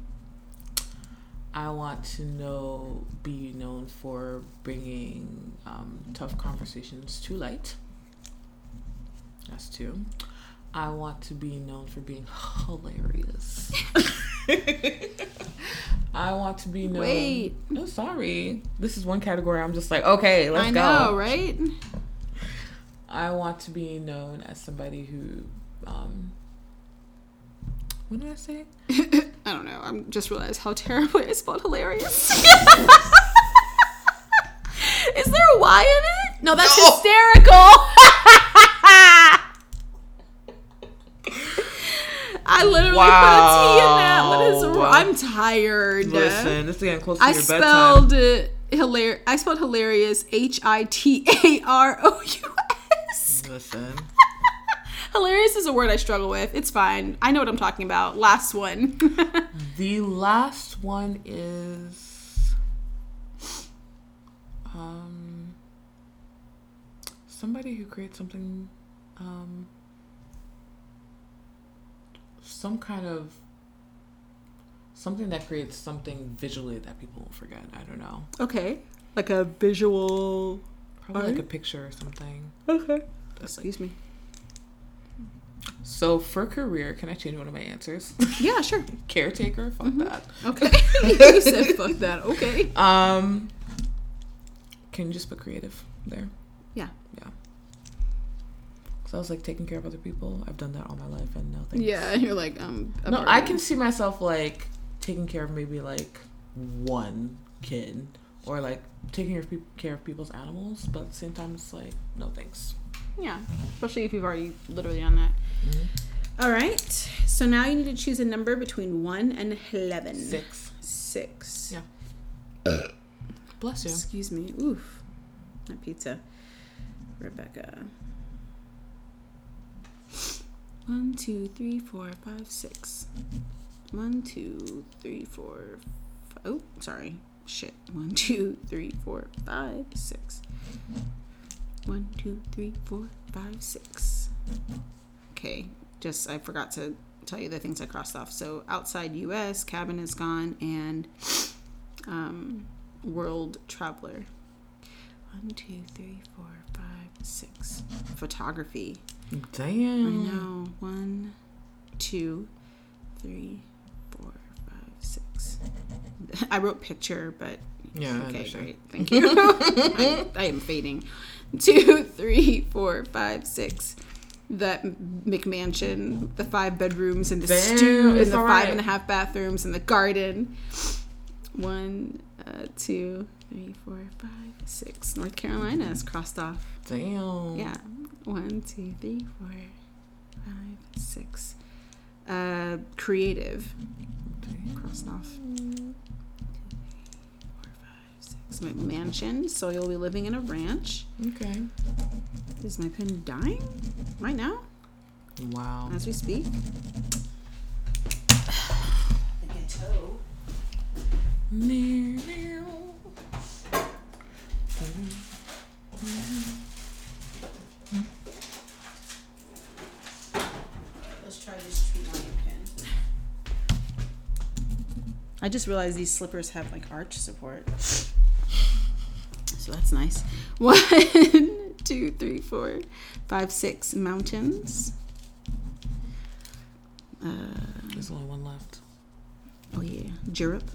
I want to know, be known for bringing um, tough conversations to light. That's two. I want to be known for being hilarious. I want to be known. Wait. Oh, sorry. This is one category. I'm just like, okay, let's I go. know, right? I want to be known as somebody who, um, what did I say? I don't know. I'm just realized how terribly I spelled hilarious. Is there a Y in it? No, that's No. hysterical. I literally put a T in that. What is? Wow. I'm tired. Listen, this is getting close to I your bedtime. I spelled it hilar- I spelled hilarious H I T A R O U S. Listen, Hilarious is a word I struggle with. It's fine. I know what I'm talking about. Last one. the last one is Um, somebody who creates something, um, some kind of something that creates something visually that people won't forget. I don't know. Okay. Like a visual. Probably like a picture or something. Okay. That's like, Excuse me. so for career, can I change one of my answers? Yeah, sure. Caretaker, fuck that. Okay. you said fuck that. Okay. Um, can you just put creative there? Yeah. Yeah. Cause I was like taking care of other people. I've done that all my life, and no thanks. Yeah, you're like um. a No. I can see myself like taking care of maybe like one kid, or like taking care of, care of people's animals. But at the same time, it's like no thanks. Yeah, especially if you've already literally done that. All right. So now you need to choose a number between one and eleven. Six. Six. Yeah. Bless you. Excuse me. Oof. That pizza. Rebecca. One, two, three, four, five, six. One, two, three, four. Five. Oh, sorry. Shit. One, two, three, four, five, six. One, two, three, four, five, six. Okay. Just, I forgot to tell you the things I crossed off. So outside US, cabin is gone, and um, world traveler. One, two, three, four, five, six. Photography. I Damn. know. One, two, three, four, five, six. I wrote picture, but Yeah. Okay, great. Thank you. I, I am fading. Two, three, four, five, six. That McMansion, the five bedrooms and the Damn, stew and the five right. and a half bathrooms and the garden. One, uh, two, three, four, five, six. North Carolina is crossed off. Damn. Yeah. One, two, three, four, five, six. Uh, creative. Okay, crossed off. Two, three, four, five, six. McMansion. So you'll be living in a ranch. Okay. Is my pen dying right now Wow. as we speak? Let's I just realized these slippers have like arch support. So that's nice. One, two, three, four, five, six mountains. Uh, There's only one left. oh yeah, Europe.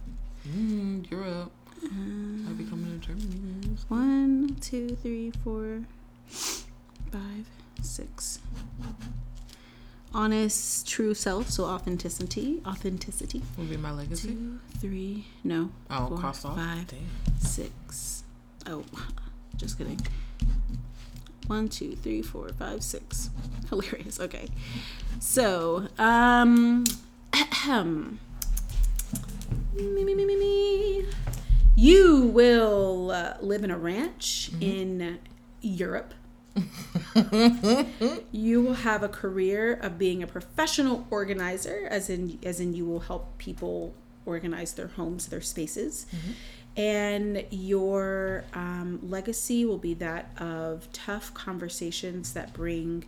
Mm, Europe. Uh, I'll be coming to Germany. one, two, three, four, five, six. Honest, true self, so authenticity, authenticity. Will be my legacy. Two, three, no, Oh, four, crossed off. five. Six. Oh, just kidding. One, two, three, four, five, six. Hilarious. Okay. So, um, ahem. me, me, me, me, me. You will uh, live in a ranch in Europe. you will have a career of being a professional organizer, as in as in you will help people organize their homes, their spaces, and your um, legacy will be that of tough conversations that bring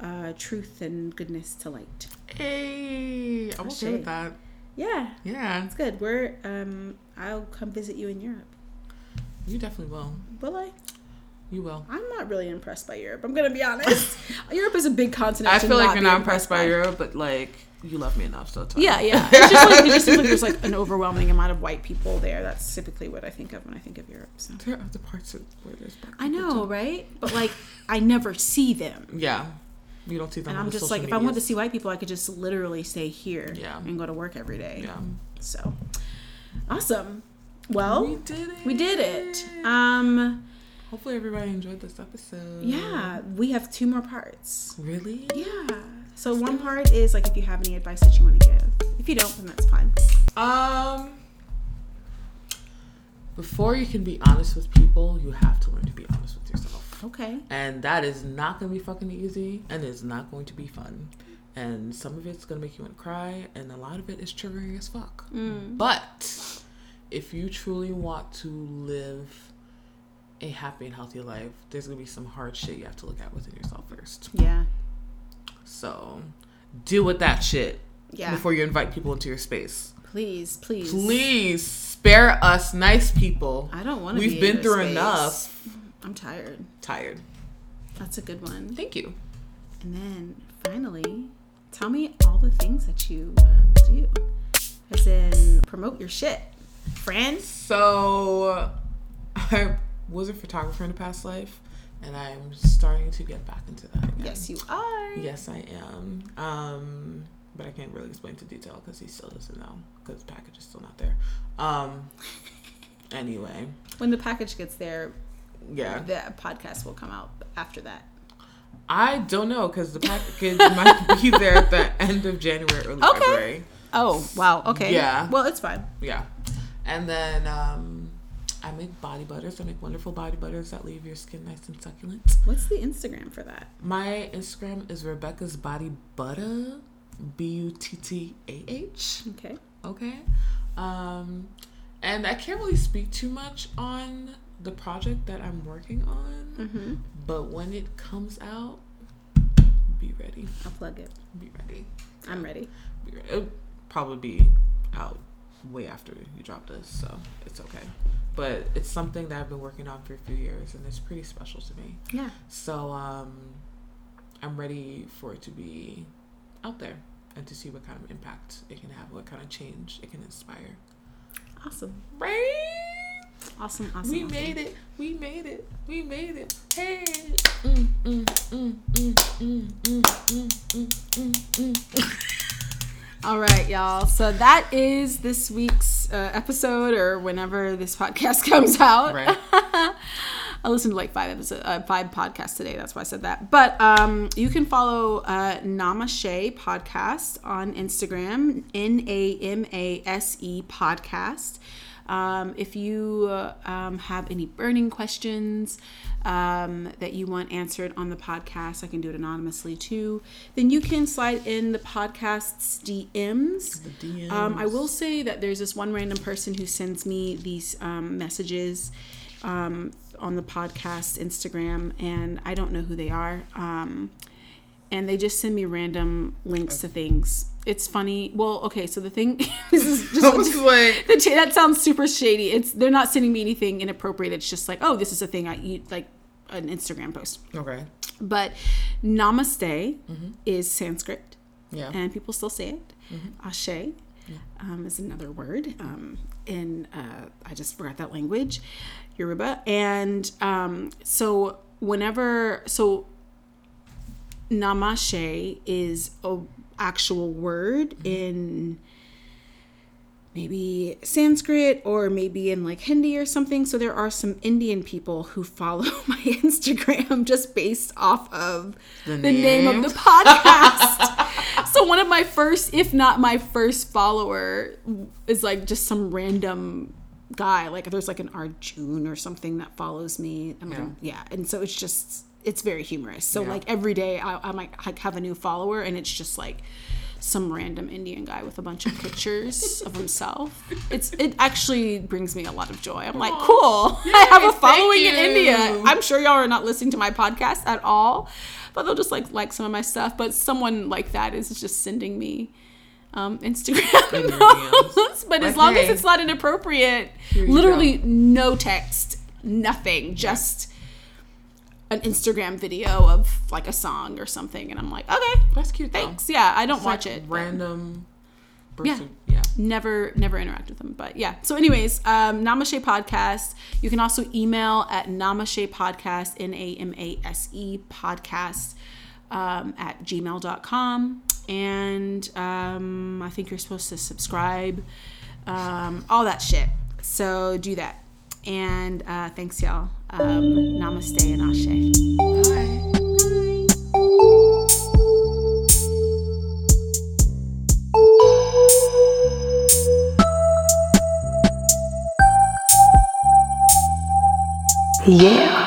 uh, truth and goodness to light. Hey, I'm okay with that. Yeah, Yeah, it's good. We're um, I'll come visit you in Europe. you definitely will. Will I? You will. I'm not really impressed by Europe. I'm gonna be honest. Europe is a big continent. I feel like you're not impressed by Europe, but like you love me enough, so. Yeah, yeah. It's just like, it just seems like there's like an overwhelming amount of white people there. That's typically what I think of when I think of Europe. So There are the parts of where there's black I know, right? But like, I never see them. Yeah, you don't see them. and I'm just like, if I want to see white people, I could just literally stay here Yeah. and go to work every day. Yeah. So, awesome. Well, we did it. we did it. Um, Hopefully everybody enjoyed this episode. yeah, we have two more parts. Really? Yeah. So one part is like if you have any advice that you want to give. If you don't, then that's fine. Um. Before you can be honest with people, you have to learn to be honest with yourself. Okay. And that is not going to be fucking easy and it's not going to be fun. And some of it's going to make you want to cry and a lot of it is triggering as fuck. Mm. But if you truly want to live a happy and healthy life, there's gonna be some hard shit you have to look at within yourself first. Yeah. So deal with that shit Yeah. before you invite people into your space. please, please. Please spare us, nice people. I don't want to. We've be been through space. enough. I'm tired. Tired. That's a good one. Thank you. And then finally, tell me all the things that you um, do, as in promote your shit, friends. So, I was a photographer in a past life, and I'm starting to get back into that. Again. Yes, you are. Yes, I am. Um, but I can't really explain to detail because he still doesn't know because the package is still not there. Um, anyway, When the package gets there, yeah, the podcast will come out after that. I don't know because the package might be there at the end of January, early Okay. February. Oh wow. Okay. Yeah. Well, it's fine. Yeah, and then um, I make body butters. I make wonderful body butters that leave your skin nice and succulent. What's the Instagram for that? My Instagram is Rebecca's Body Butter, B U T T A H. Okay. Okay. Um, and I can't really speak too much on the project that I'm working on, Mm-hmm. but when it comes out, be ready. I'll plug it. Be ready. I'm ready. Be ready. It'll probably be out way after you drop this, so it's okay. But it's something that I've been working on for a few years, and it's pretty special to me. Yeah. So um, I'm ready for it to be out there and to see what kind of impact it can have, what kind of change it can inspire. Awesome. Right? Awesome. Awesome. We awesome. made it. We made it. We made it. Hey. Mm, mm, mm, All right, y'all. So that is this week's uh, episode, or whenever this podcast comes out. Right. I listened to like five episodes, uh, five podcasts today. That's why I said that. But um, you can follow uh, Namashe Podcast on Instagram, N A M A S E Podcast. Um, if you uh, um, have any burning questions um, that you want answered on the podcast, I can do it anonymously too. Then you can slide in the podcast's DMs. The DMs. Um, I will say that there's this one random person who sends me these um, messages um, on the podcast Instagram, and I don't know who they are. Um, and they just send me random links to things. It's funny. Well, okay, so the thing this is just like, the that sounds super shady. It's they're not sending me anything inappropriate. It's just like, oh, this is a thing I eat, like an Instagram post. okay. But namaste is Sanskrit Yeah. and people still say it. Ashe um, is another word. Um, in uh, I just forgot that language, Yoruba. And um, so whenever so Namashe is a actual word in maybe Sanskrit or maybe in like Hindi or something. So there are some Indian people who follow my Instagram just based off of The the, name of the podcast. so one of my first, if not my first follower, is like just some random guy. Like there's like an Arjun or something that follows me. And yeah. yeah. And so it's just it's very humorous. So Yeah. like every day I, I might like have a new follower and it's just like some random Indian guy with a bunch of pictures of himself. It's it actually brings me a lot of joy. I'm like, Aw. cool. I have a following in India. I'm sure y'all are not listening to my podcast at all, but they'll just like like some of my stuff. But someone like that is just sending me um, Instagram In your notes. DMs. But as Like, long as it's not inappropriate, literally no text, nothing, just an Instagram video of like a song or something, and I'm like, okay, That's cute. Though. thanks. Yeah, I don't It's watch like it. Random. Yeah. Person. Yeah. Never, never interact with them. But yeah. So, anyways, um, Namashe Podcast. You can also email at Namashe Podcast, N A M A S E Podcast, um, at gmail.com. And um, I think you're supposed to subscribe, um, all that shit. So, do that. And uh, thanks, y'all. Um, namaste and ashe. Bye. Yeah.